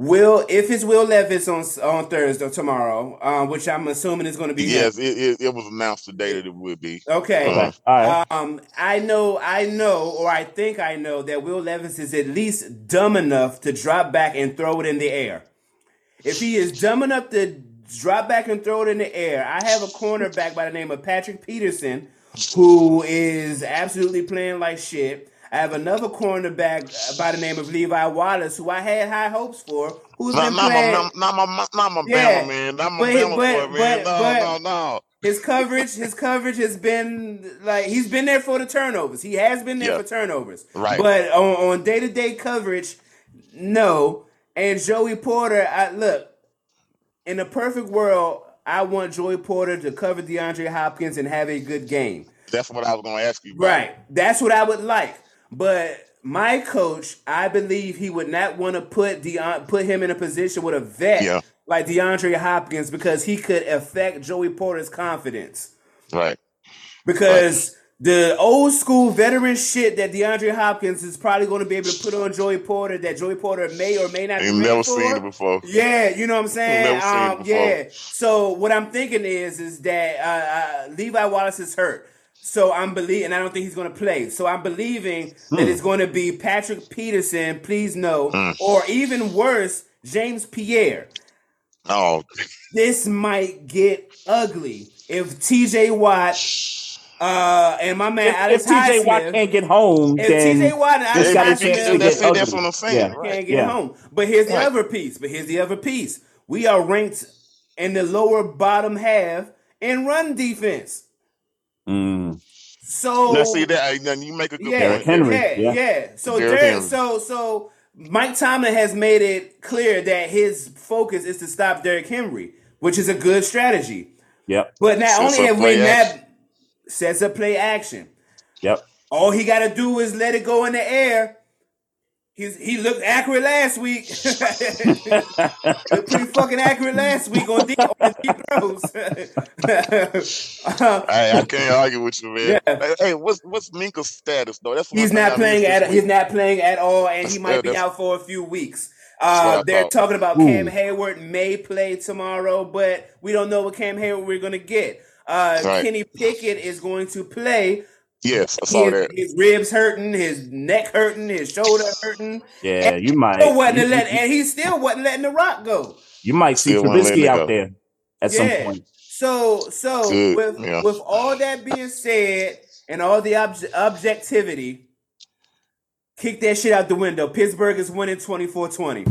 Will if it's Will Levis on on Thursday or tomorrow, um, which I'm assuming is going to be. Yes, it, it, it was announced today that it would be. Okay. Okay. All right. Um, I know, I know, or I think I know that Will Levis is at least dumb enough to drop back and throw it in the air. If he is dumb enough to drop back and throw it in the air, I have a cornerback by the name of Patrick Peterson who is absolutely playing like shit. I have another cornerback by the name of Levi Wallace, who I had high hopes for, who's Not, been not, playing. my, not my, not my Yeah, Bama man. Not my but- Bama but- boy, man. but- no, but- no, no. His coverage, his coverage has been like he's been there for the turnovers. He has been there Yeah. for turnovers. Right. But on on day to day coverage, no. And Joey Porter, I look in a perfect world, I want Joey Porter to cover DeAndre Hopkins and have a good game. That's what I was going to ask you about. Right. That's what I would like. But my coach, I believe he would not want to put Deon, put him in a position with a vet Yeah. like DeAndre Hopkins because he could affect Joey Porter's confidence. Right. Because the old school veteran shit that DeAndre Hopkins is probably going to be able to put on Joey Porter that Joey Porter may or may not You've ready never for. seen it before. Yeah, you know what I'm saying. Never seen it Um, before. yeah. So what I'm thinking is, is that uh, uh, Levi Wallace is hurt. So I'm believing, and I don't think he's going to play. So I'm believing Hmm. that it's going to be Patrick Peterson. Please no, or even worse, James Pierre. Oh, This might get ugly if T.J. Watt uh, and my man if, Alex if TJ Watt can't get home, if then T.J. Watt and Alex got a That's- chance Highsmith to that's, get it, that's ugly. what I'm saying. Yeah. Right. can't get Yeah. home. But here's the Right. other piece. But here's the other piece. We are ranked in the lower bottom half in run defense. Mm. So Now, see that? Now, you make a good yeah, Derrick point. Henry, yeah, yeah. yeah. So Derrick Derrick, so so Mike Tomlin has made it clear that his focus is to stop Derrick Henry, which is a good strategy. Yep. But not Sets only up have we play not sets up play action. Yep. All he got to do is let it go in the air. He's, he looked accurate last week. looked pretty fucking accurate last week on deep, on deep throws. Uh, I, I can't argue with you, man. Yeah. Hey, Hey, what's what's Minkah's status though? That's he's not playing at this he's not playing at all, and he That's- might be out for a few weeks. Uh, they're thought. talking about Ooh. Cam Hayward may play tomorrow, but we don't know what Cam Hayward we're gonna get. Uh, Right. Kenny Pickett is going to play. Yes, I saw his, that. his ribs hurting, his neck hurting, his shoulder hurting. Yeah, you might. Still wasn't You, let, you- and he still wasn't letting the rock go. you might see Still Trubisky out there at Yeah. some point. So, so Good, with yeah. with all that being said, and all the obj- objectivity, kick that shit out the window. Pittsburgh is winning 24-20.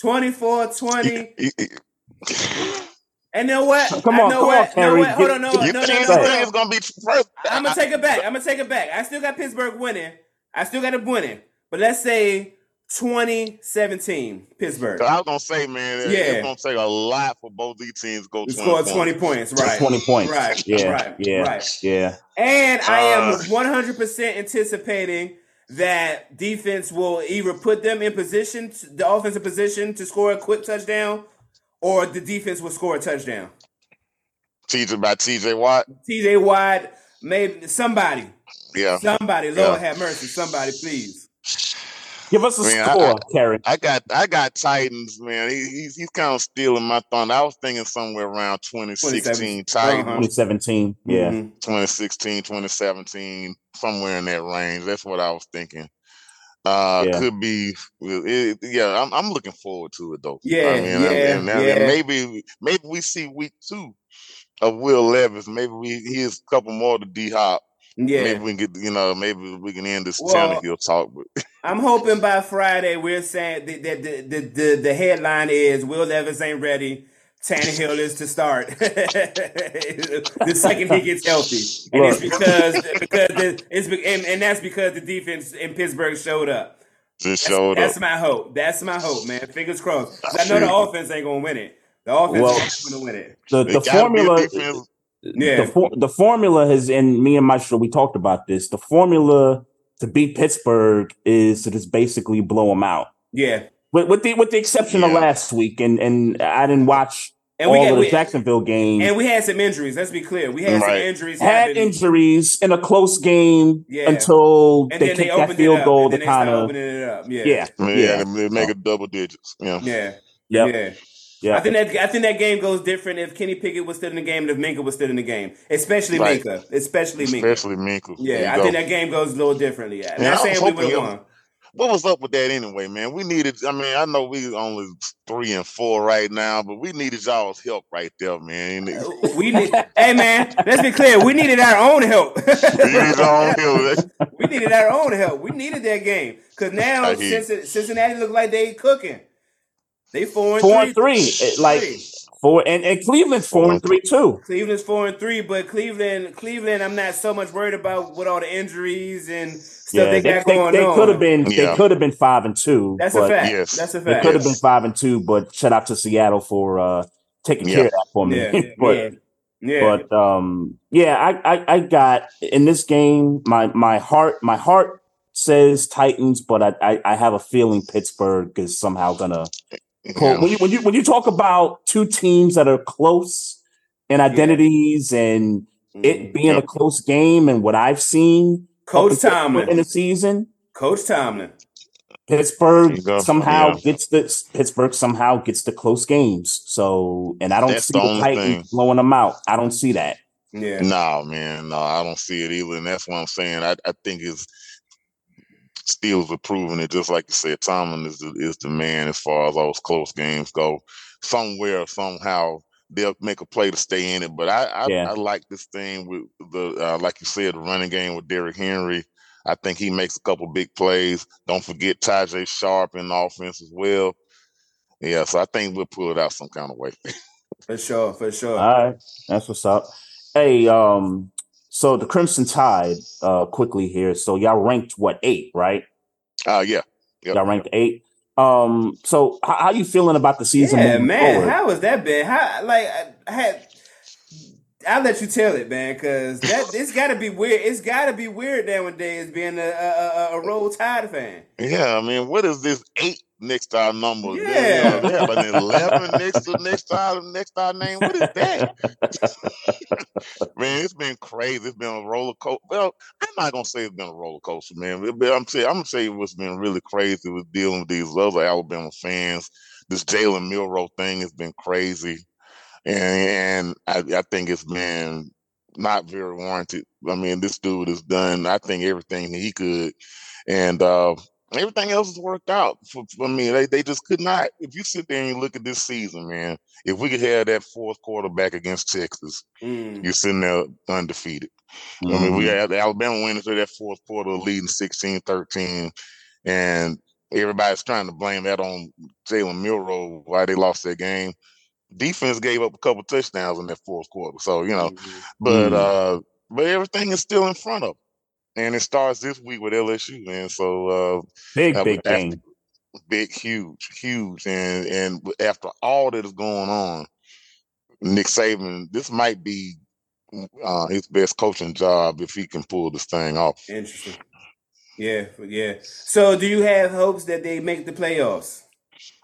24-20. You- you- And know what? Come on, know come what? on, know Terry. what? Hold on, no, you no, no, think no, no. thing is gonna be first? I'm gonna take it back. I'm gonna take it back. I still got Pittsburgh winning. I still got it winning. But let's say 2017, Pittsburgh. I was gonna say, man, it- Yeah. it's gonna take a lot for both these teams to go We 20 points. 20 points, right? Twenty points. Right, Yeah. right, yeah. right. Yeah. And I am Uh, 100% anticipating that defense will either put them in position, to, the offensive position, to score a quick touchdown, or the defense will score a touchdown. TJ by TJ Watt. TJ Watt, maybe somebody, Yeah. somebody, Lord Yeah. have mercy, somebody, please. Give us a Man, score, Terry. I got I got Titans, man. He, he's he's kind of stealing my thunder. I was thinking somewhere around 2016 Titans, Uh-huh. 2017. Yeah. Mhm. 2016, 2017, somewhere in that range. That's what I was thinking. Uh, Yeah. could be. It, yeah, I'm I'm looking forward to it though. Yeah, I mean, yeah, and, and yeah. maybe maybe we see week two of Will Levis. Maybe we here's a couple more to D Hop. Yeah. Maybe we can get you know maybe we can end this Well, Tannehill talk. But I'm hoping by Friday we're saying that the, the, the, the, the headline is Will Levis ain't ready. Tannehill is to start the second he gets healthy, and it's because because the, it's and, and that's because the defense in Pittsburgh showed up. just That's, showed that's up. my hope. That's my hope, man. Fingers crossed. I I know the offense ain't gonna win it. The offense Well, is gonna win it. The the gotta be a formula defense. Yeah. the for, the formula has and me and Maestro we talked about this. The formula to beat Pittsburgh is to just basically blow them out. Yeah, With, with the with the exception of last week, and and I didn't watch and we all of the we, Jacksonville game. and we had some injuries. Let's be clear. We had some injuries. had happen. injuries in a close game Yeah. until and they then they that opened it field up. goal and to then they kind of opening it up. Yeah, yeah Yeah, yeah they make it double digits. Yeah. yeah, yeah yeah. yeah I think that I think that game goes different if Kenny Pickett was still in the game and if Minkah was still in the game, especially Right. Minkah, especially Minkah. Especially Minkle. There Yeah, I go. think that game goes a little differently. Yeah, Yeah, not I was saying we would hoping have it- won. What was up with that anyway, man? We needed. I mean, I know we only three and four right now, but we needed y'all's help right there, man. We uh, We need, hey man, let's be clear. We needed our own help. needed y'all help. we needed our own help. We needed that game because now I hear. Cincinnati, Cincinnati look like they cooking. They four and four three. and three It- eh, like four and, and Cleveland's four, Four and and three too. Cleveland's four and three, but Cleveland, Cleveland, I'm not so much worried about with all the injuries and stuff Yeah, they they, got they, going they on. could have been they could have been five and two. That's but a fact. Yes. That's a They fact. could have Yes. been five and two, but shout out to Seattle for uh taking Yeah. care of that for me. Yeah, but yeah, yeah. but um yeah, I, I I got in this game my my heart my heart says Titans, but I I, I have a feeling Pittsburgh is somehow gonna pull. Yeah. When you when you when you talk about two teams that are close in identities and it being Yeah. a close game and what I've seen up Coach until Tomlin. in the season, Coach Tomlin. Pittsburgh There you go. somehow Yeah. gets the Pittsburgh somehow gets the close games. So and I don't That's see the the, Titans thing. blowing them out. I don't see that. Yeah. No, man, no, I don't see it either, and that's what I'm saying. I, I think it's Steelers are proving it, just like you said. Tomlin is the, is the man as far as those close games go. Somewhere, somehow, they'll make a play to stay in it. But I, I, Yeah. I like this thing with the, uh, like you said, the running game with Derrick Henry. I think he makes a couple big plays. Don't forget Tajay Sharp in the offense as well. Yeah, so I think we'll pull it out some kind of way. For sure. For sure. All right, that's what's up. Hey, um, so the Crimson Tide, uh, quickly here. So y'all ranked what eight, right? Uh yeah. Yep. Y'all ranked eight. Um, so how, how you feeling about the season? yeah, man. forward? How was that been? How like I, I had. I'll let you tell it, man, because that it's got to be weird. It's got to be weird nowadays being a a, a, a roll tide fan. Yeah, I mean, what is this eight next to our number? Yeah. they have an eleven next to next to our next to our name. What is that? man, it's been crazy. It's been a roller coaster. Well, I'm not gonna say it's been a roller coaster, man. But I'm saying I'm gonna say what's been really crazy with dealing with these other Alabama fans. This Jalen Milrow thing has been crazy. and, and I, I think it's been not very warranted. I mean, this dude has done, I think, everything he could, and uh, everything else has worked out. For, for me, they they just could not. If you sit there and you look at this season, man, if we could have that fourth quarterback against Texas, Mm. you're sitting there undefeated. I mean, we had the Alabama went into that fourth quarter leading 16-13, and everybody's trying to blame that on Jalen Milrow why they lost that game. Defense gave up a couple touchdowns in that fourth quarter, so you know. Mhm. But Mm. uh, but everything is still in front of them, and it starts this week with LSU, man. So uh, big, big after- game. big, huge, huge, and and after all that is going on, Nick Saban, this might be uh, his best coaching job if he can pull this thing off. Interesting. Yeah, yeah. So, do you have hopes that they make the playoffs?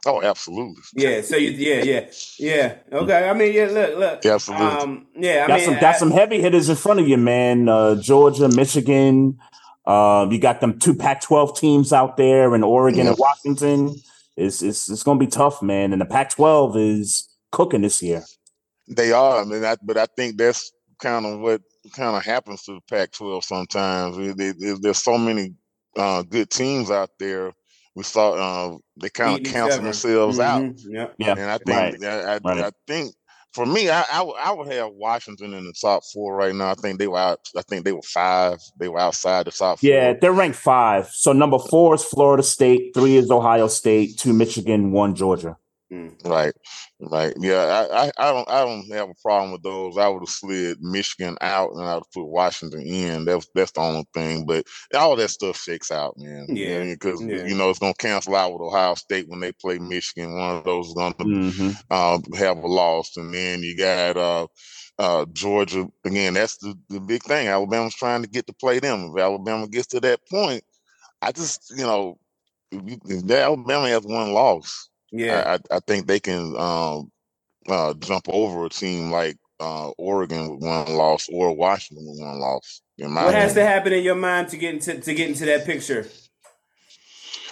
Oh, absolutely. Yeah. So you, yeah, yeah, yeah. Okay. I mean, yeah. Look, look. Absolutely. Um, yeah. I got mean, some got I- some heavy hitters in front of you, man. Uh, Georgia, Michigan. Uh, you got them two Pac-12 teams out there in Oregon Yeah. and Washington. It's it's it's gonna be tough, man. And the Pac-12 is cooking this year. They are. I mean, I, but I think that's kind of what kind of happens to the Pac-12 sometimes. It- it- it- there's so many uh, good teams out there. We saw uh, they kind of beating cancel themselves out. Mhm, Yep. Yeah, And I think right, I, I, right. I think for me, I, I would- I would have Washington in the top four right now. I think they were out. I think they were five. They were outside the top four. Yeah, they're ranked five. So number four is Florida State, three is Ohio State, two Michigan, one Georgia. Mm. Right, right. Yeah, I, I, I don't, I don't have a problem with those. I would have slid Michigan out and I would put Washington in. That's that's the only thing. But all that stuff shakes out, man. Yeah, because yeah. you know it's gonna cancel out with Ohio State when they play Michigan. One of those is gonna hmm uh, have a loss, and then you got uh, uh, Georgia again. That's the, the big thing. Alabama's trying to get to play them. If Alabama gets to that point, I just you know, if, you, if Alabama has one loss, Yeah. I, I, I think they can um, uh, jump over a team like uh, Oregon with one loss or Washington with one loss. In my what has to happen in your mind to get into to get into that picture?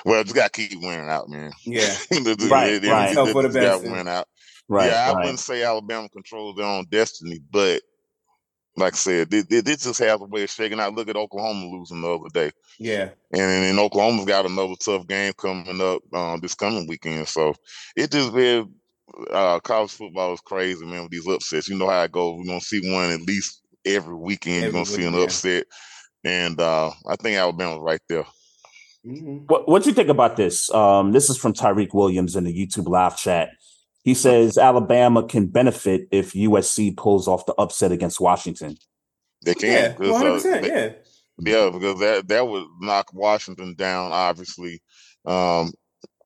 Well, just got to keep winning out, man. Yeah. The- the- Right, the- right. the- Hope for the just gotta best. win out. Right. yeah, I right. wouldn't say Alabama controls their own destiny, but like I said, this, this just has a way of shaking out. Look at Oklahoma losing the other day, Yeah. and then Oklahoma's got another tough game coming up uh, this coming weekend. So it just it, uh, college football is crazy, man. With these upsets, you know how it goes. We're gonna see one at least every weekend. Every You're gonna see an yeah. upset, and uh, I think Alabama's right there. Mhm. What what you think about this? Um, this is from Tyreek Williams in the YouTube live chat. He says Alabama can benefit if USC pulls off the upset against Washington. They Yeah. can, 'cause, One uh, they- Yeah. Yeah, because that that would knock Washington down, obviously. Um,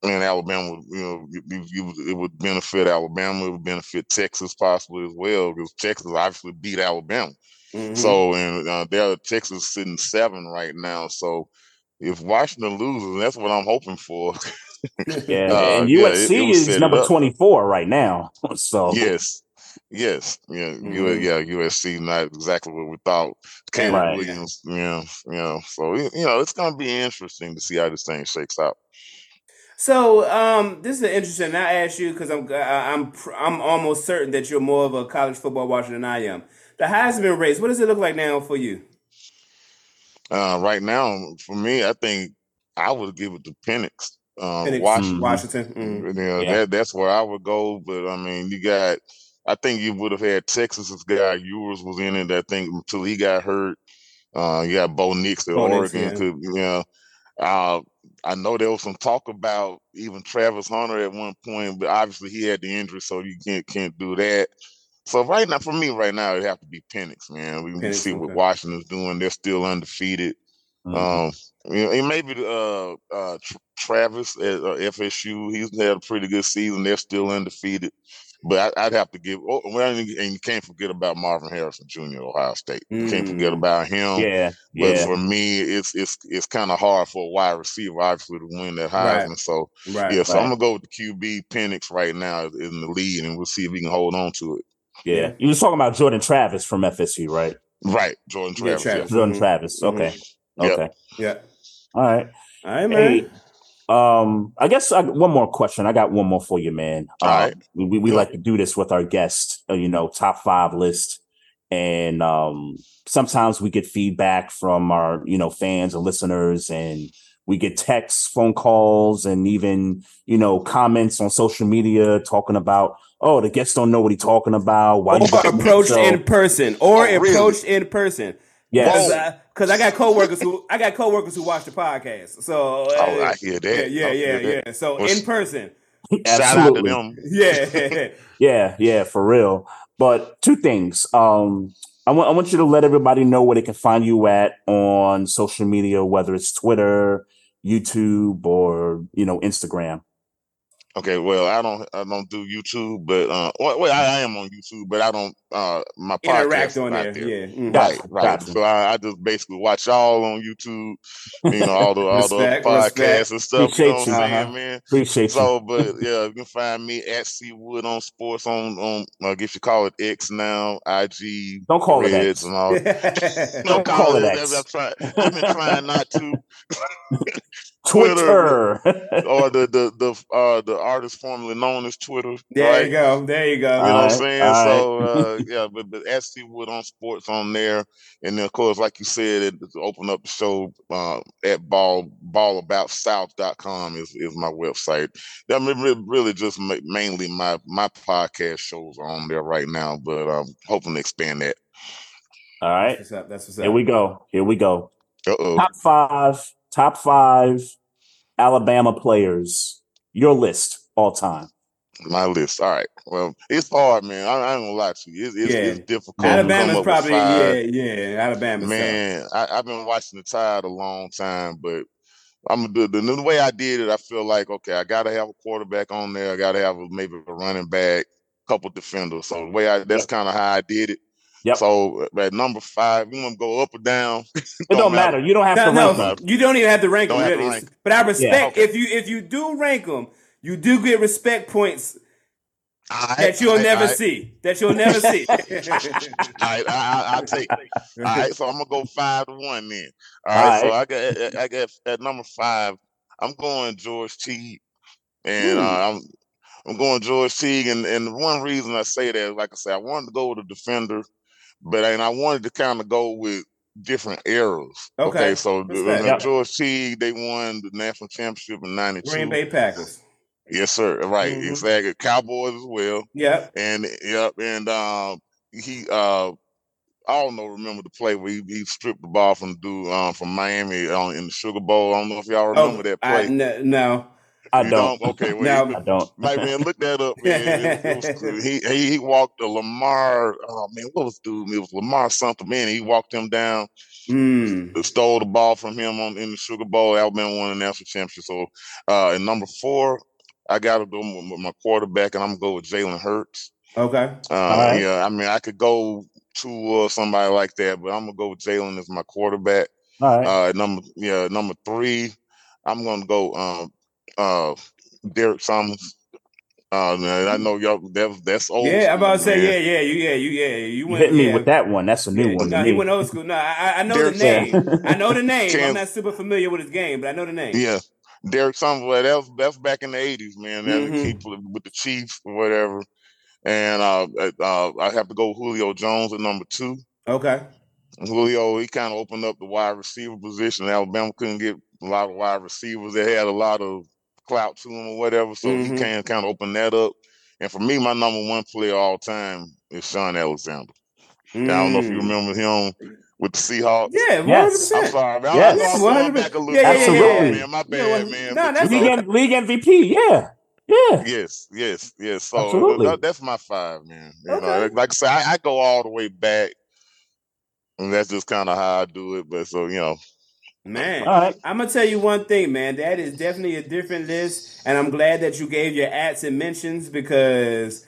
and Alabama would, you know, you, you, you- it would benefit Alabama. It would benefit Texas possibly as well, because Texas obviously beat Alabama. Mhm. So, and uh, they're Texas sitting seven right now. So, if Washington loses, that's what I'm hoping for. Yeah, Uh, and USC it- it would is number twenty four right now. So yes, yes, yeah, U- Mhm. yeah. USC not exactly what we thought. Caleb Right. Williams, yeah, you know. So you know, it's gonna be interesting to see how this thing shakes out. So, um, this is interesting. I ask you because I'm I- I'm I'm almost certain that you're more of a college football watcher than I am. The Heisman race. What does it look like now for you? Uh, right now, for me, I think I would give it to Penix. Um, Penix, Washington. Washington. Mhm. you know, Yeah. that that's where I would go. But I mean, you got, I think you would have had Texas's guy. Yours was in it. I think until he got hurt. Uh, you got Bo Nix at Bo Nix, Oregon. yeah. Could you know? Uh, I know there was some talk about even Travis Hunter at one point, but obviously he had the injury, so you can't can't do that. So right now, for me, right now, it have to be Penix, man. We can Penix, see what. Washington's doing. They're still undefeated. Mhm. Um, you know, and maybe uh, uh, Travis at uh, FSU, he's had a pretty good season. They're still undefeated, but I, I'd have to give. Oh, well, and you can't forget about Marvin Harrison Jr. Ohio State. You can't forget Mm. about him. yeah, But yeah, for me, it's it's it's kind of hard for a wide receiver, obviously, to win that Right. Heisman. So Right. yeah, so right. I'm gonna go with the QB Penix right now in the lead, and we'll see if he can hold on to it. yeah. Yeah. You were talking about Jordan Travis from FSU, right? Right, Jordan Yeah, Travis. yeah. Travis. Jordan Mhm. Travis. Mhm. Okay. Yep. Okay. Yeah. All right. All right, Hey, man. Um, I guess I, one more question. I got one more for you, man. All Um, right. We, we, we Yeah. like to do this with our guests, uh, you know, top five list. And um, sometimes we get feedback from our, you know, fans and listeners, and we get texts, phone calls, and even, you know, comments on social media talking about, oh, the guests don't know what he's talking about. Why Or got approached so, in person. Or Oh, really? in person. Yes. Because I got coworkers who I got coworkers who watch the podcast. So uh, Oh, I hear that. yeah, yeah, yeah, yeah. So Well, in person. Shout out to Absolutely. them. Yeah. Yeah, yeah, for real. But two things. Um, I want I want you to let everybody know where they can find you at on social media, whether it's Twitter, YouTube, or you know Instagram. Okay, well, I don't, I don't do YouTube, but uh, well, well I, I am on YouTube, but I don't. Uh, my podcast Interact on not there. Yeah. Mhm. Right, right. got. So I, I just basically watch y'all on YouTube, you know, all the all the podcasts respect. and stuff. You know what I'm Appreciate you. saying, Uh-huh. man? Appreciate you. So, but yeah, you can find me at C Wood on sports on on I guess you call it X now, IG, Don't call it Reds X. and all. Don't call it X. I've, tried, I've been trying not to. Twitter. or the the the uh the artist formerly known as Twitter. there right? you go. There you go. You know what I'm saying? alright. So uh, yeah, but but SC Wood on sports on there, and then of course, like you said, it, it's open up the show uh, at ball ballaboutSouth.com is is my website. I mean, really just ma- mainly my my podcast shows are on there right now, but I'm hoping to expand that. All right. That's what's up. That's what's up. Here we go. Here we go. Uh oh. Top five. Top five Alabama players. Your list all time. My list. All right. Well, it's hard, man. I, I ain't gonna lie to you. It's, it's, Yeah. it's difficult. Alabama's up probably yeah, yeah. Alabama. Man, I, I've been watching the Tide a long time, but I'm the, the the way I did it. I feel like okay, I gotta have a quarterback on there. I gotta have a, maybe a running back, couple defenders. So the way I that's Yep. kind of how I did it. Yep. So at number five, you want to go up or down? It don't matter. You don't have No, to no, rank them. them. you don't even have to rank Don't them have to really. rank. But I respect okay. if you if you do rank them, you do get respect points All right, that you'll all right, never all right. see. That you'll never see. All right, I, I, I'll take. All right, so I'm gonna go five to one then. All All right, so. I got I got at number five. I'm going George Teague, and uh, I'm I'm going George Teague, and and one reason I say that, like I said, I wanted to go with a defender, but and I wanted to kind of go with different eras. Okay, so respect. uh, Yep. George Teague, they won the national championship in '92. Green Bay Packers. Yes, sir. Right, Mhm. exactly. Cowboys as well Yep. and yep, and um, he uh, I don't know. Remember the play where he, he stripped the ball from dude um, from Miami on in the Sugar Bowl. I don't know if y'all remember that Oh, I, play. no, no. I You don't. Okay, well, No. I don't. Like man, look that up, man. It, it was he, he he walked a Lamar. Oh man, what was the dude? It was Lamar something. Man, he walked him down, Mm. stole the ball from him on in the Sugar Bowl. Alabama won the national championship. So, uh, in number four, I got to go with my quarterback, and I'm gonna go with Jalen Hurts. Okay. Uh, right. Yeah, I mean, I could go to uh, somebody like that, but I'm gonna go with Jalen as my quarterback. All right. Uh, number yeah, number three, I'm gonna go um, uh, Derek Summers. Uh, now, I know y'all that, that's old. Yeah, I'm about to say man. yeah, yeah, you yeah, you yeah, you you went hit me yeah. with that one. That's a new Yeah, one no, he went old school. No, I, I- I know Derek the name. Summers. I know the name. I'm not super familiar with his game, but I know the name. Yeah, Derek Summers. Well, that was that's back in the '80s, man. That Mhm. he with the Chiefs or whatever. And uh, uh, I have to go Julio Jones at number two. Okay. Julio, he kind of opened up the wide receiver position. Alabama couldn't get a lot of wide receivers They had a lot of clout to him or whatever, so he Mhm. can kind of open that up. And for me, my number one player all time is Shaun Alexander. And I don't know if you Mm. remember him with the Seahawks. Yeah, one hundred Yes. I'm sorry, man. Yes. I know I'm Yeah, going 100%. back a little Yeah, yeah, bit. yeah, yeah. man. My Yeah, bad, well, man. nah, But that's league, know, M- league MVP. Yeah. Yeah. Yes, yes, yes. So Absolutely. that- that's my five, man. You Okay. know, like I said, I, I go all the way back, and that's just kind of how I do it. But so you know, Man, All right. I'm gonna tell you one thing, man. That is definitely a different list, and I'm glad that you gave your ads and mentions because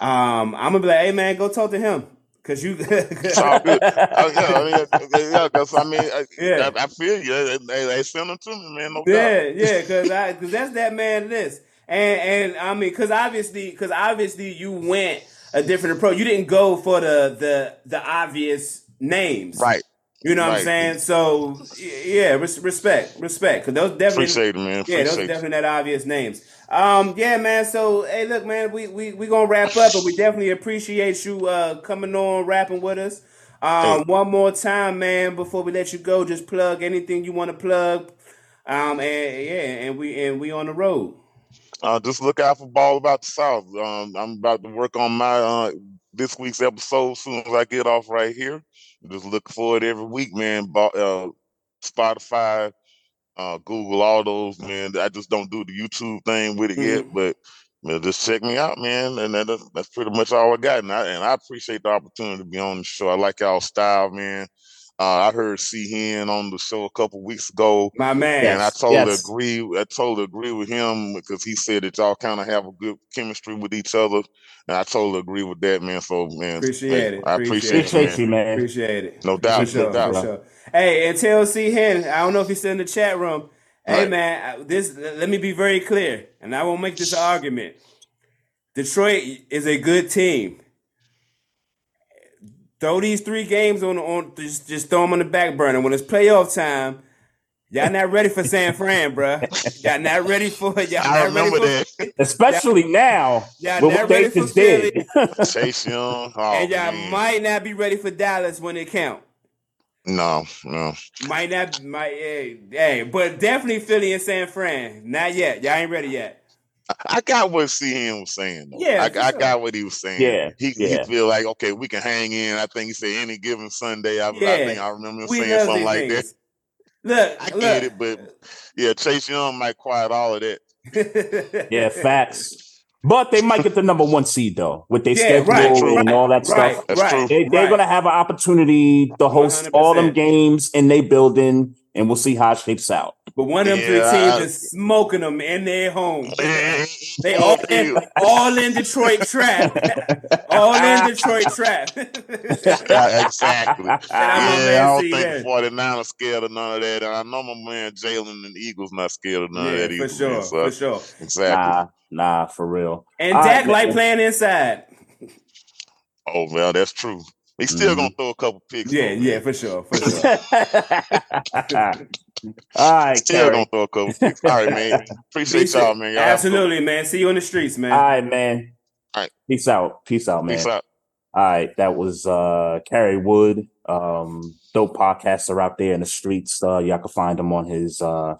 um, I'm gonna be like, hey, man, go talk to him because you. it's all good. Yeah, I mean, uh, yeah, because I mean, I, Yeah. I, I feel you. They, they, they send them to me, man. No Yeah, doubt. yeah, because I because that's that man list, and and I mean, because obviously, because obviously you went a different approach. You didn't go for the the the obvious names, Right. You know what I'm saying? So yeah, respect, respect. Cause those definitely Appreciate it, man. Yeah, those it. definitely not obvious names. Um, yeah, man. So, hey, look, man, we we we gonna wrap up, but we definitely appreciate you uh coming on, rapping with us. Um, one more time, man, before we let you go, just plug anything you want to plug. Um, and yeah, and we and we on the road. Uh, just look out for Ball About the South. Um, I'm about to work on my uh, this week's episode as soon as I get off right here. Just look for it every week, man. Uh, Spotify, uh, Google, all those, man. I just don't do the YouTube thing with it yet, Mhm. but man, just check me out, man. And that, that's pretty much all I got. And I, and I appreciate the opportunity to be on the show. I like y'all style, man. Uh, I heard C Hen on the show a couple weeks ago. My man. And I totally yes. agree. I totally agree with him because he said that y'all kind of have a good chemistry with each other, and I totally agree with that, man. So, man, Appreciate hey, it. I Appreciate appreciate, Appreciate you, you, man. man. Appreciate it. No doubt, For sure, no doubt. for sure. Hey, and tell C Hen, I don't know if he's still in the chat room. Hey Right. man, this let me be very clear, and I won't make this argument. Detroit is a good team. Throw these three games on on just just throw them on the back burner. When it's playoff time, y'all not ready for San Fran, bro. Y'all not ready for y'all. I not ready remember for, that. Especially now Yeah, with that what they ready for just did. Chase Young. Oh, and y'all man. might not be ready for Dallas when it count. No, no. Might not, might, hey, hey, but definitely Philly and San Fran. Not yet. Y'all ain't ready yet. I- I got what CN was saying. Though. Yeah, I, for I got what he was saying. Yeah, he yeah. he feel like okay, we can hang in. I think he said any given Sunday. I, I think I remember him We saying something these like that. Look, I look. get it, but yeah, Chase Young might quiet all of that. Yeah, facts. But they might get the number one seed though, with their Yeah, schedule right, and all that right, stuff. That's right. They, they're right. gonna have an opportunity to host all them 100%. games in their building, and we'll see how it shapes out. But one of them three Yeah, teams I- is smoking them in their home. They They all in, all in Detroit trap. all in Detroit trap. Exactly. out yeah, I don't C. think Hen. the 49 are scared of none of that. And I know my man Jalen and Eagles not scared of none of yeah, that for sure, man. So, for sure. Exactly. Nah, nah, for real. And All Dak right, like man. playing inside. Oh, well, that's true. He's still Mhm. going to throw a couple picks. Yeah, though, yeah, man. for sure, for sure. all right, Still Carey. going to throw a couple picks. All right, man. Appreciate y'all, man. Y'all have a good Absolutely, man. See you on the streets, man. All right, man. All right. Peace out. Peace out, man. Peace out. All right, that was uh Carey Wood. Um dope podcaster out there in the streets. Uh y'all can find him on his uh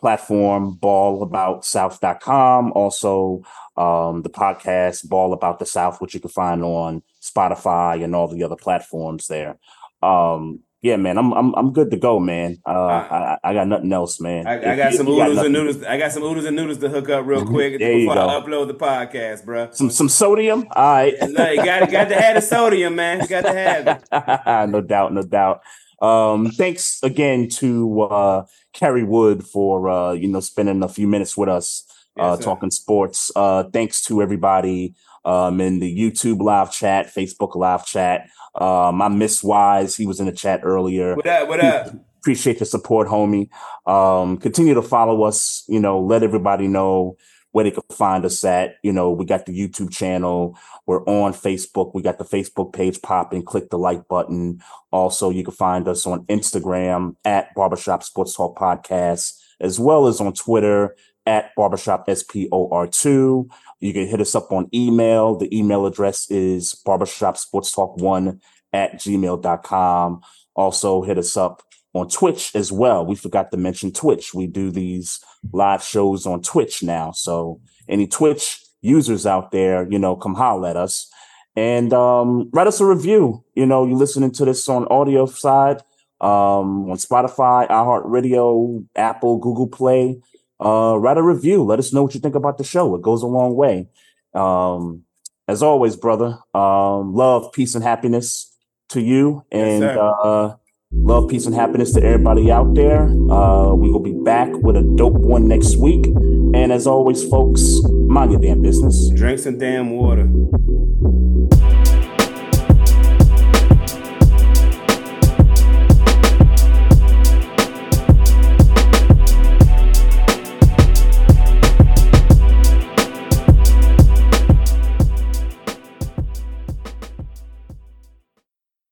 platform ballabout.south.com. Also um the podcast Ball About the South, which you can find on Spotify and all the other platforms there. Um yeah, man, I'm I'm I'm good to go, man. Uh, I, I got nothing else, man. I, I got you- some you got oodles and noodles. I got some oodles and noodles to hook up real quick There before I upload the podcast, bro. Some some sodium. All right. Look, you got got to have the sodium, man. You got to have it. no doubt, no doubt. Um, thanks again to uh Carey Wood for uh, you know, spending a few minutes with us uh Yes, talking sports. Uh thanks to everybody um in the YouTube live chat, Facebook live chat. Um I miss Wise, he was in the chat earlier. What up? What up? Appreciate your support, homie. Um, continue to follow us. You know, let everybody know where they can find us at. You know, we got the YouTube channel. We're on Facebook. We got the Facebook page popping. Click the like button. Also, you can find us on Instagram at Barbershop Sports Talk Podcast, as well as on Twitter at Barbershop SPOR2. You can hit us up on email. The email address is barbershopsportstalk1 at gmail.com. Also, hit us up on Twitch as well. We forgot to mention Twitch. We do these live shows on Twitch now. So any Twitch users out there, you know, come holler at us and um, write us a review. You know, you're listening to this on audio side, um, on Spotify, iHeartRadio, Apple, Google Play. Uh, write a review. Let us know what you think about the show. It goes a long way. Um, as always, brother, um, love, peace, and happiness to you. And sir. uh, love, peace, and happiness to everybody out there. Uh, we will be back with a dope one next week. And as always, folks, mind your damn business. Drink some damn water.